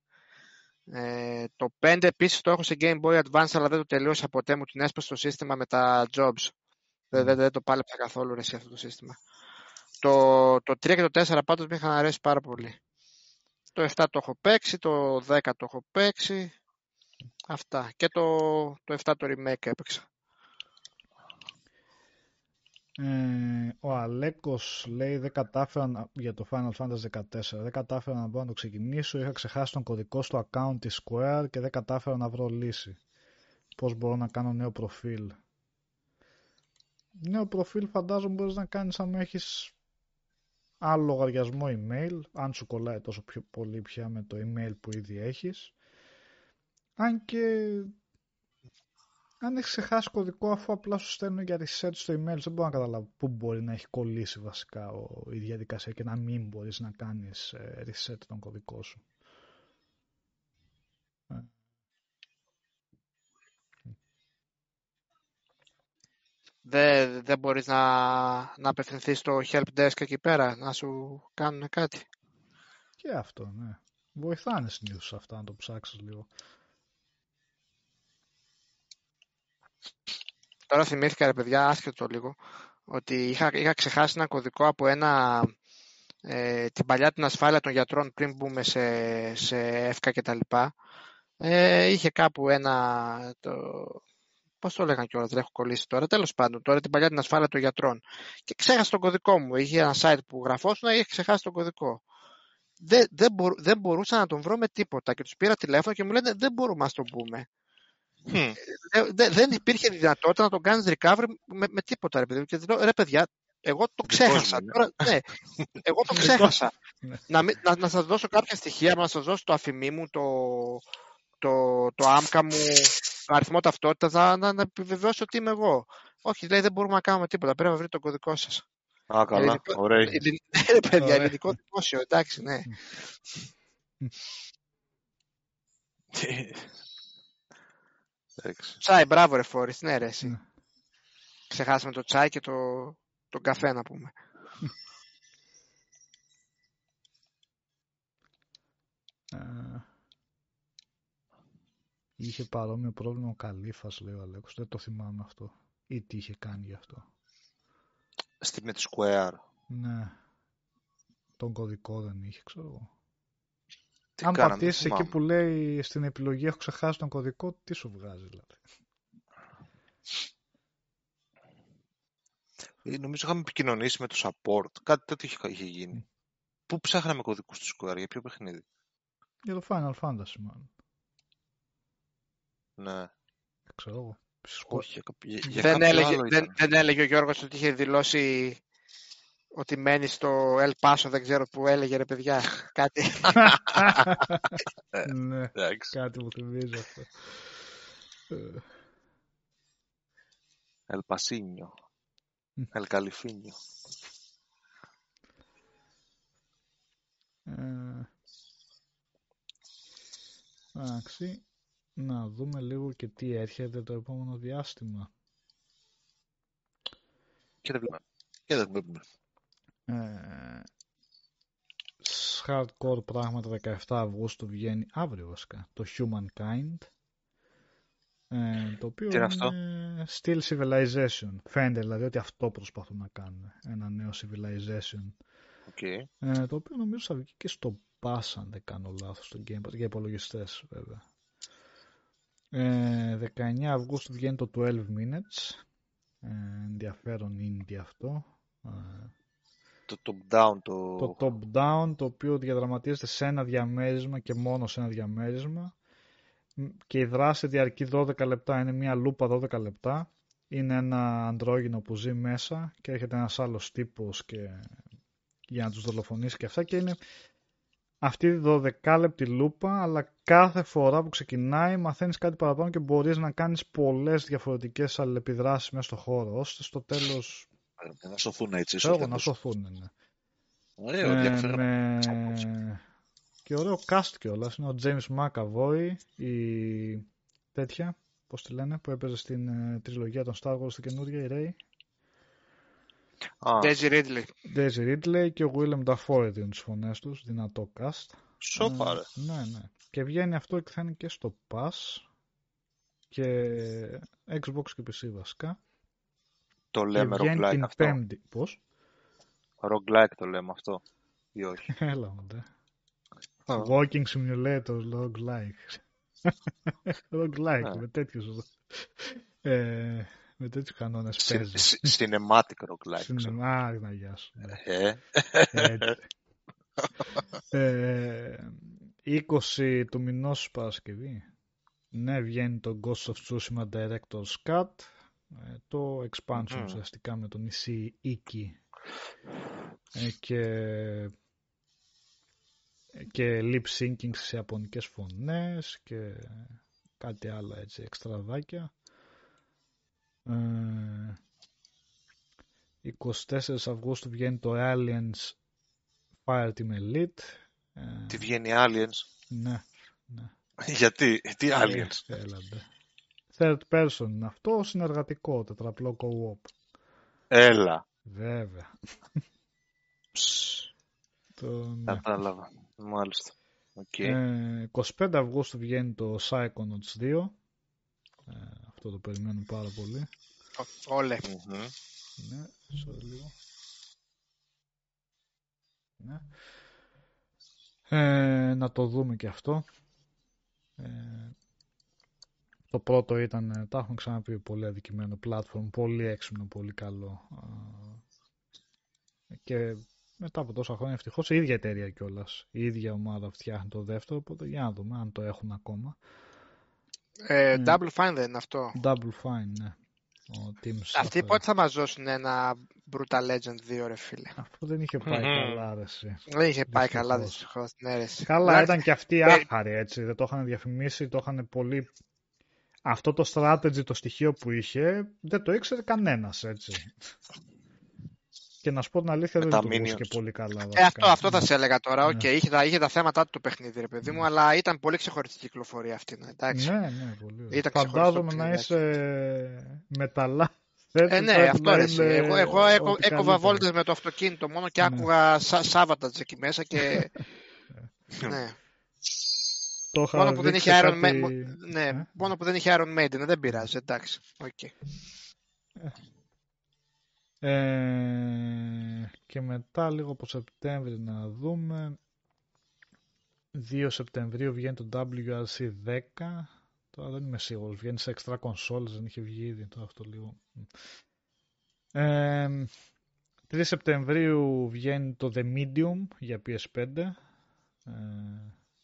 Ε, το 5 επίσης το έχω σε Game Boy Advance αλλά δεν το τελείωσα ποτέ μου την έσπασε το σύστημα με τα jobs. Δεν, δεν, δεν το πάλεψα καθόλου ρε, αυτό το σύστημα. Το, το 3 και το 4 πάντως με είχαν αρέσει πάρα πολύ. Το 7 το έχω παίξει, το 10 το έχω παίξει. Αυτά. Και το, το 7 το remake έπαιξα. Ε, ο Αλέκος λέει δεν κατάφερα για το Final Fantasy 14 δεν κατάφερα να μπορώ να το ξεκινήσω είχα ξεχάσει τον κωδικό στο account της Square και δεν κατάφερα να βρω λύση πως μπορώ να κάνω νέο προφίλ νέο προφίλ φαντάζομαι μπορείς να κάνεις αν έχεις άλλο λογαριασμό email, αν σου κολλάει τόσο πιο πολύ πια με το email που ήδη έχεις. Αν και αν έχεις ξεχάσει κωδικό αφού απλά σου στέλνουν για reset στο email, δεν μπορώ να καταλάβω πού μπορεί να έχει κολλήσει βασικά ο, η διαδικασία και να μην μπορείς να κάνεις ε, reset τον κωδικό σου. Δεν, δεν μπορείς να, να απευθυνθείς στο help desk εκεί πέρα, να σου κάνουν κάτι. Και αυτό, ναι. Βοηθάνε συνήθως αυτά, να το ψάξεις λίγο. Τώρα θυμήθηκα, ρε παιδιά, άσχετο λίγο, ότι είχα, είχα ξεχάσει ένα κωδικό από ένα, ε, την παλιά την ασφάλεια των γιατρών πριν μπούμε σε, σε εύκα και τα λοιπά. Ε, είχε κάπου ένα, το, πώς το λέγανε κιόλας, δεν έχω κολλήσει τώρα, τέλος πάντων, τώρα την παλιά την ασφάλεια των γιατρών. Και ξέχασα τον κωδικό μου, είχε ένα site που γραφόσουν, είχε ξεχάσει τον κωδικό. Δεν, δεν, μπορού, δεν μπορούσα να τον βρω με τίποτα και τους πήρα τηλέφωνο και μου λένε δεν μπορούμε να τον πούμε. Ε, δεν υπήρχε δυνατότητα να τον κάνεις recovery με, με τίποτα, ρε παιδί. Και λέω, ρε παιδιά, εγώ το ξέχασα. Τώρα, ναι, εγώ το ξέχασα. Ναι. να, να, να σας δώσω κάποια στοιχεία, να σας δώσω το αφημί μου, το, το, το άμκα μου, το αριθμό ταυτότητας, να, να, να επιβεβαιώσω ότι είμαι εγώ. Όχι, λέει, δεν μπορούμε να κάνουμε τίποτα. Πρέπει να βρείτε τον κωδικό σας. Α, καλά. Ελληνικό, Ωραία. Ναι, παιδιά, ελληνικό δημόσιο, εντάξει, ναι. Τσάι, μπράβο ρε Φόρης, ναι ρε εσύ. Ναι. Ξεχάσαμε το τσάι και το, τον καφέ να πούμε. Είχε παρόμοιο πρόβλημα ο Καλήφας, λέει ο Αλέκος. Δεν το θυμάμαι αυτό. Ή τι είχε κάνει γι' αυτό. Στη με Square. Ναι. Τον κωδικό δεν είχε, ξέρω εγώ. Τι Αν πατήσεις εκεί που λέει στην επιλογή έχω ξεχάσει τον κωδικό, τι σου βγάζει δηλαδή. Ε, νομίζω είχαμε επικοινωνήσει με το support. Κάτι τέτοιο είχε, γίνει. Πού ψάχναμε κωδικούς του Square, για ποιο παιχνίδι; Για το Final Fantasy, μάλλον. Ναι. Ξέρω εγώ. Όχι, για, για δεν, έλεγε, δεν, δεν έλεγε ο Γιώργος ότι είχε δηλώσει ότι μένει στο El Paso, δεν ξέρω που έλεγε ρε παιδιά, κάτι. ναι, κάτι που θυμίζει αυτό. El Pasinho. El Califínio. Εντάξει, να δούμε λίγο και τι έρχεται το επόμενο διάστημα. Και δεν βλέπουμε. Και δεν βλέπουμε. Ε, hardcore πράγματα 17 Αυγούστου βγαίνει αύριο βασικά. Το Humankind. Ε, το οποίο είναι, αυτό; Still Civilization. Φαίνεται δηλαδή ότι αυτό προσπαθούν να κάνουν. Ένα νέο Civilization. Okay. ε, το οποίο νομίζω θα βγει και στο Pass αν δεν κάνω λάθος στο Game Pass για υπολογιστές βέβαια ε, 19 Αυγούστου βγαίνει το 12 Minutes ε, ενδιαφέρον indie αυτό ε, το top-down. Το... το top-down το οποίο διαδραματίζεται σε ένα διαμέρισμα και μόνο σε ένα διαμέρισμα και η δράση διαρκεί 12 λεπτά, είναι μια λούπα 12 λεπτά. Είναι ένα αντρόγινο που ζει μέσα και έρχεται ένας άλλος τύπος και... για να τους δολοφονήσει και αυτά και είναι αυτή η 12 λεπτή λούπα αλλά κάθε φορά που ξεκινάει μαθαίνεις κάτι παραπάνω και μπορείς να κάνεις πολλές διαφορετικές αλληλεπιδράσεις μέσα στο χώρο ώστε στο τέλος να σωθούν έτσι. Θέλω να σωθούν, ναι. Ωραίο, ε, με... Και ωραίο cast κιόλας. Είναι ο James McAvoy, η τέτοια, πώς τη λένε, που έπαιζε στην ε, τριλογία των Star Wars, την καινούργια, η Ray. Daisy Ridley. Daisy Ridley και ο Willem Dafoe δίνουν τις φωνές τους. Δυνατό cast. Σοπα, ε, ναι, ναι. Και βγαίνει αυτό και θα είναι και στο Pass και Xbox και PC βασικά. Το λέμε roguelike αυτό. Πέμπτη. Πώς; Roguelike το λέμε αυτό. Ή όχι. Έλα μου oh. Walking simulator roguelike. roguelike με τέτοιους ε, με τέτοιους κανόνες παίζει. Cinematic roguelike. Cinematic, να γεια σου. Ε. ε, 20 του μηνός Παρασκευή. Ναι, βγαίνει το Ghost of Tsushima Director's Cut. Ε, το expansion ουσιαστικά με το νησί Iki ε, και και lip syncing σε ιαπωνικές φωνές και κάτι άλλο έτσι εξτραδάκια Ε, 24 Αυγούστου βγαίνει το Aliens Fireteam Elite. Ε, τι βγαίνει Aliens; Ναι, ναι. Γιατί, τι ε, Aliens; Έλαντε. Third person είναι αυτό, συνεργατικό, τετραπλό co-op. Έλα. Βέβαια. το, ναι. Κατάλαβα. Μάλιστα. Okay. Ε, 25 Αυγούστου βγαίνει το Psychonauts 2. Ε, αυτό το περιμένουμε πάρα πολύ. Όλε. Ναι, sorry λίγο. Ναι. Ε, να το δούμε και αυτό. Ε, το πρώτο ήταν, ε, τα έχουμε ξαναπεί, πολύ αδικημένο platform, πολύ έξυπνο, πολύ καλό. Και μετά από τόσα χρόνια ευτυχώς η ίδια εταιρεία κιόλας. Η ίδια ομάδα φτιάχνει το δεύτερο, οπότε για να δούμε αν το έχουν ακόμα. Ε, mm. Double Fine δεν είναι αυτό. Double Fine, ναι. Αυτοί πότε θα μας δώσουν ένα Brutal Legend 2 ρε φίλε; Αυτό δεν είχε πάει καλά ρε Δεν είχε πάει καλά δυστυχώς. Ναι, Καλά ήταν και αυτοί ε, άχαροι έτσι. Δεν το είχαν διαφημίσει, το είχαν πολύ... Αυτό το strategy, το στοιχείο που είχε, δεν το ήξερε κανένας έτσι. Και να σου πω την αλήθεια, δεν το και πολύ καλά. Ε, αυτό, αυτό θα σε έλεγα τώρα. Ναι. Okay, είχε, τα, είχε τα θέματα του το παιχνίδι, ρε παιδί μου, αλλά ήταν πολύ ξεχωριστή κυκλοφορία αυτή. Ναι, εντάξει. ναι, ναι, πολύ. Ήταν Φαντάζομαι να είσαι μεταλλά. Ε, ναι, αυτό αρέσει. Εγώ, εγώ έκοβα βόλτες με το αυτοκίνητο μόνο και ναι. άκουγα Σάββατα εκεί μέσα και... ναι. Το μόνο, που δεν είχε Iron κάτι... ναι, ε; μόνο που δεν είχε Iron Maiden, δεν πειράζει, εντάξει. Okay. Ε, και μετά λίγο από Σεπτέμβρη να δούμε. 2 Σεπτεμβρίου βγαίνει το WRC 10 τώρα δεν είμαι σίγουρος βγαίνει σε extra consoles δεν είχε βγει ήδη τώρα αυτό λίγο. Ε, 3 Σεπτεμβρίου βγαίνει το The Medium για PS5 ε,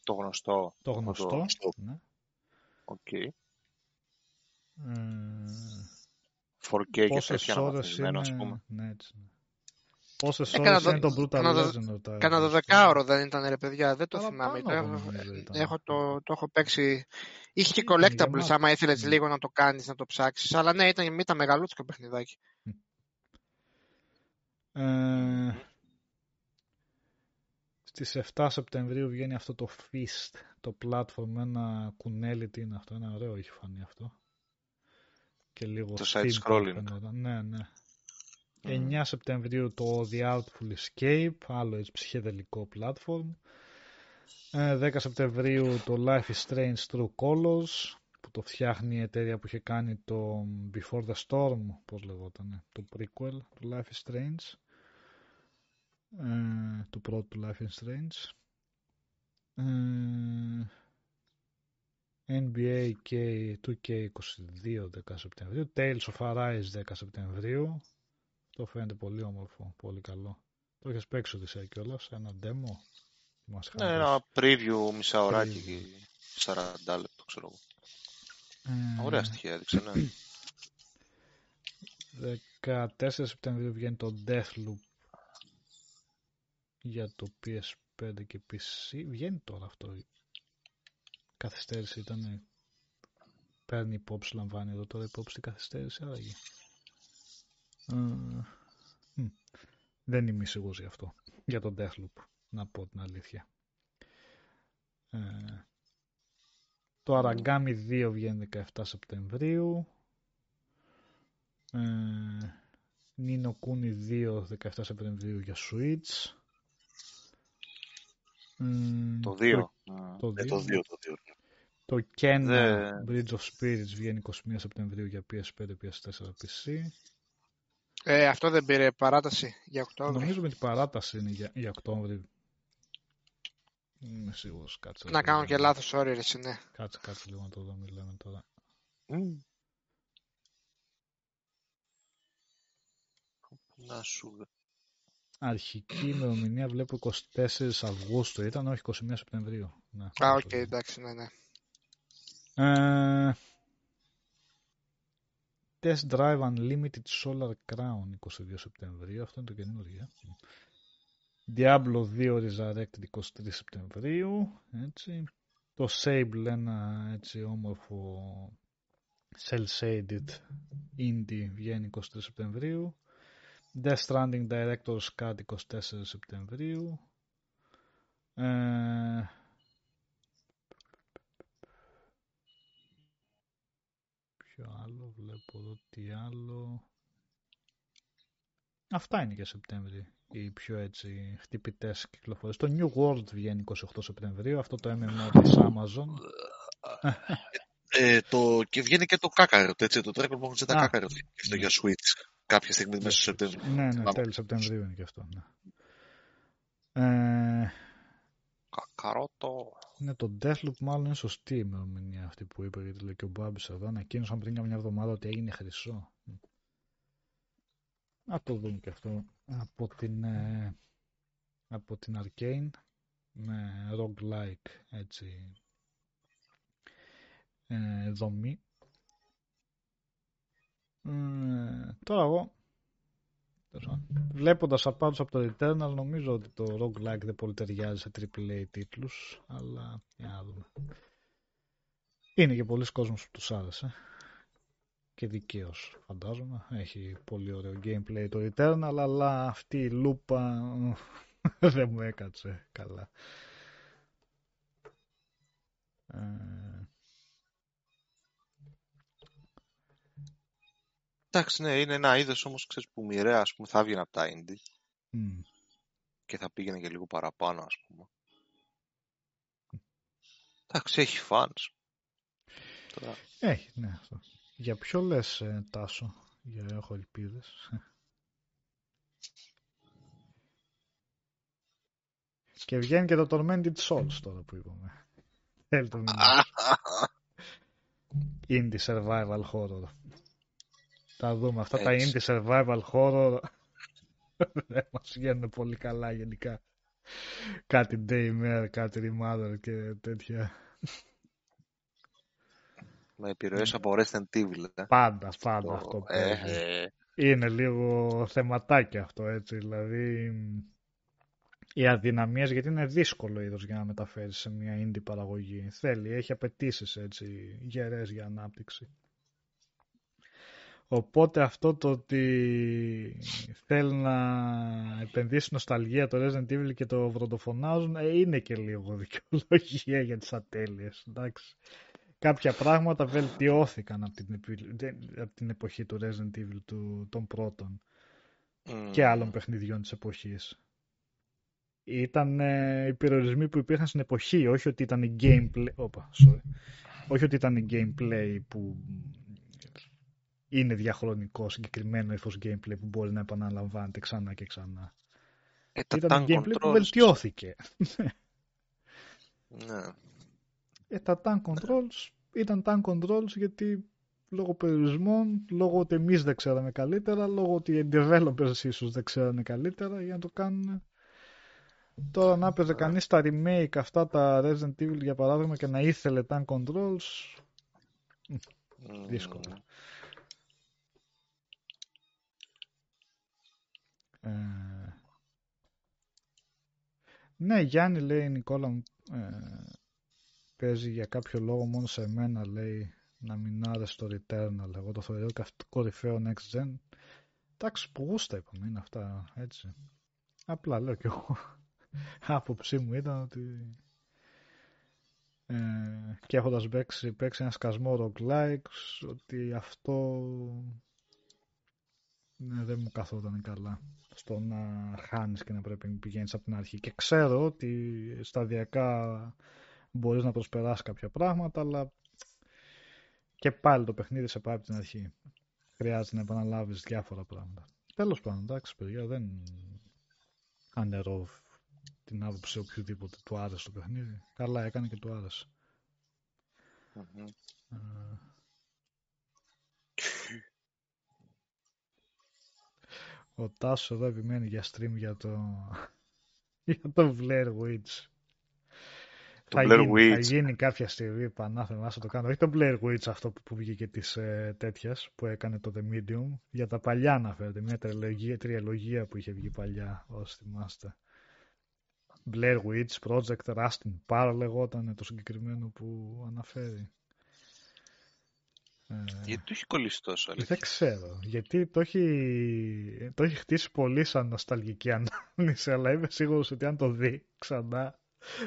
το γνωστό. το γνωστό, ναι. Okay. Ε, 4K και τέτοια είναι... ας πούμε. Ναι, έτσι. Ναι. Πόσες ε, ώρες είναι το Brutal Legend. Κάνα 12 ώρο δεν ήταν ρε παιδιά, δεν το θυμάμαι. Το έχω, έχω, το, το έχω παίξει. Είχε και collectables άμα ήθελες ναι. λίγο να το κάνεις, να το ψάξεις. Αλλά ναι, ήταν, ήταν μεγαλούτσικο παιχνιδάκι. Ε, στις 7 Σεπτεμβρίου βγαίνει αυτό το Fist, το platform, ένα κουνέλι, τι είναι αυτό, ένα ωραίο έχει φανεί αυτό και λίγο το side scrolling. Ναι, ναι. 9 Σεπτεμβρίου το The Outful Escape, άλλο έτσι ψυχεδελικό platform. 10 ε, Σεπτεμβρίου το Life is Strange True Colors, που το φτιάχνει η εταιρεία που είχε κάνει το Before the Storm, πώς λεγόταν, το prequel του Life is Strange. Ε, του πρώτου Life is Strange. Ε, NBA k 2K22 10 Σεπτεμβρίου, Tales of Arise 10 Σεπτεμβρίου. Το φαίνεται πολύ όμορφο, πολύ καλό. Το έχεις παίξει ότι κιόλας, ένα demo; ναι, ένα preview μισά ωράκι και 40 λεπτό ξέρω εγώ. Ε... Ωραία στοιχεία έδειξε, ναι. 14 Σεπτεμβρίου βγαίνει το Deathloop για το PS5 και PC. Βγαίνει τώρα αυτό καθυστέρηση ήταν. Παίρνει υπόψη, λαμβάνει εδώ τώρα υπόψη την καθυστέρηση, άραγε. Ε, δεν είμαι σίγουρος γι' αυτό. Για τον Deathloop, να πω την αλήθεια. Ε, το Aragami 2 βγαίνει 17 Σεπτεμβρίου. Ε, Nino Kuni 2 17 Σεπτεμβρίου για Switch. Το 2. Το 2. Το 2. Το Το Kena Bridge of Spirits βγαίνει 21 Σεπτεμβρίου για PS5, PS4, PC. Ε, αυτό δεν πήρε παράταση για Οκτώβριο. Νομίζω με την παράταση είναι για, για Οκτώβριο. Είμαι σίγουρος. Κάτσε. Να κάνω και λάθος όρι, ρε, ναι. Κάτσε, κάτσε λίγο να το δω, μιλάμε τώρα. Mm. Να σου Αρχική ημερομηνία βλέπω 24 Αυγούστου ήταν, όχι 21 Σεπτεμβρίου. Ναι, Α, OK, okay, εντάξει, ναι, ναι. Ε, Test Drive Unlimited Solar Crown 22 Σεπτεμβρίου, αυτό είναι το καινούργιο. Diablo 2 Resurrected 23 Σεπτεμβρίου, έτσι. Το Sable ένα έτσι όμορφο cel shaded Indie βγαίνει 23 Σεπτεμβρίου. Death Stranding Director's Cut 24 Σεπτεμβρίου. Ε, ποιο άλλο, βλέπω εδώ τι άλλο. Αυτά είναι για Σεπτέμβρη οι πιο έτσι χτυπητές κυκλοφορίες. Το New World βγαίνει 28 Σεπτεμβρίου, αυτό το MMO της Amazon. Ε, το, και βγαίνει και το Kakarot, έτσι, το Dragon Ball Z Kakarot, αυτό για Switch, κάποια στιγμή μέσα στο Σεπτέμβριο. Ναι, ναι, τέλη Σεπτεμβρίου είναι και αυτό, ναι. Ε, Κακαρότο. Ναι, το Deathloop μάλλον είναι σωστή η ημερομηνία αυτή που είπε, γιατί λέει και ο Μπάμπης εδώ, ανακοίνωσαν πριν για μια εβδομάδα ότι έγινε χρυσό. Να το δούμε και αυτό από την, ε, από την Arcane με roguelike έτσι ε, δομή. Ε, τώρα εγώ βλέποντας απάντως από το Returnal νομίζω ότι το roguelike δεν πολύ ταιριάζει σε AAA τίτλους αλλά για να δούμε. Είναι και πολλοί κόσμος που τους άρεσε και δικαίως φαντάζομαι. Έχει πολύ ωραίο gameplay το Returnal, αλλά αυτή η λούπα δεν μου έκατσε καλά. Ε, Εντάξει, ναι, είναι ένα είδος όμως, ξέρεις, που μοιραία, ας πούμε, θα έβγαινε από τα indie και θα πήγαινε και λίγο παραπάνω, ας πούμε. Εντάξει, έχει fans. Έχει, ναι, αυτό. Για ποιο λες, ε, Τάσο, για έχω ελπίδες; Και βγαίνει και το Tormented Souls τώρα που είπαμε. Θέλει το Indie Survival Horror. Τα δούμε. Αυτά τα Indie Survival Horror δεν μας βγαίνουν πολύ καλά γενικά. Κάτι Daymare, κάτι Remother και τέτοια. Με επιρροές από Resident Evil. Ε. Πάντα, πάντα αυτό ε, ε. Είναι λίγο θεματάκι αυτό έτσι, δηλαδή οι αδυναμίες γιατί είναι δύσκολο είδος για να μεταφέρεις σε μια indie παραγωγή. Θέλει, έχει απαιτήσεις έτσι γερές για ανάπτυξη. Οπότε αυτό το ότι θέλει να επενδύσει νοσταλγία το Resident Evil και το βροντοφωνάζουν είναι και λίγο δικαιολογία για τις ατέλειες. Εντάξει κάποια πράγματα βελτιώθηκαν από την, από την εποχή του Resident Evil του, των πρώτων και άλλων παιχνιδιών της εποχής. Ήταν ε, οι περιορισμοί που υπήρχαν στην εποχή, όχι ότι ήταν η gameplay... Οπα, sorry. Όχι ότι ήταν η gameplay που είναι διαχρονικό συγκεκριμένο ύφος gameplay που μπορεί να επαναλαμβάνεται ξανά και ξανά. Ε, ήταν gameplay που βελτιώθηκε. Ναι. Ε, τα tank controls ήταν tank controls γιατί λόγω περιορισμών, λόγω ότι εμείς δεν ξέραμε καλύτερα, λόγω ότι οι developers ίσως δεν ξέρανε καλύτερα για να το κάνουν. Τώρα να έπαιζε κανείς τα remake αυτά τα Resident Evil για παράδειγμα και να ήθελε tank controls, δύσκολο. Ε... Ναι, Γιάννη λέει η Νικόλα ε, παίζει για κάποιο λόγο μόνο σε μένα λέει να μην άρεσε το Returnal. Εγώ το θεωρώ και αυτό κορυφαίο next gen. Εντάξει, που γούστα είπαμε, είναι αυτά έτσι. Απλά λέω κι εγώ. Άποψή μου ήταν ότι ε, και έχοντας παίξει, παίξει ένα σκασμό roguelikes ότι αυτό ναι, δεν μου καθόταν καλά στο να χάνεις και να πρέπει να πηγαίνεις από την αρχή και ξέρω ότι σταδιακά μπορείς να προσπεράσεις κάποια πράγματα, αλλά και πάλι το παιχνίδι σε πάει από την αρχή. Χρειάζεται να επαναλάβεις διάφορα πράγματα. Τέλος πάντων, εντάξει παιδιά, δεν ανερώ την άποψη οποιοδήποτε του άρεσε το παιχνίδι. Καλά έκανε και του αρεσε Ο Τάσος εδώ επιμένει για stream για το, για το Blair Witch θα, γίνει, θα γίνει κάποια στιγμή πανάθεμα να το κάνω. Όχι το Blair Witch αυτό που βγήκε της ε, τέτοιας που έκανε το The Medium. Για τα παλιά αναφέρεται. Μια τριαλογία, τριαλογία που είχε βγει παλιά, όσοι θυμάστε. Blair Witch Project Rustin Parr λεγόταν το συγκεκριμένο που αναφέρει. Ε, γιατί το έχει κολλήσει τόσο, αλήθεια. Δεν ξέρω. Γιατί το έχει, το έχει χτίσει πολύ σαν νοσταλγική ανάμνηση, αλλά είμαι σίγουρος ότι αν το δει ξανά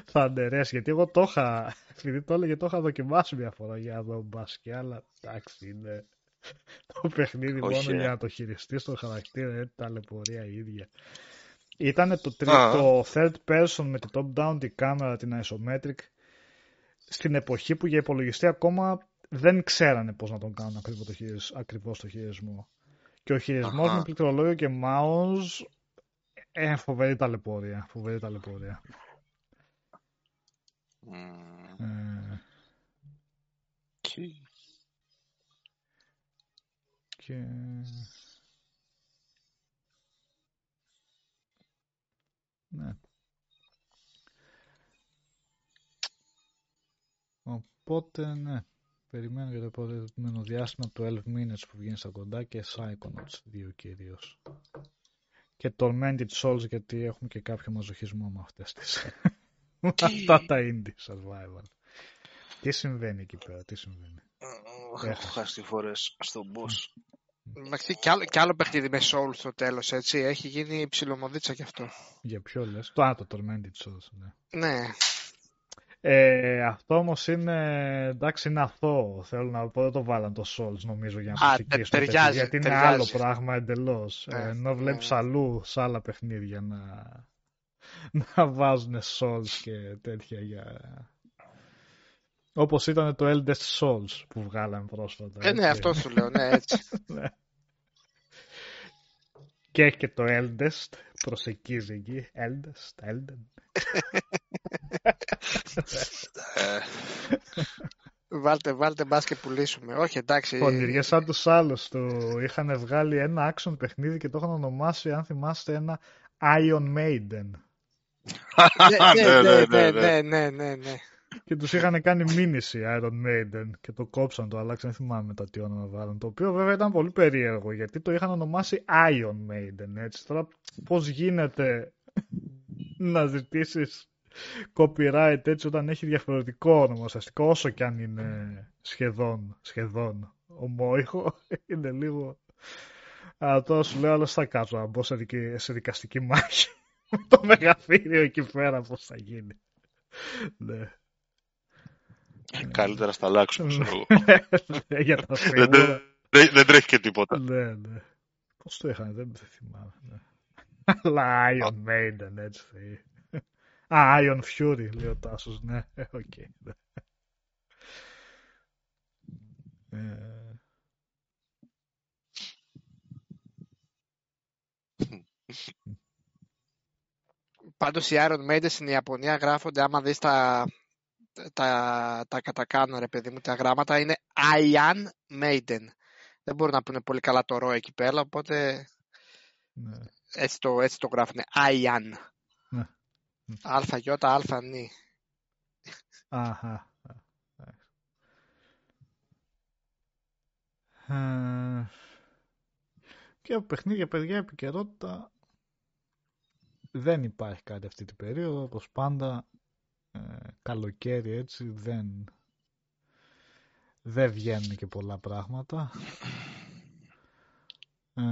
θα αντερέσει. Γιατί εγώ το είχα, επειδή το έλεγε, το είχα δοκιμάσει μια φορά για να δω μπάσκετ, αλλά εντάξει είναι το παιχνίδι μόνο ε. για να το χειριστεί στο χαρακτήρα, είναι ταλαιπωρία η ίδια. Ήταν το, το third person με τη top-down τη κάμερα, την isometric, στην εποχή που για υπολογιστή ακόμα δεν ξέρανε πώς να τον κάνουν ακριβώς το, χειρισ... ακριβώς το χειρισμό. Και ο χειρισμός με πληκτρολόγιο και mouse ε, φοβερή ταλαιπωρία. Φοβερή ταλαιπωρία. Mm. Ε... Και... και... Ναι. Οπότε, ναι. Περιμένω για το επόμενο διάστημα το 12 Minutes που βγαίνει στα κοντά και Psychonauts 2 κυρίως. Και Tormented Souls γιατί έχουμε και κάποιο μαζοχισμό με αυτές τις. Αυτά τα indie survival. Τι συμβαίνει εκεί πέρα, τι συμβαίνει; Έχω χάσει φορές στον boss. Εντάξει, κι άλλο, κι άλλο παιχνίδι με Souls στο τέλος, έτσι. Έχει γίνει ψιλομοδίτσα κι αυτό. Για ποιο λες; Το, α, το Tormented Souls, ναι. Ναι. Ε, αυτό όμως είναι, εντάξει, είναι αθώο. Θέλω να πω, δεν το βάλαν το Souls νομίζω για να προσεγγίσουν. Ταιριάζει, γιατί είναι ταιριάζει. άλλο πράγμα εντελώς. Ναι, ε, ενώ βλέπεις ναι. αλλού σε άλλα παιχνίδια να, να βάζουν Souls και τέτοια για. Όπως ήταν το Eldest Souls που βγάλαμε πρόσφατα. Ε, ναι, έτσι. αυτό σου λέω, ναι, έτσι. Ναι. Και έχει και το Eldest, προσεκίζει εκεί. Eldest, Elden. Ε, βάλτε, βάλτε μπας και πουλήσουμε. Όχι, εντάξει. Πονηριές σαν τους άλλους του είχαν βγάλει ένα action παιχνίδι και το είχαν ονομάσει, αν θυμάστε, ένα Iron Maiden. ναι, ναι, ναι, ναι, ναι, ναι, ναι, ναι. Και τους είχαν κάνει μήνυση Iron Maiden και το κόψαν, το αλλάξαν, δεν θυμάμαι μετά τι όνομα βάλαν. Το οποίο βέβαια ήταν πολύ περίεργο γιατί το είχαν ονομάσει Iron Maiden. Έτσι. Τώρα πώς γίνεται να ζητήσεις copyright έτσι όταν έχει διαφορετικό όνομα ουσιαστικά όσο και αν είναι σχεδόν, σχεδόν ομόηχο είναι λίγο αλλά τώρα σου λέω άλλος θα κάτσω να μπω σε, δικη- σε δικαστική μάχη με το μεγαθύριο εκεί πέρα πώς θα γίνει ναι. Καλύτερα στα αλλάξουμε, ξέρω εγώ. Ναι, για τα Δεν, σίγουρα δεν, δεν τρέχει και τίποτα. ναι ναι πώς το είχαν δεν δεν θυμάμαι ναι. αλλά Iron Maiden έτσι θα είναι. Α, Ion Fury λέει ο Τάσος ναι οκ ναι. Ε, Πάντως οι Iron Maiden στην Ιαπωνία γράφονται, άμα δεις τα, τα, τα κατακάνω ρε παιδί μου, τα γράμματα είναι Iron Maiden. Δεν μπορούν να πούνε πολύ καλά το ρο εκεί πέρα, οπότε ναι. έτσι το, έτσι το γράφουν. Iron. Ναι. Αλφα, γιώτα, αλφα, νη. Αχα. Ε, και από παιχνίδια, παιδιά, επικαιρότητα δεν υπάρχει κάτι αυτή την περίοδο, όπως πάντα ε, καλοκαίρι έτσι δεν δεν βγαίνουν και πολλά πράγματα ε,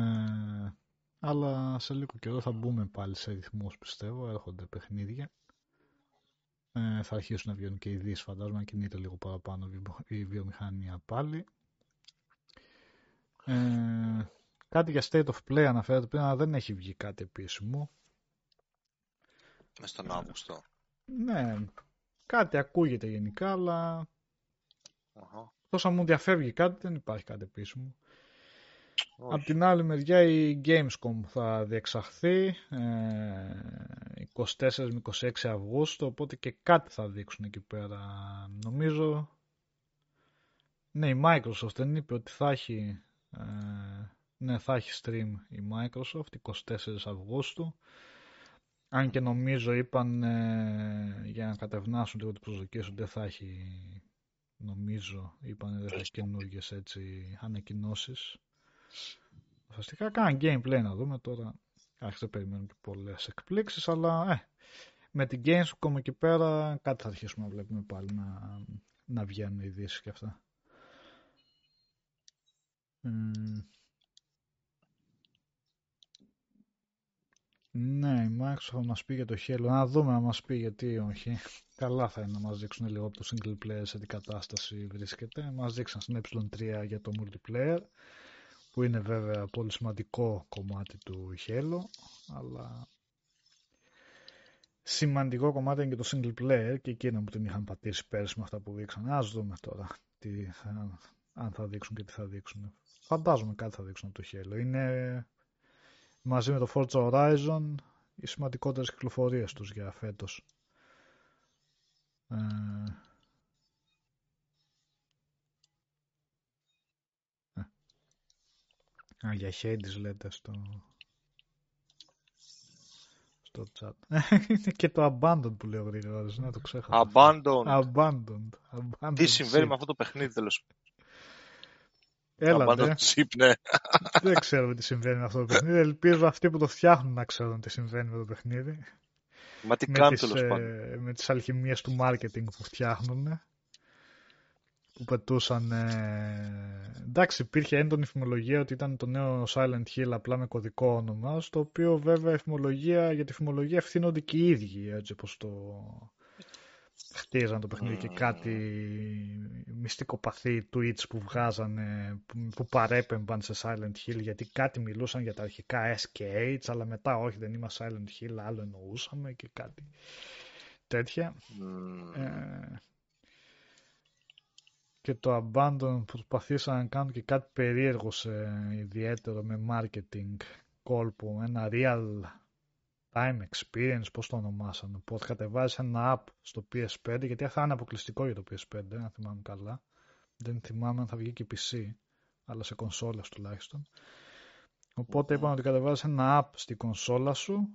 αλλά σε λίγο καιρό θα μπούμε πάλι σε ρυθμούς πιστεύω, έρχονται παιχνίδια ε, θα αρχίσουν να βγαίνουν και οι ειδήσεις φαντάζομαι να κινείται λίγο παραπάνω η βιο- η βιομηχανία πάλι ε, κάτι για State of Play αναφέρεται πριν αλλά δεν έχει βγει κάτι επίσημο Μες στον Αύγουστο. ναι κάτι ακούγεται γενικά αλλά Αχα. τόσο μου διαφεύγει κάτι δεν υπάρχει κάτι επίσημο Όχι. Απ' την άλλη μεριά η Gamescom θα διεξαχθεί ε, 24 με 26 Αυγούστου οπότε και κάτι θα δείξουν εκεί πέρα. Νομίζω ναι η Microsoft δεν είπε ότι θα έχει ε, ναι θα έχει stream η Microsoft 24 Αυγούστου. Αν και νομίζω είπαν ε, για να κατευνάσουν λίγο τις προσδοκίες ότι δεν θα έχει νομίζω είπαν δεν θα έχει καινούργιες έτσι ανακοινώσεις Ουσιαστικά κάνα gameplay να δούμε τώρα. Άρχισε δεν περιμένουμε και πολλές εκπλήξεις, αλλά ε, με την Gamescom εκεί πέρα κάτι θα αρχίσουμε να βλέπουμε πάλι να, να βγαίνουν ειδήσεις και αυτά. Ναι, η Microsoft θα μας πει για το Halo. Να δούμε να μας πει γιατί όχι. Καλά θα είναι να μας δείξουν λίγο από το single player σε τι κατάσταση βρίσκεται. Μας δείξαν στην ε3 για το multiplayer που είναι βέβαια πολύ σημαντικό κομμάτι του Halo αλλά σημαντικό κομμάτι είναι και το single player και εκείνο που την είχαν πατήσει πέρσι με αυτά που δείξαν. Ας δούμε τώρα τι θα, αν θα δείξουν και τι θα δείξουν. Φαντάζομαι κάτι θα δείξουν από το Halo. Είναι μαζί με το Forza Horizon οι σημαντικότερες κυκλοφορίες τους για φέτος. Ε... Α, για Hades λέτε στο, στο chat. και το Abandoned που λέω γρήγορα, να το ξέχασα. Abandoned. Abandoned. Abandoned. Τι συμβαίνει με αυτό το παιχνίδι τέλος Έλα, ναι. ναι. Δεν ξέρουμε τι συμβαίνει με αυτό το παιχνίδι. Ελπίζω αυτοί που το φτιάχνουν να ξέρουν τι συμβαίνει με το παιχνίδι. Μα τι κάνουν τέλος πάντων. Με τις αλχημίες του marketing που φτιάχνουν. Που πετούσαν... Ε... Εντάξει, υπήρχε έντονη φημολογία ότι ήταν το νέο Silent Hill απλά με κωδικό όνομα, στο οποίο βέβαια η φημολογία, για τη φημολογία ευθύνονται και οι ίδιοι, έτσι όπως το χτίζαν το παιχνίδι και κάτι μυστικοπαθή tweets που βγάζανε, που παρέπεμπαν σε Silent Hill γιατί κάτι μιλούσαν για τα αρχικά S και H αλλά μετά όχι δεν είμαστε Silent Hill άλλο εννοούσαμε και κάτι τέτοια. Ε, και το Abandon προσπαθήσαν να κάνουν και κάτι περίεργο σε ιδιαίτερο με marketing κόλπο, ένα real time experience, πώς το ονομάσανε. Που θα κατεβάζει ένα app στο PS5, γιατί θα είναι αποκλειστικό για το PS5, αν θυμάμαι καλά. Δεν θυμάμαι αν θα βγει και PC, αλλά σε κονσόλα τουλάχιστον. Οπότε είπαμε ότι κατεβάζεις ένα app στη κονσόλα σου,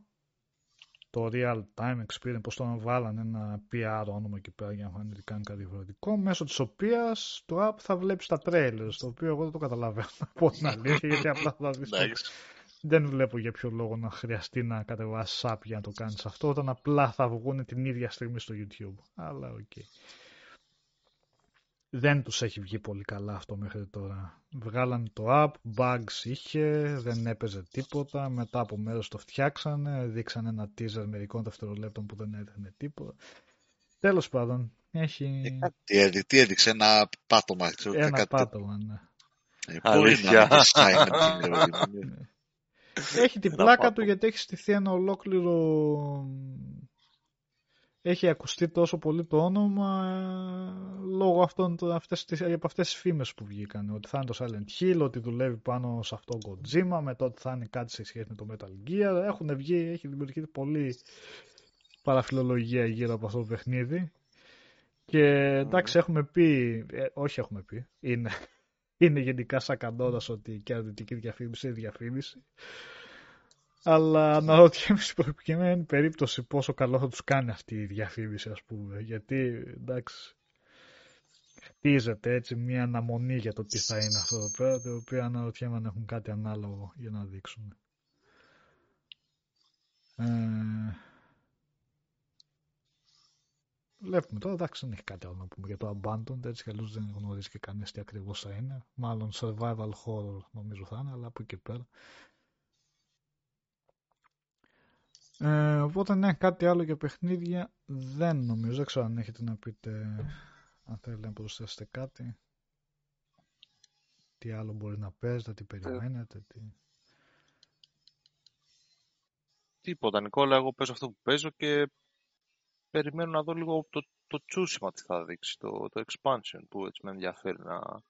το real time experience, πώς το βάλανε ένα PR όνομα εκεί πέρα για να φανεί ότι κάνει κάτι διαφορετικό, μέσω της οποίας το app θα βλέπει τα trailers, το οποίο εγώ δεν το καταλαβαίνω από την αλήθεια, γιατί απλά θα δεις δεν βλέπω για ποιο λόγο να χρειαστεί να κατεβάσεις app για να το κάνεις αυτό, όταν απλά θα βγουν την ίδια στιγμή στο YouTube. Αλλά OK. Okay. Δεν τους έχει βγει πολύ καλά αυτό μέχρι τώρα. Βγάλανε το app, bugs είχε, δεν έπαιζε τίποτα, μετά από μέρες το φτιάξανε, δείξανε ένα teaser μερικών δευτερολέπτων που δεν έδειχνε τίποτα. Τέλος πάντων, έχει... Ε, τι, τι έδειξε, ένα πάτωμα. Ένα κάτι... πάτωμα, ναι. Ε, Αλήθεια. Ναι. Έχεις την πλάκα του γιατί έχει στηθεί ένα ολόκληρο... Έχει ακουστεί τόσο πολύ το όνομα ε, λόγω αυτών, αυτές, από αυτές τις φήμες που βγήκαν. Ότι θα είναι το Silent Hill, ότι δουλεύει πάνω σε αυτό Kojima, μετά ότι θα είναι κάτι σε σχέση με το Metal Gear. Έχουν βγει, έχει δημιουργηθεί πολύ παραφιλολογία γύρω από αυτό το παιχνίδι. Και εντάξει, έχουμε πει, ε, όχι έχουμε πει, είναι είναι γενικά σακαντώνα ότι και αρνητική διαφήμιση είναι διαφήμιση. Αλλά αναρωτιέμαι στην προκειμένη περίπτωση πόσο καλό θα τους κάνει αυτή η διαφήμιση ας πούμε. Γιατί εντάξει χτίζεται έτσι μια αναμονή για το τι θα είναι αυτό εδώ πέρα το οποίο αναρωτιέμαι αν έχουν κάτι ανάλογο για να δείξουν. Ε... Βλέπουμε τώρα, εντάξει, δεν έχει κάτι άλλο να πούμε για το Abandoned, έτσι κι δεν γνωρίζει και κανείς τι ακριβώς θα είναι. Μάλλον survival horror νομίζω θα είναι, αλλά από εκεί πέρα. Ε, οπότε ναι, κάτι άλλο για παιχνίδια δεν νομίζω, δεν ξέρω αν έχετε να πείτε, αν θέλετε να προσθέσετε κάτι. Τι άλλο μπορεί να παίζετε, τι περιμένετε, τι... Τίποτα, Νικόλα, εγώ παίζω αυτό που παίζω και περιμένω να δω λίγο το, το τσούσιμα τι θα δείξει, το, το expansion που έτσι με ενδιαφέρει να...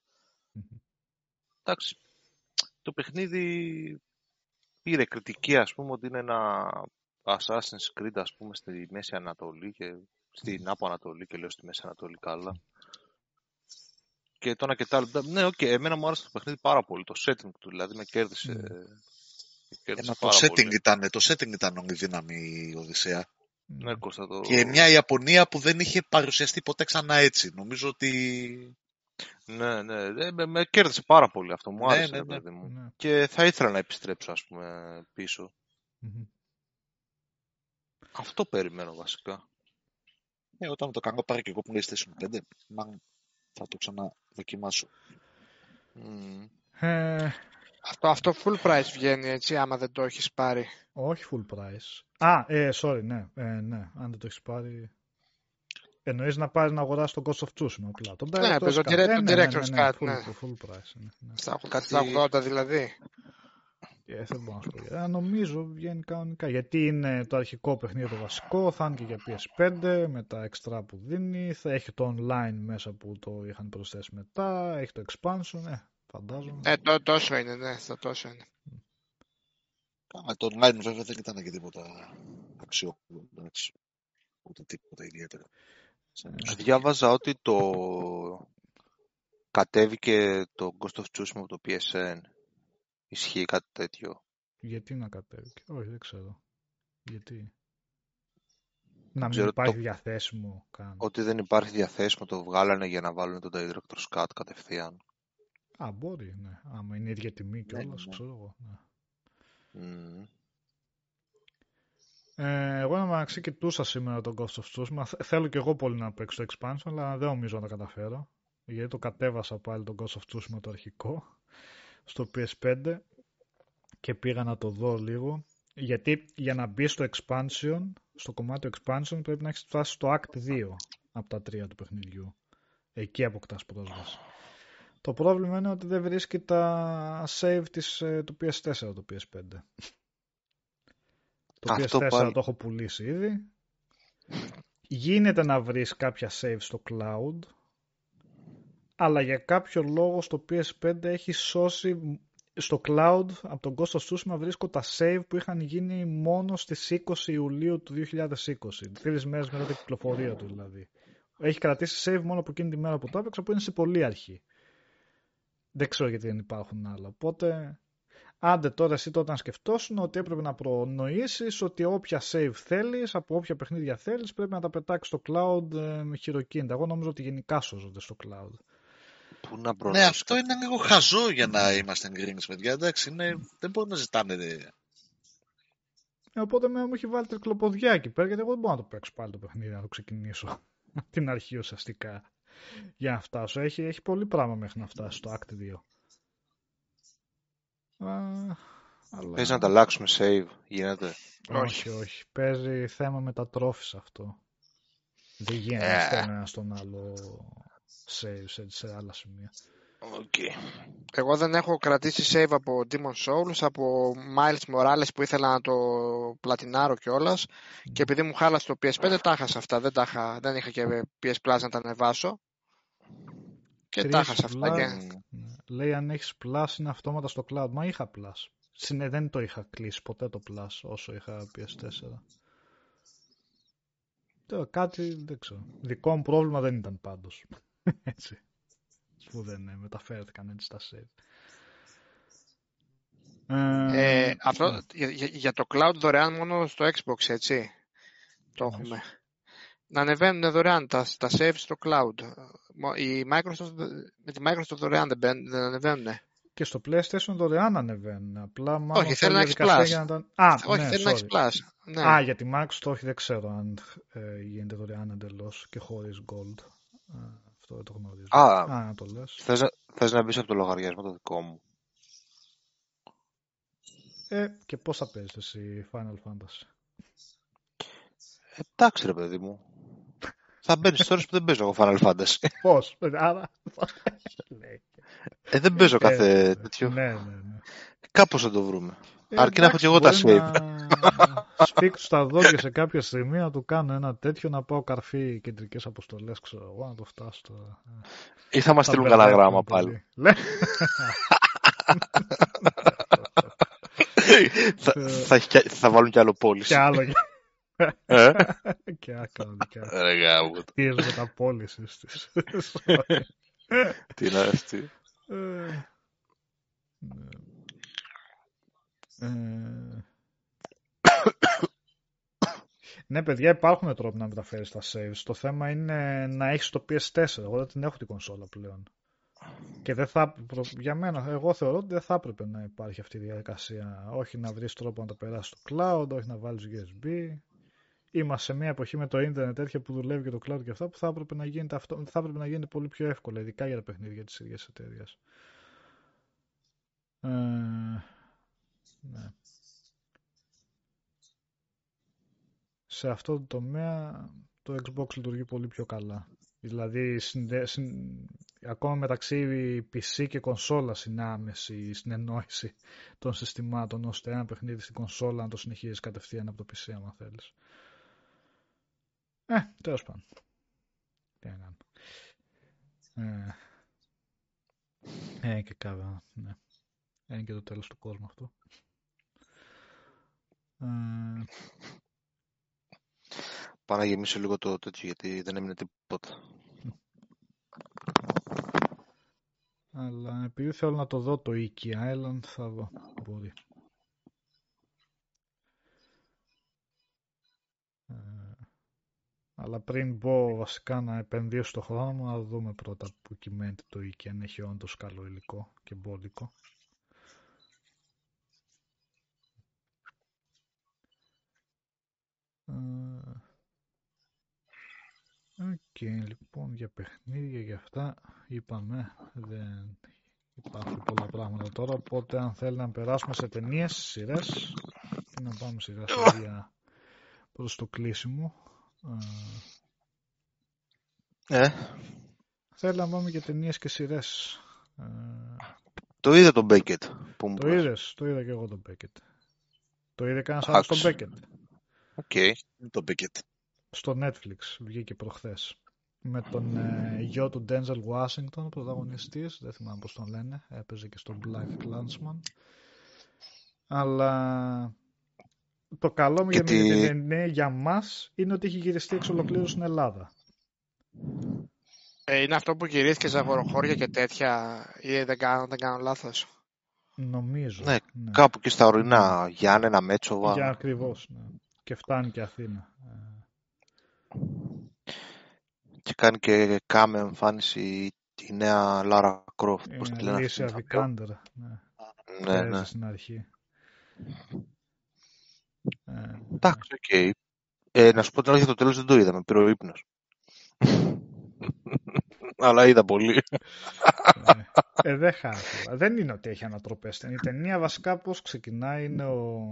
Εντάξει, το παιχνίδι πήρε κριτική ας πούμε ότι είναι ένα Assassin's Creed ας πούμε στη Μέση Ανατολή και στην Άπο Ανατολή και λέω στη Μέση Ανατολή καλά. Και το ένα και το άλλο. Ναι, okay, εμένα μου άρεσε το παιχνίδι πάρα πολύ. Το setting του δηλαδή με κέρδισε. Mm. Ένα, το, setting ήταν, το setting ήταν η δύναμη η Οδυσσέα. Ναι, Κώστα, το... Και μια Ιαπωνία που δεν είχε παρουσιαστεί ποτέ ξανά έτσι. Νομίζω ότι... Ναι, ναι, ναι με, με κέρδισε πάρα πολύ αυτό. Μου ναι, άρεσε, ναι, ναι, ναι. μου. Ναι. Και θα ήθελα να επιστρέψω, ας πούμε, πίσω. Mm-hmm. Αυτό περιμένω βασικά. Ε, όταν το κάνω πάρει και εγώ PlayStation 5, μα θα το ξαναδοκιμάσω. Mm. Ε... Αυτό, αυτό full price βγαίνει έτσι, άμα δεν το έχεις πάρει. Όχι full price. Α, ε, sorry, ναι, ε, ναι, αν δεν το έχεις πάρει... Εννοείς να πάρεις να αγοράσεις τον Ghost of Tsushima απλά. Τον ναι, παίζω direct, ε, ναι, director's ναι, ναι, cut, ναι. Full, full price, ναι, ναι. Στα, Κάτι... 80 δηλαδή. Ε, δεν μπορώ να σου πω. Ε, νομίζω βγαίνει κανονικά. Γιατί είναι το αρχικό παιχνίδι το βασικό, θα είναι και για PS5 με τα extra που δίνει, θα έχει το online μέσα που το είχαν προσθέσει μετά, έχει το expansion, ε, φαντάζομαι. Ε, το, τόσο είναι, ναι, το τόσο είναι. Κάμα, το online βέβαια δεν ήταν και τίποτα αξιόπουλο, εντάξει. Ούτε τίποτα ιδιαίτερο. Ε, διάβαζα ότι το κατέβηκε το Ghost of Tsushima από το PSN Ισχύει κάτι τέτοιο. Γιατί να κατέβει. Όχι, δεν ξέρω. Γιατί; Να μην υπάρχει το... διαθέσιμο καν. Ότι δεν υπάρχει διαθέσιμο το βγάλανε για να βάλουν τον Director's Cut κατευθείαν. Α, μπορεί, ναι. Άμα είναι ίδια τιμή και όλα, ναι, ναι. ξέρω εγώ. Ναι. Mm. Ε, εγώ να μεταξύ κοιτούσα σήμερα τον Ghost of Tsushima. Θέλω και εγώ πολύ να παίξω το expansion, αλλά δεν νομίζω να τα καταφέρω. Γιατί το κατέβασα πάλι τον Ghost of Tsushima το αρχικό στο PS5 και πήγα να το δω λίγο. Γιατί για να μπει στο expansion στο κομμάτι του expansion πρέπει να έχεις φτάσει στο act 2 από τα τρία του παιχνιδιού. Εκεί αποκτάς πρόσβαση το πρόβλημα είναι ότι δεν βρίσκει τα save της, ε, του PS4 το PS5 το PS4 το έχω πουλήσει ήδη. Γίνεται να βρεις κάποια save στο cloud αλλά για κάποιο λόγο στο PS5 έχει σώσει στο cloud από τον Ghost of Tsushima βρίσκω τα save που είχαν γίνει μόνο στις 20 Ιουλίου του 2020. Τρεις μέρες μετά την κυκλοφορία του δηλαδή. Έχει κρατήσει save μόνο από εκείνη τη μέρα που το έπαιξα που είναι σε πολύ αρχή. Δεν ξέρω γιατί δεν υπάρχουν άλλα. Οπότε, άντε τώρα εσύ τότε να σκεφτόσουν ότι έπρεπε να προνοήσεις ότι όποια save θέλεις, από όποια παιχνίδια θέλεις, πρέπει να τα πετάξεις στο cloud ε, με χειροκίνητα. Εγώ νομίζω ότι γενικά σώζονται στο cloud. Πού να ναι, αυτό είναι λίγο χαζό για να είμαστε γκρίνες, παιδιά. Εντάξει, είναι... δεν μπορεί να ζητάνε. Ε, οπότε με μου έχει βάλει τρικλοποδιά εκεί πέρα, γιατί εγώ δεν μπορώ να το παίξω πάλι το παιχνίδι, να το ξεκινήσω την αρχή ουσιαστικά για να φτάσω. Έχει, έχει πολύ πράγμα μέχρι να φτάσει στο Act 2. Α, αλλά... Πες να τα αλλάξουμε save, γίνεται. Όχι, όχι. Παίζει θέμα με τα τρόφις αυτό. Δεν γίνεται να στέλνει ένας στον άλλο save σε, σε άλλα σημεία. Okay. Εγώ δεν έχω κρατήσει save από Demon Souls, από Miles Morales που ήθελα να το πλατινάρω κιόλας. Mm. και επειδή μου χάλασε το PS5 τα είχα αυτά. Δεν, τα είχα, δεν είχα και PS Plus να τα ανεβάσω. Και τα είχα αυτά. Και... Ναι. Λέει αν έχεις Plus είναι αυτόματα στο cloud. Μα είχα Plus. Συνε, δεν το είχα κλείσει ποτέ το Plus όσο είχα PS4. Κάτι δεν ξέρω. Δικό μου πρόβλημα δεν ήταν πάντως. έτσι. Που δεν ε, μεταφέρθηκαν έτσι στα save. Ε, ε αυτό για, για, το cloud δωρεάν μόνο στο Xbox, έτσι. Το έχουμε. Να ανεβαίνουν δωρεάν τα, τα save στο cloud. Η Microsoft, με τη Microsoft δωρεάν δεν, δεν ανεβαίνουν. Και στο PlayStation δωρεάν ανεβαίνουν. Απλά μάλλον όχι, θέλει να έχει Plus. Για να τα... Α, όχι, ναι, θέλει να έχει Plus. Ναι. Α, για τη Microsoft όχι, δεν ξέρω αν ε, γίνεται δωρεάν εντελώς και χωρίς Gold. Αυτό δεν το γνωρίζω. Α, Α να το λες. Θες, θες να μπεις από το λογαριασμό το δικό μου. Ε, και πώς θα παίζεις εσύ Final Fantasy; Εντάξει ρε παιδί μου. θα μπαίνεις ώρες που δεν παίζω εγώ Final Fantasy. Πώς, άρα... ε, δεν παίζω κάθε ε, τέτοιο. Ναι, ναι, ναι. Κάπως θα το βρούμε. Ε, Αρκεί να έχω και εγώ τα save. Να σφίξω στα δόντια σε κάποια στιγμή να του κάνω ένα τέτοιο να πάω καρφί κεντρικές αποστολές, ξέρω εγώ, να το φτάσω τώρα. Ή θα μας στείλουν καλά γράμμα πάλι. θα, θα, θα, βάλουν κι άλλο πώληση. Κι άλλο. ε; και άκαλο. Τι με τα πώληση της. Τι είναι αυτή. Ε, ναι. Ε, ναι, παιδιά, υπάρχουν τρόποι να μεταφέρεις τα saves. Το θέμα είναι να έχεις το PS4. Εγώ δεν την έχω την κονσόλα πλέον. Και δεν θα, για μένα, εγώ θεωρώ ότι δεν θα έπρεπε να υπάρχει αυτή η διαδικασία. Όχι να βρεις τρόπο να τα περάσεις στο cloud, όχι να βάλεις USB. Είμαστε σε μια εποχή με το ίντερνετ τέτοια που δουλεύει και το cloud και αυτά που θα έπρεπε να γίνεται, αυτό, θα έπρεπε να γίνεται πολύ πιο εύκολα, ειδικά για τα παιχνίδια της ίδιας εταιρείας. Ε, ναι. Σε αυτό το τομέα το Xbox λειτουργεί πολύ πιο καλά. Δηλαδή, συνδε... ακόμα μεταξύ PC και κονσόλα είναι άμεση η συνεννόηση των συστημάτων, ώστε ένα παιχνίδι στην κονσόλα να το συνεχίζεις κατευθείαν από το PC, άμα θέλεις. Ε, τέλος πάντων. Τι να Ε, ε, και κάβα, ναι. Ε, είναι και το τέλος του κόσμου αυτό. Ε, Πάω να γεμίσω λίγο το τέτοιο γιατί δεν έμεινε τίποτα. Αλλά επειδή θέλω να το δω το Iki Island θα δω. Μπορεί. Ε, αλλά πριν πω βασικά να επενδύσω στο χρόνο μου, να δούμε πρώτα που κυμαίνεται το Iki, αν έχει όντως καλό υλικό και μπόλικο. Ε, Οκ, λοιπόν, για παιχνίδια, για αυτά είπαμε, δεν υπάρχουν πολλά πράγματα τώρα, οπότε αν θέλει να περάσουμε σε ταινίες, σειρές, και να πάμε σιγά σιγά προς το κλείσιμο. Ε. Θέλει να πάμε για ταινίες και σειρές. Το είδα τον Μπέκετ. Το είδες, το είδα και εγώ τον Μπέκετ. Το είδε κανένας άλλος τον Μπέκετ. OK, okay, τον Μπέκετ στο Netflix βγήκε προχθές με τον ε, γιο του Denzel Washington, πρωταγωνιστής, δεν θυμάμαι πώς τον λένε, έπαιζε και στο BlacKkKlansman. Αλλά το καλό μου για, τη... ναι, για μας είναι ότι έχει γυριστεί εξ ολοκλήρου στην Ελλάδα. Ε, είναι αυτό που γυρίστηκε σε Ζαγοροχώρια και τέτοια ή δεν κάνω, δεν κάνω λάθος. Νομίζω. Ναι, ναι. κάπου και στα ορεινά, ναι. Γιάννενα, Μέτσοβο. Για ακριβώς, ναι. Και φτάνει και Αθήνα. Και κάνει και κάμε εμφάνιση η νέα Lara Croft. Πώς τη λένε αυτή. Vikander. Ναι, ναι. ναι. Στην αρχή. Ε, Εντάξει, οκ. Okay. Ε, να σου πω την αλήθεια, το τέλος δεν το είδα, με πήρε ο ύπνος. Αλλά είδα πολύ. ε, δεν χάσεις. Δεν είναι ότι έχει ανατροπές. Η ταινία βασικά πώς ξεκινάει είναι ο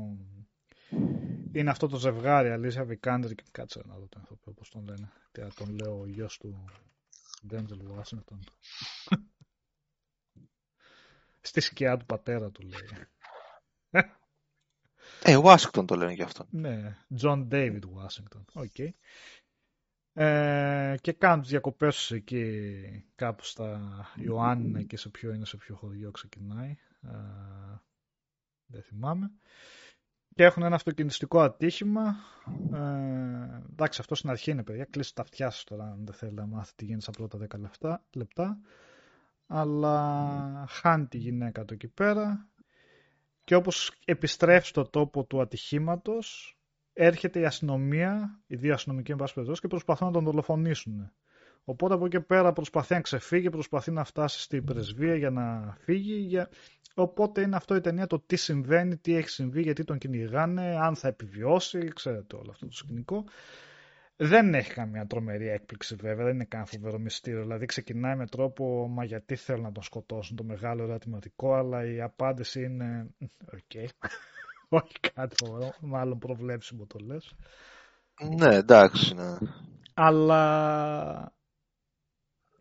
είναι αυτό το ζευγάρι, Alicia Vikander και κάτσε να δω τον άνθρωπο, πώς τον λένε. Τι τον λέω ο γιος του Denzel Washington. Στη σκιά του πατέρα του λέει. Ε, Washington το λένε γι' αυτό. Ναι, John David Washington. OK. Okay. Ε, και κάνουν τις διακοπές εκεί κάπου στα Ιωάννινα και σε ποιο είναι, σε ποιο χωριό ξεκινάει. Ε, δεν θυμάμαι και έχουν ένα αυτοκινηστικό ατύχημα. Ε, εντάξει, αυτό στην αρχή είναι παιδιά. Κλείστε τα αυτιά σας τώρα, αν δεν θέλετε να μάθετε τι γίνεται στα πρώτα 10 λεπτά. λεπτά. Αλλά χάνει τη γυναίκα του εκεί πέρα. Και όπως επιστρέφει στο τόπο του ατυχήματος, έρχεται η αστυνομία, οι δύο αστυνομικοί εν και προσπαθούν να τον δολοφονήσουν. Οπότε από εκεί πέρα προσπαθεί να ξεφύγει, προσπαθεί να φτάσει στην πρεσβεία για να φύγει. Για... Οπότε είναι αυτό η ταινία το τι συμβαίνει, τι έχει συμβεί, γιατί τον κυνηγάνε, αν θα επιβιώσει, ξέρετε όλο αυτό το σκηνικό. Δεν έχει καμία τρομερή έκπληξη βέβαια, δεν είναι καν φοβερό μυστήριο. Δηλαδή ξεκινάει με τρόπο, μα γιατί θέλουν να τον σκοτώσουν, το μεγάλο ερωτηματικό, αλλά η απάντηση είναι, OK, okay. όχι κάτι φοβερό, μάλλον προβλέψιμο το λες. Ναι, εντάξει, ναι. Αλλά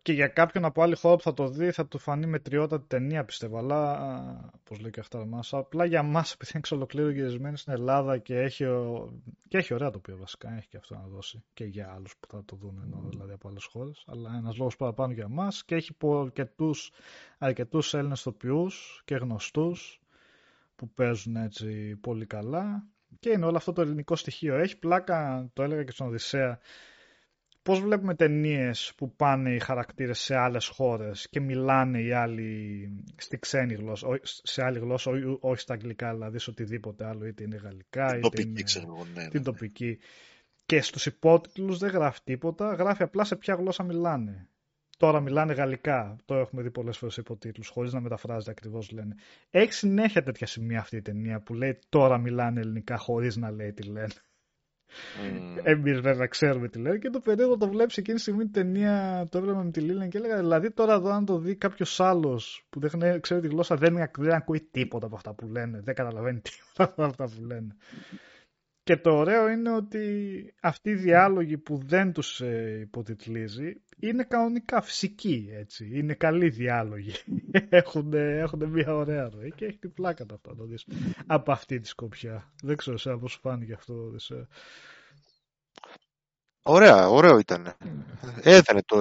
και για κάποιον από άλλη χώρα που θα το δει θα του φανεί μετριότατη ταινία πιστεύω. Αλλά, πώς λέει και αυτά μας, απλά για εμά επειδή είναι εξ γυρισμένη στην Ελλάδα και έχει, και έχει ωραία τοπία βασικά, έχει και αυτό να δώσει και για άλλους που θα το δουν ενώ, δηλαδή από άλλες χώρες. Αλλά ένας λόγος παραπάνω για εμά και έχει αρκετούς Έλληνες τοπιούς και γνωστούς που παίζουν έτσι πολύ καλά. Και είναι όλο αυτό το ελληνικό στοιχείο. Έχει πλάκα, το έλεγα και στον Οδυσσέα, πώς βλέπουμε ταινίες που πάνε οι χαρακτήρες σε άλλες χώρες και μιλάνε οι άλλοι στη ξένη γλώσσα, σε άλλη γλώσσα, όχι στα αγγλικά, δηλαδή σε οτιδήποτε άλλο, είτε είναι γαλλικά, την είτε τοπική, είναι ξέρω, ναι, την ναι. τοπική. Και στους υπότιτλους δεν γράφει τίποτα, γράφει απλά σε ποια γλώσσα μιλάνε. Τώρα μιλάνε γαλλικά, το έχουμε δει πολλές φορές υποτίτλους, χωρίς να μεταφράζεται ακριβώς λένε. Έχει συνέχεια τέτοια σημεία αυτή η ταινία που λέει τώρα μιλάνε ελληνικά χωρίς να λέει τι λένε. Mm. Εμεί βέβαια ξέρουμε τι λέει και το περίεργο το βλέπεις εκείνη τη στιγμή την ταινία. Το έβλεπα με τη Λίλεν και έλεγα δηλαδή τώρα εδώ αν το δει κάποιος άλλος που δεν ξέρει τη γλώσσα δεν, δεν ακούει τίποτα από αυτά που λένε. Δεν καταλαβαίνει τίποτα από αυτά που λένε. Και το ωραίο είναι ότι αυτοί οι διάλογοι που δεν τους ε, υποτιτλίζει είναι κανονικά φυσικοί, έτσι. Είναι καλοί διάλογοι. έχουν, έχουν μια ωραία ροή και έχει την πλάκα τα αυτά, το δεις. Από αυτή τη σκοπιά. Δεν ξέρω σε πώς φάνηκε αυτό. Δεις. Ε. Ωραία, ωραίο ήταν. Έδανε το...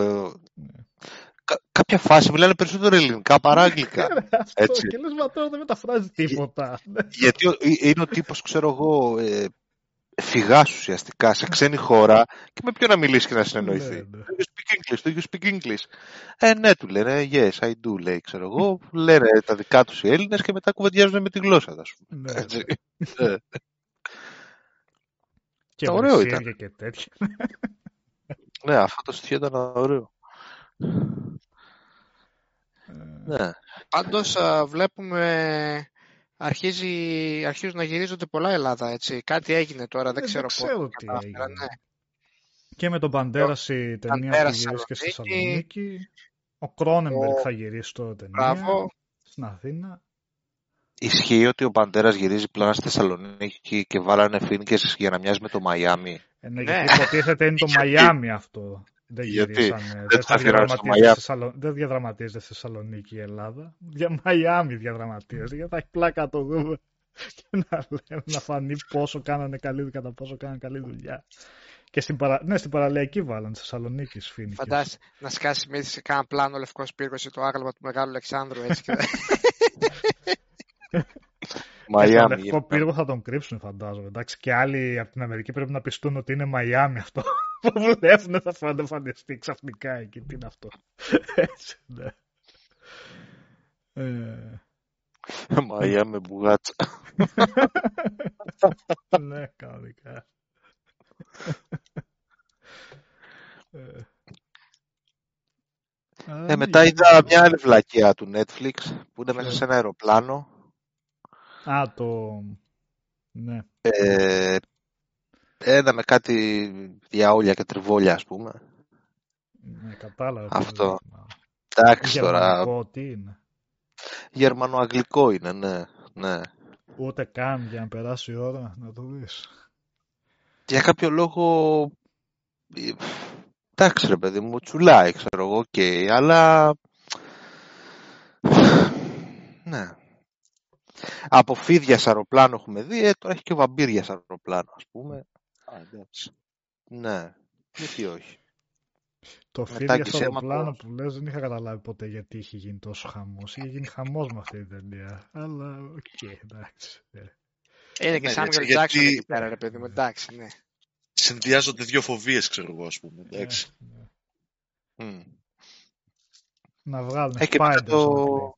Κα, κάποια φάση μιλάνε περισσότερο ελληνικά παρά αγγλικά. έτσι. Και λες, μα τώρα δεν μεταφράζει τίποτα. Γιατί είναι ο τύπος, ξέρω εγώ, ε, φυγά ουσιαστικά σε ξένη χώρα και με ποιο να μιλήσει και να συνεννοηθεί. Ναι, ναι. Do you speak English, do you speak English; Ε, ναι, του λένε, yes, I do, λέει, ξέρω εγώ. Λένε τα δικά τους οι Έλληνες και μετά κουβεντιάζουν με τη γλώσσα, ας πούμε. Ναι. Έτσι. Ε. και ωραίο ήταν. Και τέτοια. ναι, αυτό το στοιχείο ήταν ωραίο. Ε. ναι. Πάντως βλέπουμε αρχίζει, αρχίζουν να γυρίζονται πολλά Ελλάδα, έτσι. Κάτι έγινε τώρα, δεν, ε, ξέρω, δεν ξέρω τι έγινε. Ναι. Και με τον Παντέρας η ταινία που γυρίστηκε στη Θεσσαλονίκη. Ο Κρόνεμπεργκ ο... θα γυρίσει τώρα ταινία Μπράβο. στην Αθήνα. Ισχύει ότι ο Παντέρας γυρίζει πλάνα στη Θεσσαλονίκη και βάλανε φίνικες για να μοιάζει με το Μαϊάμι. Ε, ναι, γιατί υποτίθεται είναι το Μαϊάμι αυτό. Δεν γυρίσανε. Δεν, θα διαδραματίζεται δεν διαδραματίζεται στη Θεσσαλονίκη η Ελλάδα. Για Μαϊάμι διαδραματίζεται. Γιατί θα έχει πλάκα το δούμε. Και να λέμε να φανεί πόσο κάνανε καλή, κατά πόσο κάνανε καλή δουλειά. Και στην, παρα... ναι, στην παραλιακή βάλαν τη Θεσσαλονίκη φίνικες. Φαντάζεσαι να σκάσει μέσα σε κάνα πλάνο λευκός πύργος ή το άγαλμα του Μεγάλου Αλεξάνδρου έτσι και. Μαϊάμι. Τον λευκό πύργο θα τον κρύψουν, φαντάζομαι. Εντάξει, και άλλοι από την Αμερική πρέπει να πιστούν ότι είναι Μαϊάμι αυτό. Που βλέπουν θα φανταστεί ξαφνικά εκεί. Τι είναι αυτό. Έτσι, ναι. Ε... Μαϊάμι μπουγάτσα. ναι, κανονικά. Ε, ε, μετά είδα μια άλλη βλακιά του Netflix που είναι μέσα σε ένα αεροπλάνο Α, το... Ναι. Ε, ένα με κάτι διαόλια και τριβόλια, ας πούμε. Ναι, κατάλαβα. Αυτό. Εντάξει τώρα. τι είναι; Γερμανοαγγλικό είναι, ναι. ναι. Ούτε καν για να περάσει η ώρα να το δεις. Για κάποιο λόγο... Εντάξει ρε παιδί μου, τσουλάει ξέρω εγώ, okay, αλλά... Ναι. Από φίδια αεροπλάνο έχουμε δει, ε, τώρα έχει και βαμπίρια αεροπλάνο, ας πούμε. Α, εντάξει. Ναι, γιατί όχι. Το φίδια αεροπλάνο που λες δεν είχα καταλάβει ποτέ γιατί είχε γίνει τόσο χαμός. Είχε γίνει χαμός με αυτή την ταινία. Αλλά οκ, okay, εντάξει. Ε. Είναι και σαν Samuel Jackson εκεί πέρα, ρε παιδί μου, εντάξει, ναι. Συνδυάζονται δύο φοβίες, ξέρω εγώ, ας πούμε, εντάξει. Ναι, ναι. Mm. Να βγάλουν ε, spiders. Το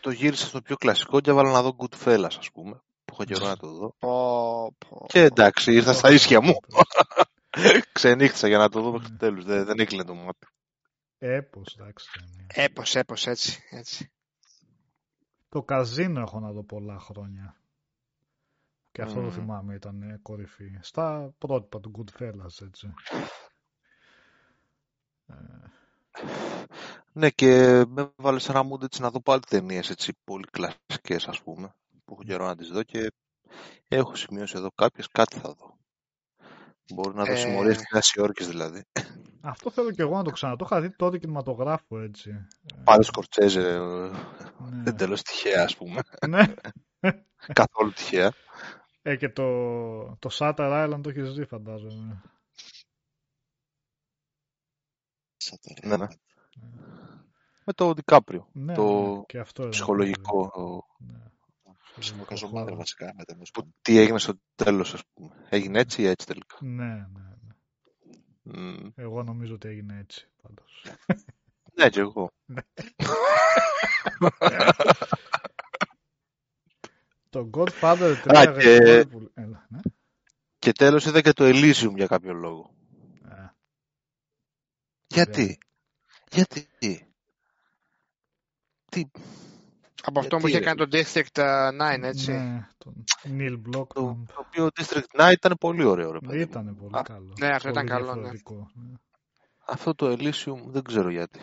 το γύρισα στο πιο κλασικό και έβαλα να δω Goodfellas, ας πούμε, που έχω καιρό να το δω. Και εντάξει, ήρθα στα ίσια μου. Ξενύχτησα για να το δω μέχρι το τέλος, δεν, δεν έκλεινε το μάτι. Έπος, εντάξει. Έπος, έπος, έτσι, έτσι. Το καζίνο έχω να δω πολλά χρόνια. Και αυτό mm. το θυμάμαι ήταν κορυφή. Στα πρότυπα του Goodfellas, έτσι. Ε, ναι, και με βάλε σε ένα mood έτσι να δω πάλι ταινίες έτσι πολύ κλασικές, ας πούμε, που έχω καιρό να τις δω και έχω σημειώσει εδώ κάποιες, κάτι θα δω. Μπορεί να δω ε... συμμορίες και δηλαδή. Αυτό θέλω και εγώ να το ξαναδώ. Το είχα δει τότε κινηματογράφο έτσι. Πάλι Σκορτσέζε. Ναι. Δεν τέλο τυχαία, ας πούμε. Ναι. Καθόλου τυχαία. Ε, και το, το Shutter Island το έχεις δει, φαντάζομαι. Ναι, ναι. Με το Δικάπριο. Ναι, το ναι, και αυτό ψυχολογικό. Ναι. Ψυχολογικό βασικά. Που τι έγινε στο τέλος, ας πούμε. Έγινε έτσι ή έτσι τελικά; Ναι, ναι. ναι. Mm. Εγώ νομίζω ότι έγινε έτσι, πάντως. ναι, και εγώ. Ναι. το Godfather 3 Α, και... Έλα, ναι. και τέλος είδα και το Elysium για κάποιο λόγο. Γιατί; Γιατί; Τι; Από αυτό που είχε κάνει το District 9, έτσι. Ναι, τον Neil Block. Το, το οποίο District 9 ήταν πολύ ωραίο, ρε παιδί. Ήταν πολύ Α, καλό. Ναι, αυτό πολύ ήταν καλό, ναι. ναι. Αυτό το Elysium δεν ξέρω γιατί.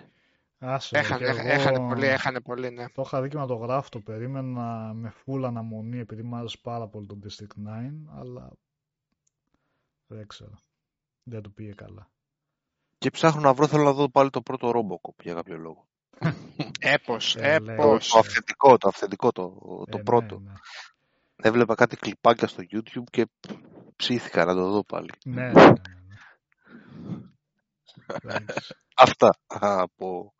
Άσε, έχανε, εγώ... έχανε πολύ, έχανε πολύ, ναι. Το είχα δει και να το γράφω, το περίμενα με full αναμονή επειδή μου άρεσε πάρα πολύ το District 9, αλλά δεν ξέρω. Δεν του πήγε καλά. Και ψάχνω να βρω, θέλω να δω πάλι το πρώτο Robocop για κάποιο λόγο. Έπως, Ε, έπως. Το αυθεντικό, το αυθεντικό, το, το Ε, πρώτο. Ναι, ναι. Έβλεπα κάτι κλιπάκια στο YouTube και ψήθηκα να το δω πάλι. ναι, ναι, ναι, ναι. Εντάξει. Αυτά από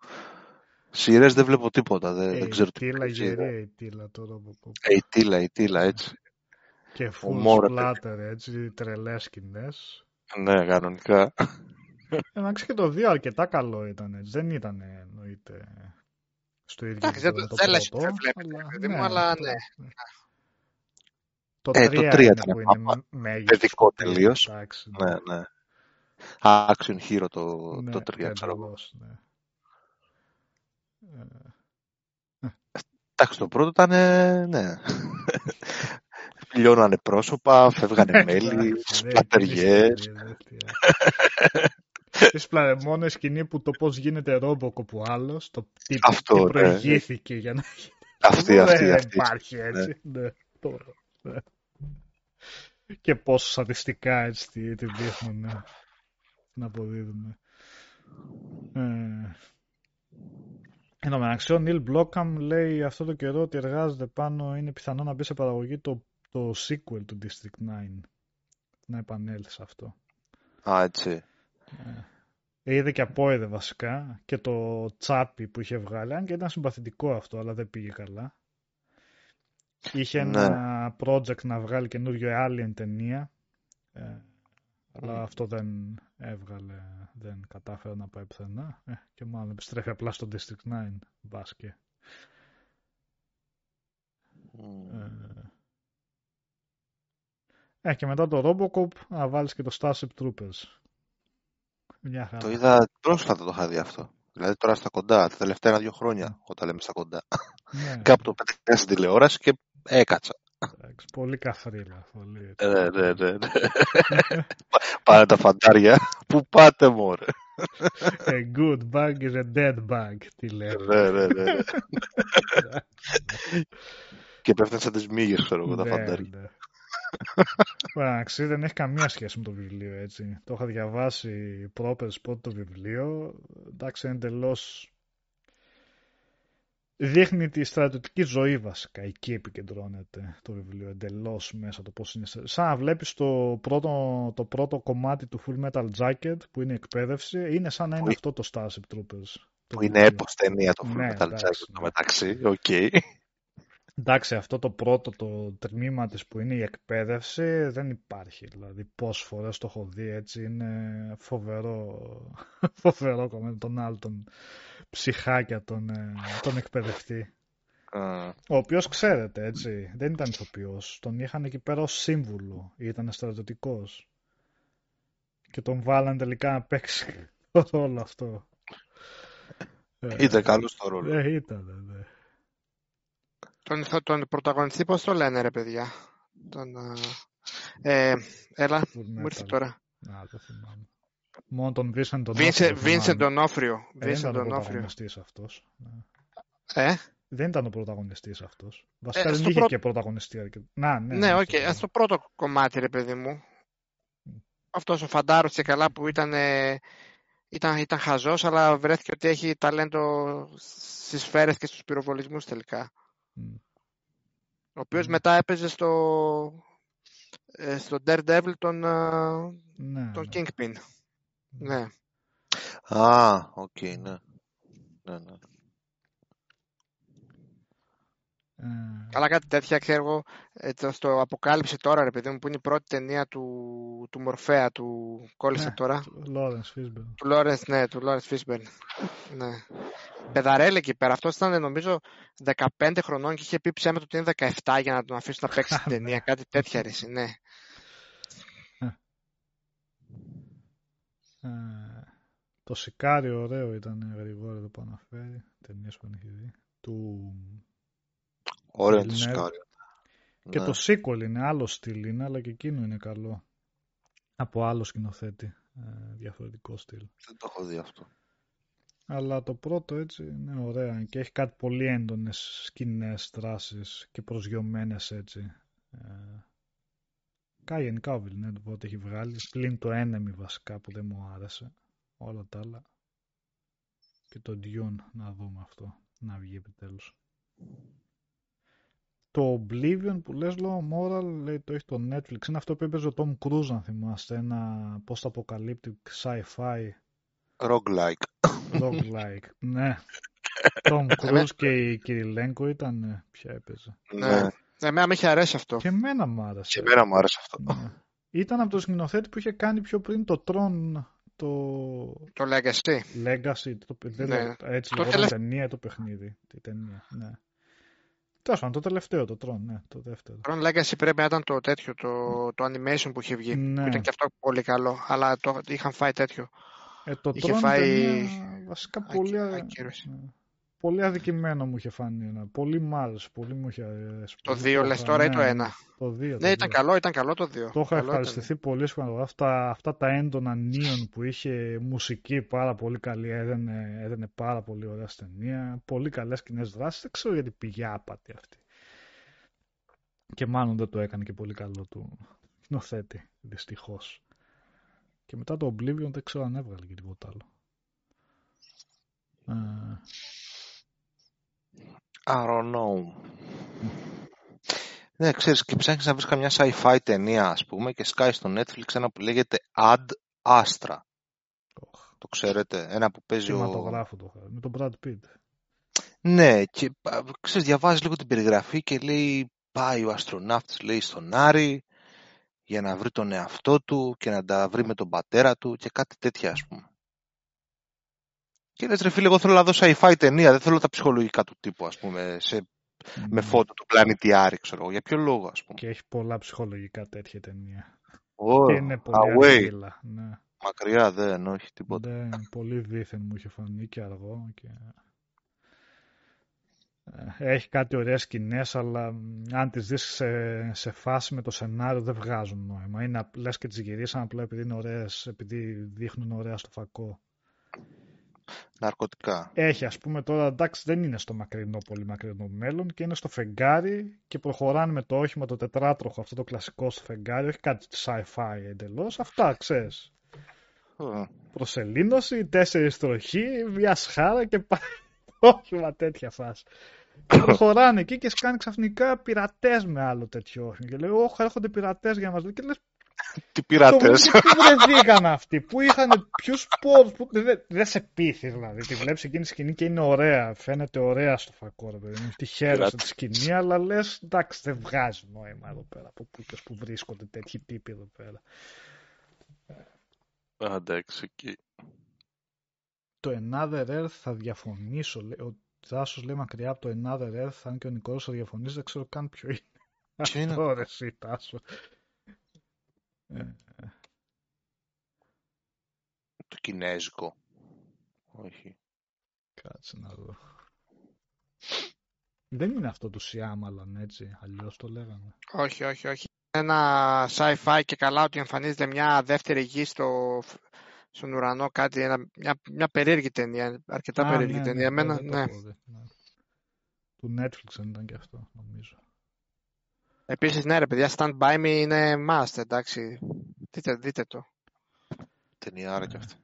σειρές δεν βλέπω τίποτα. Δεν, Ε, δεν ξέρω η τι Τίλα παίζει. γερή, η Τίλα το Robocop. Ε, η Τίλα, η Τίλα, έτσι. Και full Ομόρα, splatter, έτσι, τρελές σκηνές. Ναι, κανονικά. Εντάξει και το 2 αρκετά καλό ήταν, έτσι. Δεν ήταν εννοείται στο ίδιο Εντάξει, δεν επίπεδο το- με δεν λες πρώτο, ότι δεν βλέπει, αλλά- παιδί μου, αλλά ναι. Το Ε, 3 το τρία είναι ήταν που είναι πάπα. μέγιστο. Παιδικό τελείως. Εντάξει, Ναι, ναι. Action Hero το, ναι, το 3, ξέρω εγώ. εντελώς, ναι. Ε, Εντάξει, το πρώτο ήταν, ε, ναι. Λιώνανε πρόσωπα, φεύγανε μέλη, εντάξει, δεν σπλατεριές. είναι ιστορία, Τις μόνο σκηνή που το πώς γίνεται Robocop ο άλλος, το τι, Αυτό, τι ναι. προηγήθηκε για να γίνει. Αυτή, Αυτό αυτή, δεν αυτή. υπάρχει έτσι. Ναι. τώρα, ναι. Και πόσο σαντιστικά έτσι τη, τη δείχνουν ναι. να αποδίδουν. Ε, Εν τω μεταξύ, ο Νίλ Μπλόκαμ λέει αυτό το καιρό ότι εργάζεται πάνω, είναι πιθανό να μπει σε παραγωγή το, το sequel του District 9. Να επανέλθει σε αυτό. Α, έτσι. Ε, Είδε και απόειδε βασικά και το τσάπι που είχε βγάλει, αν και ήταν συμπαθητικό αυτό, αλλά δεν πήγε καλά. Είχε Ναι. ένα project να βγάλει καινούριο Alien ταινία, ε, αλλά αυτό δεν έβγαλε, δεν κατάφερε να πάει πουθενά. Ε, και μάλλον επιστρέφει απλά στο District 9, μπάσκε. Μμ. Ε, και μετά το Robocop να βάλεις και το Starship Troopers. Μια χαρά. Το είδα πρόσφατα το είχα δει αυτό. Δηλαδή τώρα στα κοντά, τα τελευταία ένα-δύο χρόνια, όταν λέμε στα κοντά. Ναι, Κάπου το πέτυχα στην τηλεόραση και έκατσα. εντάξει, πολύ καφρίλα. Πολύ... Ε, Ναι, ναι, ναι. ναι. Πάνε τα φαντάρια. Πού πάτε, μωρέ; A good bug is a dead bug, τι λέει. ναι, ναι, ναι. ναι. και πέφτουν σαν τις μύγες, ξέρω εγώ, τα Ναι, φαντάρια. Ναι. Εντάξει, δεν έχει καμία σχέση με το βιβλίο, έτσι. Το είχα διαβάσει πρόπερς πρώτο το βιβλίο. Εντάξει, εντελώ. Δείχνει τη στρατιωτική ζωή βασικά. Εκεί επικεντρώνεται το βιβλίο εντελώς μέσα το πώς είναι. Σαν να βλέπεις το πρώτο, το πρώτο κομμάτι του Full Metal Jacket που είναι η εκπαίδευση, είναι σαν να είναι Που- αυτό το Starship Troopers. το Που είναι βιβλίο. έπος ταινία το Full Ναι, Metal εντάξει, Jacket ναι. το μεταξύ. Οκ. Εντάξει, αυτό το πρώτο το τμήμα της που είναι η εκπαίδευση δεν υπάρχει. Δηλαδή πόσες φορές το έχω δει έτσι είναι φοβερό, φοβερό κομμάτι τον άλλο τον ψυχάκια τον, ε, τον εκπαιδευτή. Α, Ο οποίος ξέρετε έτσι, δεν ήταν ηθοποιός. Τον είχαν εκεί πέρα ως σύμβουλο, ήταν στρατιωτικός. Και τον βάλαν τελικά να παίξει το ρόλο αυτό. Ε, Ήταν καλός στο ρόλο. Ε, ήταν, ναι. Τον, ηθο- τον πρωταγωνιστή πώς το λένε ρε παιδιά; Τον, ε, ε, έλα, Full μου ήρθε Metal. τώρα. Να, δεν θυμάμαι. Μόνο τον Vincent τον Vincent D'Onofrio. Ε, δεν Vincent ήταν ο D'Onofrio. πρωταγωνιστής αυτός. Ε, Δεν ήταν ο πρωταγωνιστής αυτός. Βασικά Ε, δεν στο είχε πρώτο- και πρωταγωνιστή. αρκετά. Να, ναι. ναι, οκ, αυτό το- στο πρώτο κομμάτι ρε παιδί μου. Αυτός ο φαντάρος και καλά που ήταν, ε, ήταν, ήταν χαζός, αλλά βρέθηκε ότι έχει ταλέντο στις σφαίρες και στους πυροβολισμούς τελικά. Μμ. Ο οποίος Μμ. μετά έπαιζε στο, ε, στο Daredevil τον, ε, Ναι, τον ναι. Kingpin. Ναι. Α, οκ, ναι. Ναι, ναι. Ε, Καλά κάτι τέτοια, ξέρω εγώ, ε, το- στο Αποκάλυψη τώρα, ρε παιδί μου, που είναι η πρώτη ταινία του, του Μορφέα, του κόλλησε Ναι. τώρα. Lawrence Fishburne. Του Lawrence, ναι, του Lawrence Fishburne. ναι. Πεδαρέλ εκεί πέρα. Αυτός ήταν νομίζω 15 χρονών και είχε πει ψέματα ότι είναι 17 για να τον αφήσουν να παίξει την ταινία. Κάτι τέτοια ρε, εσύ, ναι. Ε, το Σικάριο ωραίο ήταν γρηγόρη εδώ που αναφέρει. Ταινίες που έχεις δει. Του Ωραία το σκάρι. Και το sequel είναι άλλο στυλ είναι, αλλά και εκείνο είναι καλό. Από άλλο σκηνοθέτη. Ε, διαφορετικό στυλ. Δεν το έχω δει αυτό. Αλλά το πρώτο έτσι είναι ωραία και έχει κάτι πολύ έντονες σκηνές, δράσεις και προσγειωμένες έτσι. Ε, Κάιεν Κάβιλ, ναι, το πρώτο έχει βγάλει. Πλην το ένεμι βασικά που δεν μου άρεσε. Όλα τα άλλα. Και το Dune να δούμε αυτό. Να βγει επιτέλους. Το Oblivion που λες λόγω Moral λέει το έχει το Netflix. Είναι αυτό που έπαιζε ο Tom Cruise αν θυμάστε. Ένα post-apocalyptic sci-fi. Roguelike. Roguelike. ναι. Tom Cruise και η Κυριλέγκο ήταν. Ποια έπαιζε. Ναι. Εμένα με είχε αρέσει αυτό. Και εμένα μου άρεσε. Και εμένα μου άρεσε αυτό. Ναι. Ήταν από το σκηνοθέτη που είχε κάνει πιο πριν το Tron το... Το Legacy. Legacy, το... ναι. έτσι το τελευ... ταινία το παιχνίδι. Τη ταινία, ναι. Τέλος πάντων, το τελευταίο, το Tron, ναι, το δεύτερο. Tron Legacy πρέπει να ήταν το τέτοιο, το, το animation που είχε βγει. Ναι. Που ήταν και αυτό πολύ καλό, αλλά το είχαν φάει τέτοιο. Ε, το είχε Tron φάει... ταινία, βασικά πολύ... Ακύρωση. Ναι πολύ αδικημένο μου είχε φανεί. Πολύ μ' άρεσε, πολύ μου είχε αρέσει. Το 2 λες τώρα ή το 1. Το 2. Ναι, ήταν καλό, ήταν καλό το 2. Το είχα ευχαριστηθεί πολύ σπουδαία. Αυτά, αυτά τα έντονα νίων που είχε μουσική πάρα πολύ καλή, έδαινε, έδαινε πάρα πολύ ωραία ταινία. Πολύ καλές κοινές δράσεις. Δεν ξέρω γιατί πήγε άπατη αυτή. Και μάλλον δεν το έκανε και πολύ καλό του νοθέτη, δυστυχώς. Και μετά το Oblivion δεν ξέρω αν έβγαλε και τίποτα άλλο. Ε, I don't know. Ναι, ξέρεις, και ψάχνεις να βρεις καμιά sci-fi ταινία, ας πούμε, και σκάει στο Netflix ένα που λέγεται Ad Astra. Το ξέρετε, ένα που παίζει ο... το με τον Brad Pitt. Ναι, και ξέρεις, διαβάζεις λίγο την περιγραφή και λέει πάει ο αστροναύτης, λέει, στον Άρη για να βρει τον εαυτό του και να τα βρει με τον πατέρα του και κάτι τέτοια, ας πούμε. Και λες ρε φίλε, εγώ θέλω να δω sci-fi ταινία, δεν θέλω τα ψυχολογικά του τύπου, ας πούμε, σε, mm. με φώτο του πλανήτη Άρη, ξέρω εγώ. Για ποιο λόγο, ας πούμε. Και έχει πολλά ψυχολογικά τέτοια ταινία. Oh, και είναι πολύ αργύλα, ναι. Μακριά δεν, όχι τίποτα. Δεν, πολύ δίθεν μου είχε φανεί και αργό και... Ε, έχει κάτι ωραίες σκηνές, αλλά αν τις δεις σε, σε φάση με το σενάριο δεν βγάζουν νόημα. Είναι, λες και τις γυρίσαν απλά επειδή είναι ωραίες, επειδή δείχνουν ωραία στο φακό ναρκωτικά. Έχει ας πούμε τώρα, εντάξει δεν είναι στο μακρινό, πολύ μακρινό μέλλον και είναι στο φεγγάρι και προχωράνε με το όχημα το τετράτροχο, αυτό το κλασικό στο φεγγάρι, όχι κάτι sci-fi εντελώς, αυτά ξέρεις. Mm. Προσελήνωση, τέσσερις τροχοί, μια σχάρα και πάει όχημα τέτοια φάση. και προχωράνε εκεί και σκάνε ξαφνικά πειρατές με άλλο τέτοιο όχημα. Και λέει, Όχι, έρχονται πειρατές για να μας δουν. Και λες, τι πειράτε. Πού βρεθήκαν αυτοί, πού είχαν ποιους πόρους. Που... Δεν δε σε πείθεις δηλαδή. Τη βλέπεις εκείνη τη σκηνή και είναι ωραία. Φαίνεται ωραία στο φακό, ρε παιδί. Τυχαία τη σκηνή, αλλά λες εντάξει, δεν βγάζει νόημα εδώ πέρα. Από πού και που βρίσκονται τέτοιοι τύποι εδώ πέρα. Εντάξει, εκεί. Το Another Earth θα διαφωνήσω. Ο Τάσος λέει μακριά από το Another Earth, αν και ο Νικόλο θα διαφωνήσει, δεν ξέρω καν ποιο είναι. Ποιο είναι; Ωραία, εσύ, Τάσο. Ε, το κινέζικο. Όχι. Κάτσε να δω. Δεν είναι αυτό του Σιάμαλαν, έτσι, αλλιώς το λέγανε. Όχι, όχι, όχι. Ένα sci-fi και καλά ότι εμφανίζεται μια δεύτερη γη στο, στον ουρανό, κάτι, ένα, μια, μια περίεργη ταινία, αρκετά Α, περίεργη ναι, ταινία. Ναι, ναι, ναι. ναι. Του Netflix δεν ήταν και αυτό, νομίζω. Επίσης, ναι ρε παιδιά, Stand By Me είναι must, εντάξει. Δείτε, δείτε το. Ταινιάρα κι αυτό.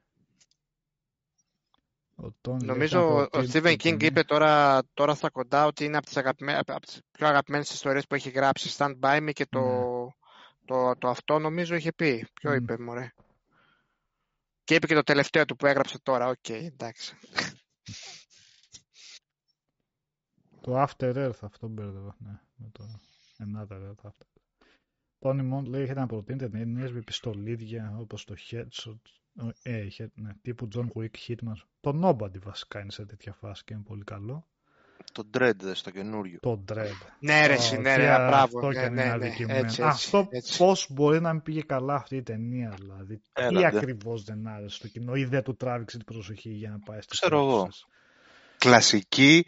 Νομίζω ο Stephen King είπε τώρα, τώρα στα κοντά ότι είναι από τις, αγαπημέ... από τις πιο αγαπημένες ιστορίες που έχει γράψει. Stand By Me και το, ναι. το, το, αυτό νομίζω είχε πει. Ποιο mm. είπε, μωρέ. Και είπε και το τελευταίο του που έγραψε τώρα. OK, okay, εντάξει. το After Earth αυτό μπέρδευα, ναι. Με το... Another Earth αυτό. Tony Mod λέει έχετε να προτείνετε ταινίες με πιστολίδια όπως το Headshot, ε, ναι, τύπου John Wick Hitman. Το Nobody βασικά είναι σε τέτοια φάση και είναι πολύ καλό. Το Dredd στο καινούριο. Το Dredd. Ναι ρε, oh, ναι, ρε, μπράβο. Αυτό ναι, ναι, ναι, έτσι, αυτό έτσι. πώς μπορεί να μην πήγε καλά αυτή η ταινία δηλαδή. Έλα, Τι ακριβώς δεν άρεσε στο κοινό ή δεν του τράβηξε την προσοχή για να πάει στη Ξέρω εγώ. Κλασική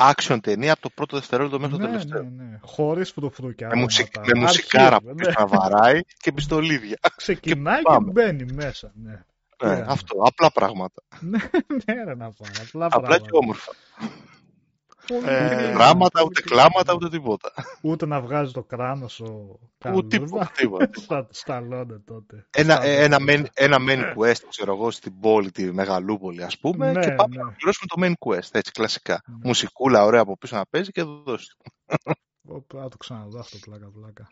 action ταινία από το πρώτο δευτερόλεπτο μέχρι ναι, το τελευταίο. Ναι, ναι. Χωρίς φρουφρούκια. Με, μουσικ, με μουσικάρα που ναι. να βαράει και πιστολίδια. Ξεκινάει και, και μπαίνει μέσα. Ναι. Ναι, ναι. αυτό. Απλά πράγματα. ναι, ναι, ρε, να πω. Απλά, Απλά πράγματα. και όμορφα. Ε, γράμματα, ούτε κλάματα, ούτε τίποτα. Ούτε να βγάζει το κράνος ο Ούτε τίποτα. Στα, σταλώνε τότε. Ένα, ένα, main, ένα main quest, ξέρω εγώ, στην πόλη, τη Μεγαλούπολη, ας πούμε, Ναι, και πάμε ναι. να πληρώσουμε το main quest, έτσι, κλασικά. Ναι. Μουσικούλα, ωραία από πίσω να παίζει και δώσει. Ωπα, το ξαναδώ αυτό πλάκα πλάκα.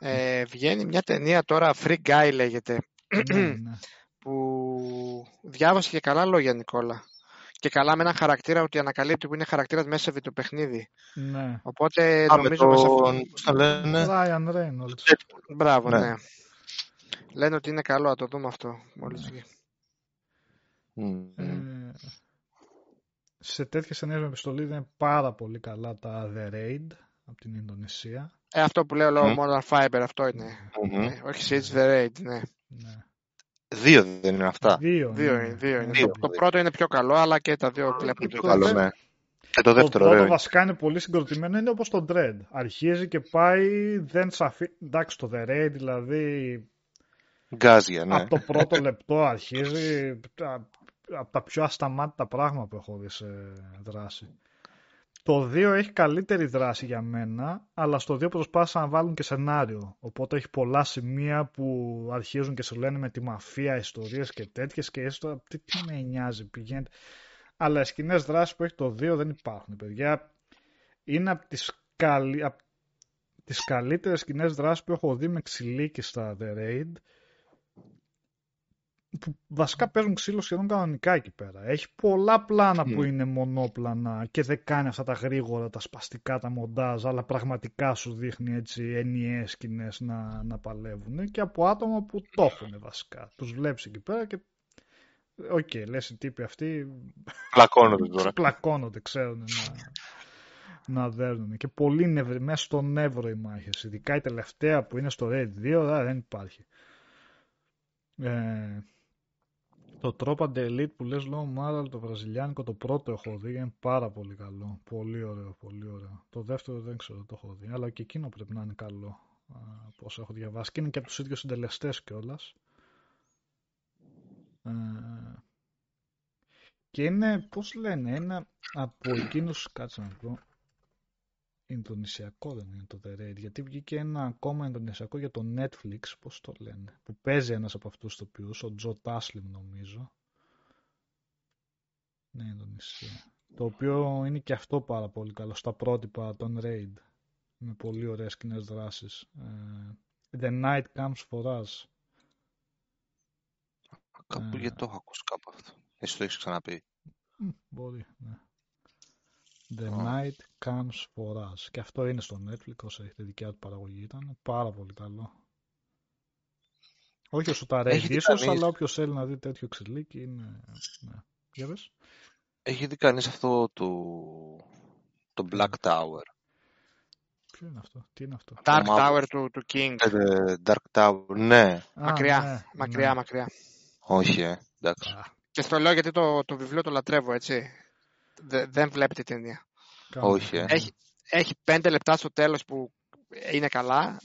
Ε, βγαίνει μια ταινία τώρα, Free Guy λέγεται, ναι, ναι. που διάβασε και καλά λόγια Νικόλα. Και καλά με έναν χαρακτήρα ότι ανακαλύπτει που είναι χαρακτήρας μέσα σε βιντεοπαιχνίδι. ναι. Οπότε Α, με νομίζω μέσα αυτό... τον, πώς το λένε, Ryan Reynolds. Μπράβο, ναι. Ναι. Λένε ότι είναι καλό, να το δούμε αυτό μόλις βγει. Μμμ. Ε, σε τέτοιες ταινίες με επιστολή είναι πάρα πολύ καλά τα The Raid από την Ινδονησία. Ε, αυτό που λέω λόγω Μμ. Modern Fiber, αυτό είναι. Μμμ. Ναι, όχι Siege the Raid, ναι. Ναι. Δύο δεν είναι αυτά. Δύο, Δύο ναι. είναι. Δύο είναι. Δύο, το, το δύο. πρώτο είναι πιο καλό, αλλά και τα δύο βλέπουν Είναι πιο το καλό, δεύτερο. ναι. Και το Το δεύτερο, πρώτο ωραίο. βασικά είναι πολύ συγκροτημένο, είναι όπως το Dread. Αρχίζει και πάει, δεν σ' αφήνει... Εντάξει, το The Raid δηλαδή Γκάζια, ναι. από το πρώτο λεπτό αρχίζει από τα πιο ασταμάτητα πράγματα που έχω δει σε δράση. Το 2 έχει καλύτερη δράση για μένα, αλλά στο 2 προσπάθησαν να βάλουν και σενάριο. Οπότε έχει πολλά σημεία που αρχίζουν και σου λένε με τη μαφία ιστορίες και τέτοιες και έστω τι, τι με νοιάζει, πηγαίνετε. Αλλά οι σκηνές δράσεις που έχει το 2 δεν υπάρχουν, παιδιά. Είναι από τις, καλύ... απ' τις καλύτερες σκηνές δράσεις που έχω δει με ξυλίκι στα The Raid που βασικά παίζουν ξύλο σχεδόν κανονικά εκεί πέρα. Έχει πολλά πλάνα που Μμ. είναι μονόπλανα και δεν κάνει αυτά τα γρήγορα, τα σπαστικά, τα μοντάζ, αλλά πραγματικά σου δείχνει έτσι ενιαίες σκηνές να, να παλεύουν και από άτομα που το έχουν βασικά. Τους βλέπεις εκεί πέρα και οκ, λες οι τύποι αυτοί Πλακώνονται τώρα. πλακώνονται, ξέρουν να, να δέρνουν. Και πολύ νευρι, μέσα στο νεύρο οι μάχες. Ειδικά η τελευταία που είναι στο Raid 2 α, δεν υπάρχει. Ε, το Tropa de Elite που λες λόγω Μάραλ, το βραζιλιάνικο, το πρώτο έχω δει, είναι πάρα πολύ καλό. Πολύ ωραίο, πολύ ωραίο. Το δεύτερο δεν ξέρω, το έχω δει, αλλά και εκείνο πρέπει να είναι καλό. από όσο έχω διαβάσει. Και είναι και από τους ίδιους συντελεστές κιόλας. Ε, και είναι, πώς λένε, ένα από εκείνους, κάτσε να πω, Ινδονησιακό δεν είναι το The Raid, γιατί βγήκε ένα ακόμα Ινδονησιακό για το Netflix, πώς το λένε, που παίζει ένας από αυτούς τους οποίους, ο Τζο Τάσλιμ νομίζω. Ναι, Ινδονησία. Το οποίο είναι και αυτό πάρα πολύ καλό, στα πρότυπα των Raid, με πολύ ωραίες κοινές δράσεις. Ε, The Night Comes For Us. Κάπου Ε. γιατί το έχω ακούσει κάπου αυτό. Εσύ το έχεις ξαναπεί. Μμ, Μπορεί, ναι. The Α. Night Comes For Us. Και αυτό είναι στο Netflix, όσο έχετε δικιά του παραγωγή. Ήταν πάρα πολύ καλό. Όχι όσο τα Raid Έχει δει ίσως, κανείς- αλλά όποιος θέλει να δει τέτοιο ξυλίκι είναι... Ναι. Για πες. Έχει δει κανείς αυτό το, το Black Tower; Ποιο είναι αυτό, τι είναι αυτό; Dark μαύρο. Tower του, του King. Ε, Dark Tower, ναι. Α, μακριά, ναι, μακριά, ναι. μακριά. Όχι, ε. Εντάξει. Α, Και στο λέω γιατί το, το βιβλίο το λατρεύω, έτσι. Δε- δεν βλέπετε ταινία. κάνω Όχι, ε. αυτό. Έχει, έχει πέντε λεπτά στο τέλος που είναι καλά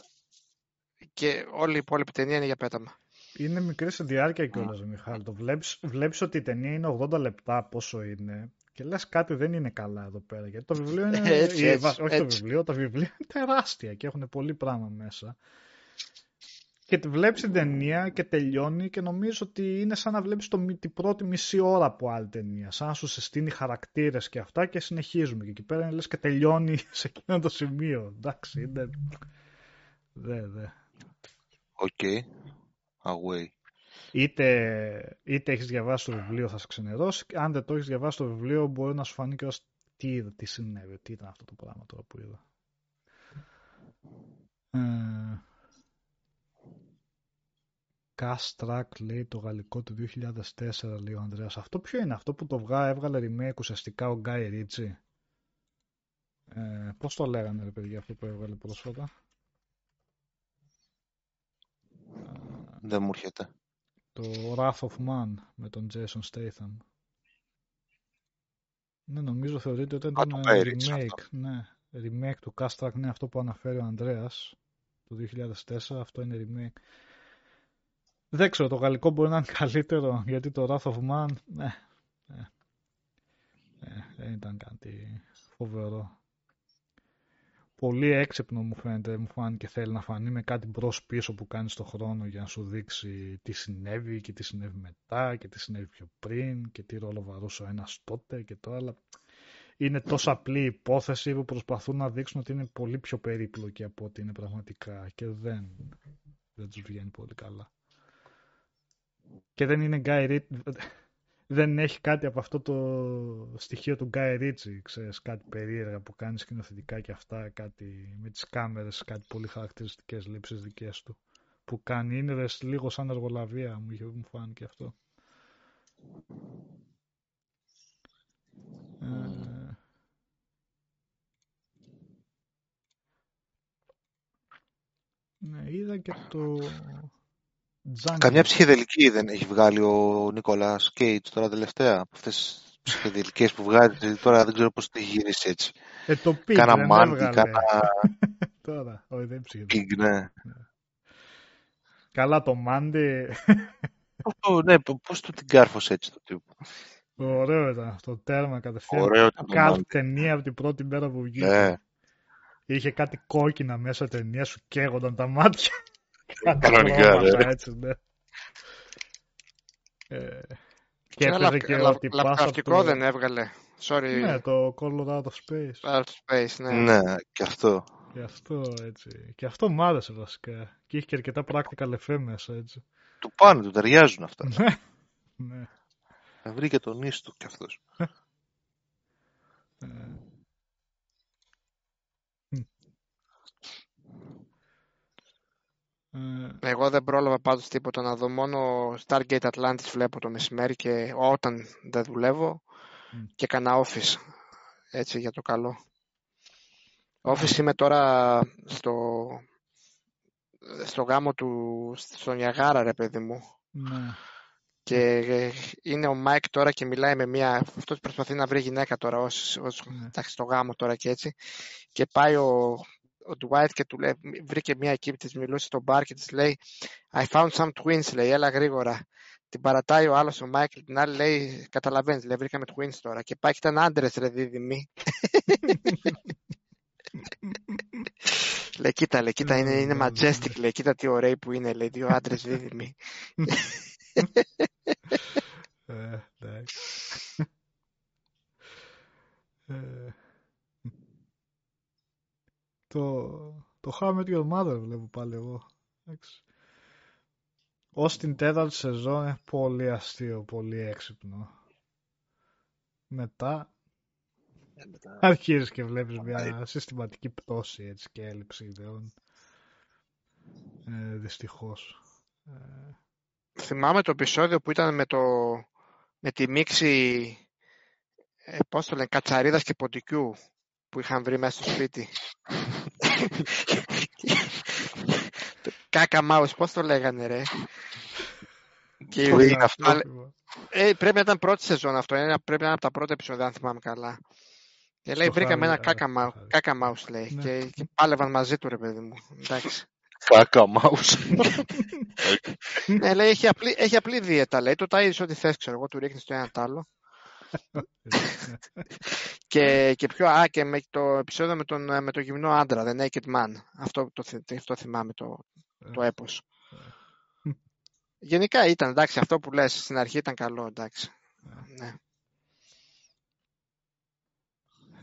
και όλη η υπόλοιπη ταινία είναι για πέταμα. Είναι μικρή σε διάρκεια κιόλας, Μιχάλη. Το βλέπεις, βλέπεις ότι η ταινία είναι 80 λεπτά πόσο είναι και λες κάτι δεν είναι καλά εδώ πέρα. Γιατί το βιβλίο είναι... Έτσι, η- έτσι, βα- όχι το έτσι. βιβλίο, τα βιβλία είναι τεράστια και έχουν πολύ πράγμα μέσα. Και τη βλέπεις την ταινία και τελειώνει και νομίζω ότι είναι σαν να βλέπεις το, μι- την πρώτη μισή ώρα από άλλη ταινία. Σαν να σου συστήνει χαρακτήρες και αυτά και συνεχίζουμε. Και εκεί πέρα λες και τελειώνει σε εκείνο το σημείο. Εντάξει, είναι... Δε, δε. Οκ. Away. Είτε, είτε έχεις διαβάσει το βιβλίο θα σε ξενερώσει, αν δεν το έχεις διαβάσει το βιβλίο μπορεί να σου φανεί και ως τι είδα, τι συνέβη, τι ήταν αυτό το πράγμα τώρα που είδα. Ε, Cast Track λέει το γαλλικό του 2004 λέει ο Ανδρέας. Αυτό ποιο είναι αυτό που το βγά, έβγαλε remake ουσιαστικά ο Γκάι Ρίτσι. Ε, πώς το λέγανε ρε παιδιά αυτό που έβγαλε πρόσφατα; Δεν μου έρχεται. Το Wrath of Man με τον Jason Statham. Ναι, νομίζω θεωρείται ότι ήταν remake. Ναι, remake του Castrak, ναι, αυτό που αναφέρει ο Ανδρέας το 2004, αυτό είναι remake. Δεν ξέρω, το γαλλικό μπορεί να είναι καλύτερο, γιατί το Wrath of Man, ναι, ναι, ναι δεν ήταν κάτι φοβερό. Πολύ έξυπνο μου φαίνεται, μου φάνηκε θέλει να φανεί με κάτι μπρος πίσω που κάνει στο χρόνο για να σου δείξει τι συνέβη και τι συνέβη μετά και τι συνέβη πιο πριν και τι ρόλο βαρούσε ο ένας τότε και το άλλο είναι τόσο απλή υπόθεση που προσπαθούν να δείξουν ότι είναι πολύ πιο περίπλοκη από ό,τι είναι πραγματικά και δεν, δεν τους βγαίνει πολύ καλά. Και δεν είναι Guy δεν έχει κάτι από αυτό το στοιχείο του Guy Ritchie, ξέρεις, κάτι περίεργα που κάνει σκηνοθετικά και αυτά, κάτι με τις κάμερες, κάτι πολύ χαρακτηριστικές λήψεις δικές του που κάνει. Είναι λίγο σαν εργολαβία, μου, μου φάνηκε αυτό. Ε, ναι, είδα και το Jungle. Καμιά ψυχεδελική δεν έχει βγάλει ο Νίκολα Κέιτς τώρα τελευταία. Από αυτές τις ψυχεδελικές που βγάζει τώρα δεν ξέρω πώς τη γύρισε έτσι. Ε, το Pig κάνα μάντι, κάνα. τώρα, όχι δεν ψυχεδελική. ναι. ναι. Καλά το μάντι. ναι, πώς του την κάρφωσε έτσι το τύπο. Ωραίο ήταν αυτό, τέρμα κατευθείαν. Ωραίο ήταν. Κάθε ταινία από την πρώτη μέρα που βγήκε. Ναι. Είχε κάτι κόκκινα μέσα ταινία, σου καίγονταν τα μάτια. Κανονικά, ναι. Έτσι, ναι. Ε, και έπαιζε και ότι Λαπκαυτικό δεν έβγαλε. Sorry. Ναι, το Color Out of Space. Out of Space, ναι. Ναι, και αυτό. Και αυτό, έτσι. Και αυτό μου άρεσε βασικά. Και είχε και αρκετά πρακτικά λεφέ μέσα, έτσι. Του πάνε, του ταιριάζουν αυτά. ναι. ναι. Θα βρει και τον ίστο κι αυτός. Ε, Εγώ δεν πρόλαβα πάντως τίποτα να δω. Μόνο Stargate Atlantis βλέπω το μεσημέρι και όταν δεν δουλεύω και κανένα office. Έτσι για το καλό. Office είμαι τώρα στο, στο γάμο του, στο Νιαγάρα ρε παιδί μου. Ναι. Και είναι ο Μάικ τώρα και μιλάει με μια. Αυτός προσπαθεί να βρει γυναίκα τώρα, ως, ως, ναι. στο γάμο τώρα και έτσι. Και πάει ο, ο Dwight και του λέει, βρήκε μια εκεί, της μιλούσε στο μπαρ και της λέει I found some twins, λέει, έλα γρήγορα. Την παρατάει ο άλλος ο Μάικλ, την άλλη λέει, καταλαβαίνεις, λέει, βρήκαμε twins τώρα. Και πάει και ήταν άντρες, ρε δίδυμοι. λέει, κοίτα, λέει, κοίτα, είναι, είναι majestic, λέει, κοίτα τι ωραίοι που είναι, λέει, δύο άντρες δίδυμοι. Ε, εντάξει. Ε, το, το How I Met Your Mother βλέπω πάλι εγώ. Ως την τέταρτη σεζόν είναι πολύ αστείο, πολύ έξυπνο. Μετά, ε, μετά... αρχίζεις και βλέπεις μια συστηματική πτώση έτσι, και έλλειψη ιδεών. Ε, δυστυχώς. Ε... Θυμάμαι το επεισόδιο που ήταν με, το, με τη μίξη ε, πώς το λένε, κατσαρίδας και ποντικού που είχαν βρει μέσα στο σπίτι. Κάκα μάους, πώς το λέγανε ρε; Και είναι αυτό. Ε, πρέπει να ήταν πρώτη σεζόν αυτό, είναι, πρέπει να είναι από τα πρώτα επεισόδια, αν θυμάμαι καλά. Και λέει, βρήκαμε ένα κάκα, μάου, κάκα μάους, λέει, ναι. και, και πάλευαν μαζί του, ρε παιδί μου. Εντάξει. Κάκα μάους. ναι, λέει, έχει απλή, έχει απλή δίαιτα, λέει, το ταΐζεις ό,τι θες, ξέρω εγώ, του ρίχνεις το ένα τ' άλλο. Και, και πιο, α, και με το επεισόδιο με τον, με το γυμνό άντρα, The Naked Man. Αυτό το, αυτό θυμάμαι το, το ε. έπος. Ε. Γενικά ήταν, εντάξει, αυτό που λες στην αρχή ήταν καλό, εντάξει. Ναι.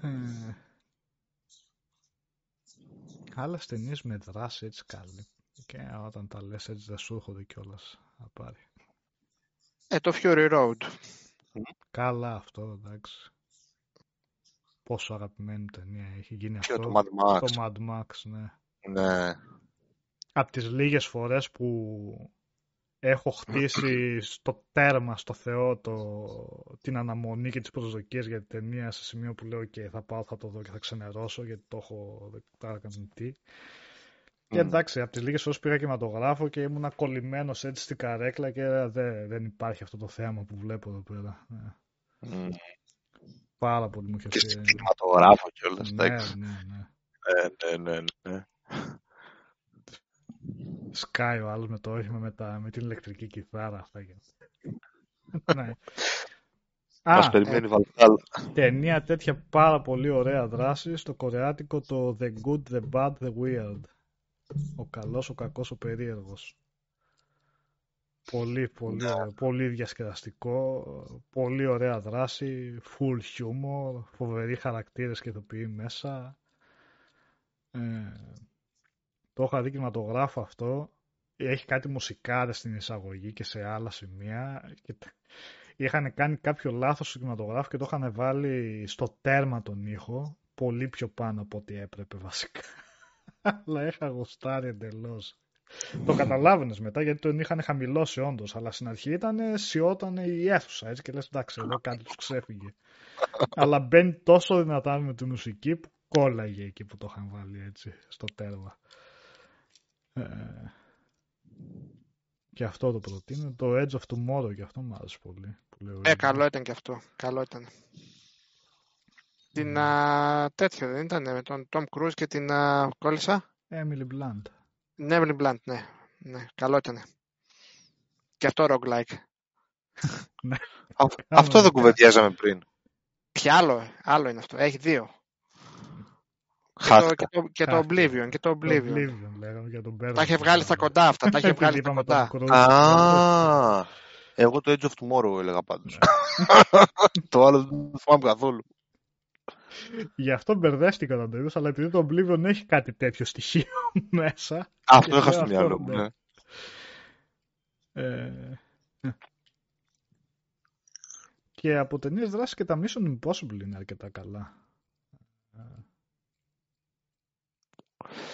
Ε, Άλλες ταινίες με δράση έτσι καλή. Και όταν τα λες έτσι δεν σου έρχονται κιόλας να πάρει. Ε, το Fury Road. Καλά αυτό, εντάξει. Πόσο αγαπημένη ταινία έχει γίνει και αυτό. το Mad Max. Το Mad Max, ναι. Ναι. Από τις λίγες φορές που έχω χτίσει στο τέρμα, στο Θεό, το, την αναμονή και τις προσδοκίες για την ταινία σε σημείο που λέω και θα πάω, θα το δω και θα ξενερώσω γιατί το έχω δεν τι. Και εντάξει, από τις λίγες φορέ πήγα κινηματογράφο και ήμουν κολλημένος έτσι στην καρέκλα και δεν, δεν υπάρχει αυτό το θέαμα που βλέπω εδώ πέρα. Mm. πάρα πολύ. Μου είχε Και στην κινηματογράφο όλα Ναι, ναι, ναι. Ε, ναι, ναι, ναι. Σκάει ο άλλος με το όχημα με, τα, με την ηλεκτρική κιθάρα αυτά. ναι. Μας Α, περιμένει ε, Βαλκάλ. Ταινία τέτοια πάρα πολύ ωραία δράση στο κορεάτικο το The Good, The Bad, The Weird. Ο καλός, ο κακός, ο περίεργος. Πολύ, πολύ, ναι. πολύ διασκεδαστικό, πολύ ωραία δράση, full humor, φοβεροί χαρακτήρες και ηθοποιοί μέσα. Ε, το είχα δει κινηματογράφο αυτό. Έχει κάτι μουσικάρες στην εισαγωγή και σε άλλα σημεία. Και είχαν κάνει κάποιο λάθος στο κινηματογράφο και το είχαν βάλει στο τέρμα τον ήχο. Πολύ πιο πάνω από ό,τι έπρεπε βασικά. Αλλά είχα γουστάρει εντελώς. το καταλάβαινες μετά γιατί τον είχαν χαμηλώσει όντως. Αλλά στην αρχή ήταν σιώταν η αίθουσα έτσι και λες εντάξει, εδώ κάτι τους ξέφυγε. αλλά μπαίνει τόσο δυνατά με τη μουσική που κόλλαγε εκεί που το είχαν βάλει έτσι στο τέρμα. Ε, και αυτό το προτείνω. Το Edge of Tomorrow και αυτό μου άρεσε πολύ. Που ε, καλό ήταν και αυτό. Καλό ήταν. Την α, τέτοιο δεν ήταν με τον Tom Cruise και την α, κόλλησα. Emily Blunt. Ναι, Emily Blunt, ναι. ναι. Καλό ήταν. Και αυτό roguelike. ναι. αυτό δεν κουβεντιάζαμε πριν. Ποιο άλλο, άλλο είναι αυτό. Έχει δύο. Και το, και, το, και το Oblivion. Και το Oblivion. Το Oblivion λέγαμε, για τον τα είχε βγάλει στα κοντά αυτά. τα είχε βγάλει στα κοντά. Α, εγώ το Edge of Tomorrow έλεγα πάντως. το άλλο δεν θυμάμαι καθόλου. Γι' αυτό μπερδεύτηκα όταν το είδα, αλλά επειδή το Oblivion έχει κάτι τέτοιο στοιχείο μέσα. Αυτό είχα στο μυαλό μου, ναι. Ε, και από ταινίες δράσης και τα Mission Impossible είναι αρκετά καλά.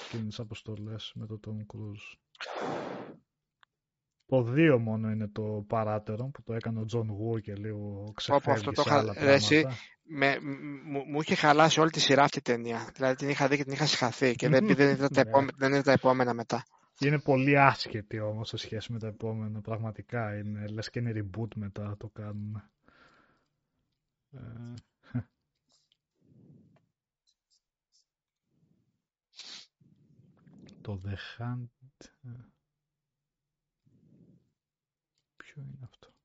Επικίνδυνες αποστολές με τον Tom Cruise. Το δύο μόνο είναι το παράταιρο που το έκανε ο John Woo και λίγο ξεφεύγει αυτό το σε άλλα Εσύ, με, μου, μου είχε χαλάσει όλη τη σειρά αυτή η ταινία. Δηλαδή την είχα δει και την είχα συγχαθεί και δεν, δεν, είδα τα ναι. επόμενα, δεν είδα τα επόμενα μετά. Είναι πολύ άσχετη όμως σε σχέση με τα επόμενα. Πραγματικά είναι. Λες και είναι reboot μετά το κάνουμε. Ε, το The Hunt. Ε, ποιο είναι αυτό;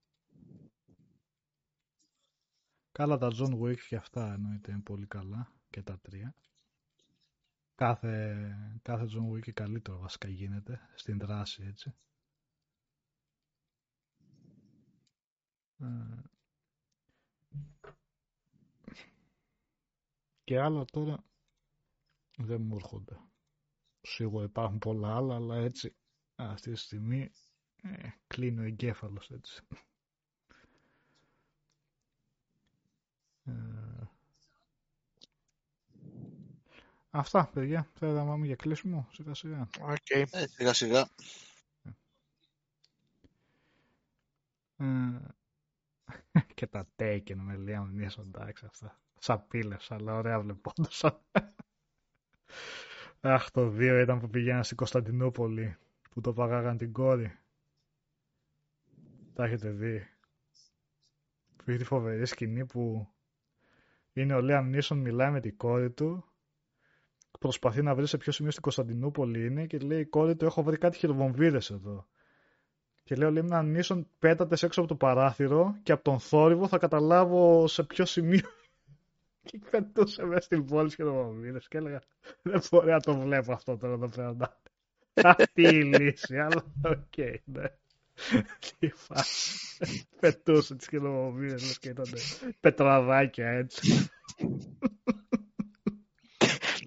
Καλά τα John Wick και αυτά εννοείται είναι πολύ καλά και τα τρία. Κάθε, κάθε John Wick καλύτερο βασικά γίνεται στην δράση έτσι. Ε, και άλλα τώρα δεν μου έρχονται. Σίγουρα υπάρχουν πολλά άλλα, αλλά έτσι αυτή τη στιγμή ε, κλείνει ο εγκέφαλος έτσι. Αυτά, παιδιά. Θέλω να πάμε για κλείσιμο, σιγά σιγά. Okay. Ε, σιγά σιγά. Ε, και τα Taken με Liam Neeson, εντάξει αυτά. Σαπίλες, αλλά ωραία βλεπόντως. Αχ, το δύο ήταν που πηγαίναν στην Κωνσταντινούπολη, που το παγάγαν την κόρη. Τα έχετε δει. Που τη φοβερή σκηνή που είναι ο Λίαμ Νίσον, μιλάει με την κόρη του, προσπαθεί να βρει σε ποιο σημείο στην Κωνσταντινούπολη είναι και λέει η κόρη του έχω βρει κάτι χειροβομβίδες εδώ. Και λέει ο Λίαμ Νίσον πέτα τες έξω από το παράθυρο και από τον θόρυβο θα καταλάβω σε ποιο σημείο και πετούσε μέσα στην πόλη και χειροβομβίδες και έλεγα δεν μπορεί να το βλέπω αυτό τώρα εδώ πέρα. Αυτή η λύση, αλλά οκ, ναι. Τι φάση. Πετούσε τις χειροβομβίδες και ήταν πετραδάκια έτσι.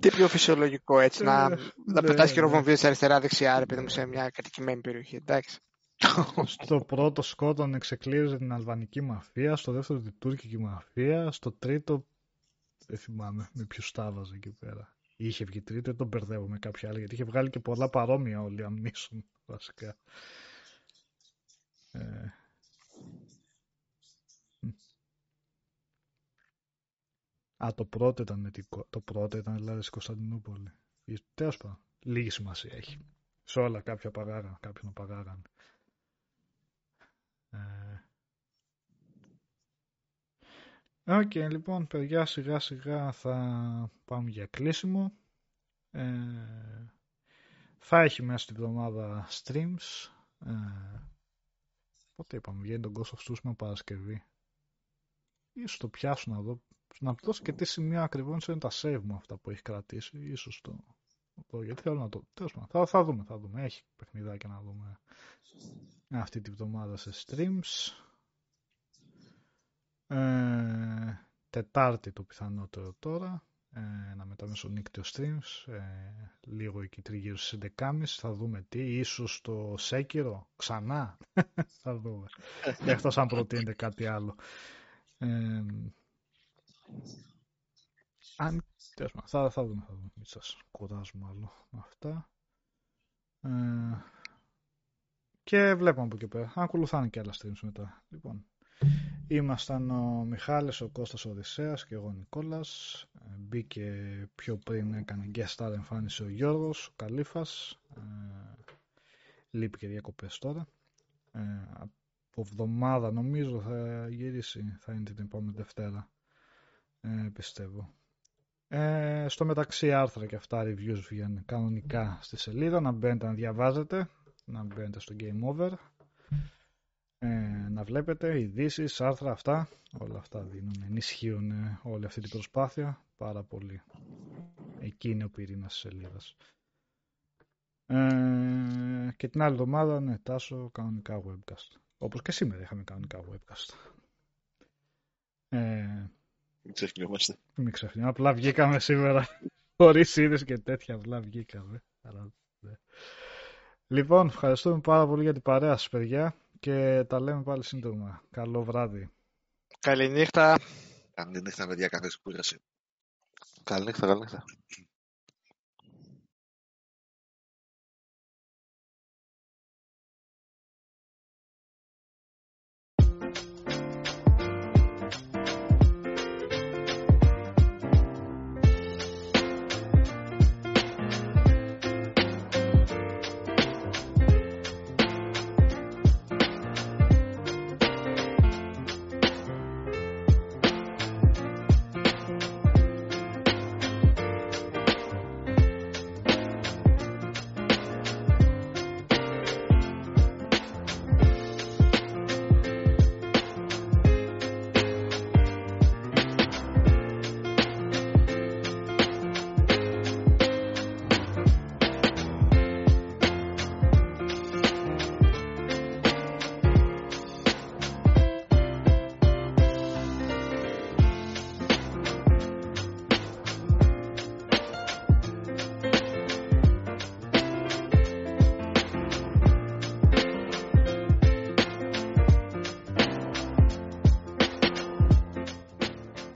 Τι πιο φυσιολογικό έτσι, να, να ναι, πετάς ναι. χειροβομβίδες αριστερά-δεξιά, ρε παιδί μου, σε μια κατοικημένη περιοχή, εντάξει. Στο πρώτο σκότων εξεκλείρωσε την αλβανική μαφία, στο δεύτερο την τουρκική μαφία, στο τρίτο δεν θυμάμαι με ποιους στάβαζε εκεί πέρα. Είχε βγει τρίτο, δεν τον μπερδεύω με κάποια άλλη, γιατί είχε βγάλει και πολλά παρόμοια όλοι αμνήσουν βασικά. Ε... Α, το πρώτο ήταν, με την... το πρώτο ήταν δηλαδή στην Κωνσταντινούπολη. Τέλος πάντων, λίγη σημασία έχει. Σε όλα κάποια απαγάγαν, κάποιον απαγάγαν. Ε... Ok, okay, λοιπόν, παιδιά, σιγά σιγά θα πάμε για κλείσιμο. Ε, θα έχει μέσα στη βδομάδα streams. Ε, πότε είπαμε, βγαίνει το Ghost of Tsushima Παρασκευή. Ίσως το πιάσω να δω. Να δώσω και τι σημεία ακριβώς είναι τα save μου αυτά που έχει κρατήσει. Ίσως το, το γιατί θέλω να το... Τέλος θα, θα δούμε, θα δούμε. Έχει παιχνιδάκια να δούμε αυτή τη βδομάδα σε streams. Ε, τετάρτη το πιθανότερο τώρα. Ε, να μετά μεσονύκτιο streams. Ε, λίγο εκεί τριγύρω στις 11.30. Θα δούμε τι. Ίσως το Σέκυρο ξανά. θα δούμε. Εκτός αν προτείνετε κάτι άλλο. Ε, αν, θα, θα δούμε, θα δούμε. Μην σας κουράζουμε άλλο με αυτά. Ε, και βλέπουμε από εκεί πέρα. Ακολουθάνε και άλλα streams μετά. Λοιπόν, ήμασταν ο Μιχάλης, ο Κώστας Οδυσσέας και εγώ ο Νικόλας. Ε, μπήκε πιο πριν, έκανε guest star εμφάνιση ο Γιώργος, ο Καλήφας. Ε, λείπει και διακοπές τώρα. Ε, από εβδομάδα νομίζω θα γυρίσει, θα είναι την επόμενη Δευτέρα. Ε, πιστεύω. Ε, στο μεταξύ άρθρα και αυτά reviews βγαίνουν κανονικά στη σελίδα. Να μπαίνετε να διαβάζετε, να μπαίνετε στο Game Over. Ε, να βλέπετε ειδήσεις, άρθρα αυτά. Όλα αυτά δίνουν, ενισχύουν όλη αυτή την προσπάθεια πάρα πολύ. Εκεί είναι ο πυρήνας της σελίδας. Ε, και την άλλη εβδομάδα, ναι, τάσω κανονικά webcast. Όπως και σήμερα είχαμε κανονικά webcast. Ε, μην ξεχνιόμαστε. Μην ξεχνιόμαστε. Απλά βγήκαμε σήμερα. Χωρίς είδες και τέτοια. Απλά βγήκαμε. Ναι. Λοιπόν, ευχαριστούμε πάρα πολύ για την παρέα σας παιδιά. Και τα λέμε πάλι σύντομα. Καλό βράδυ. Καληνύχτα. Καληνύχτα, παιδιά. Κάθε κούραση. Καληνύχτα, καληνύχτα. thank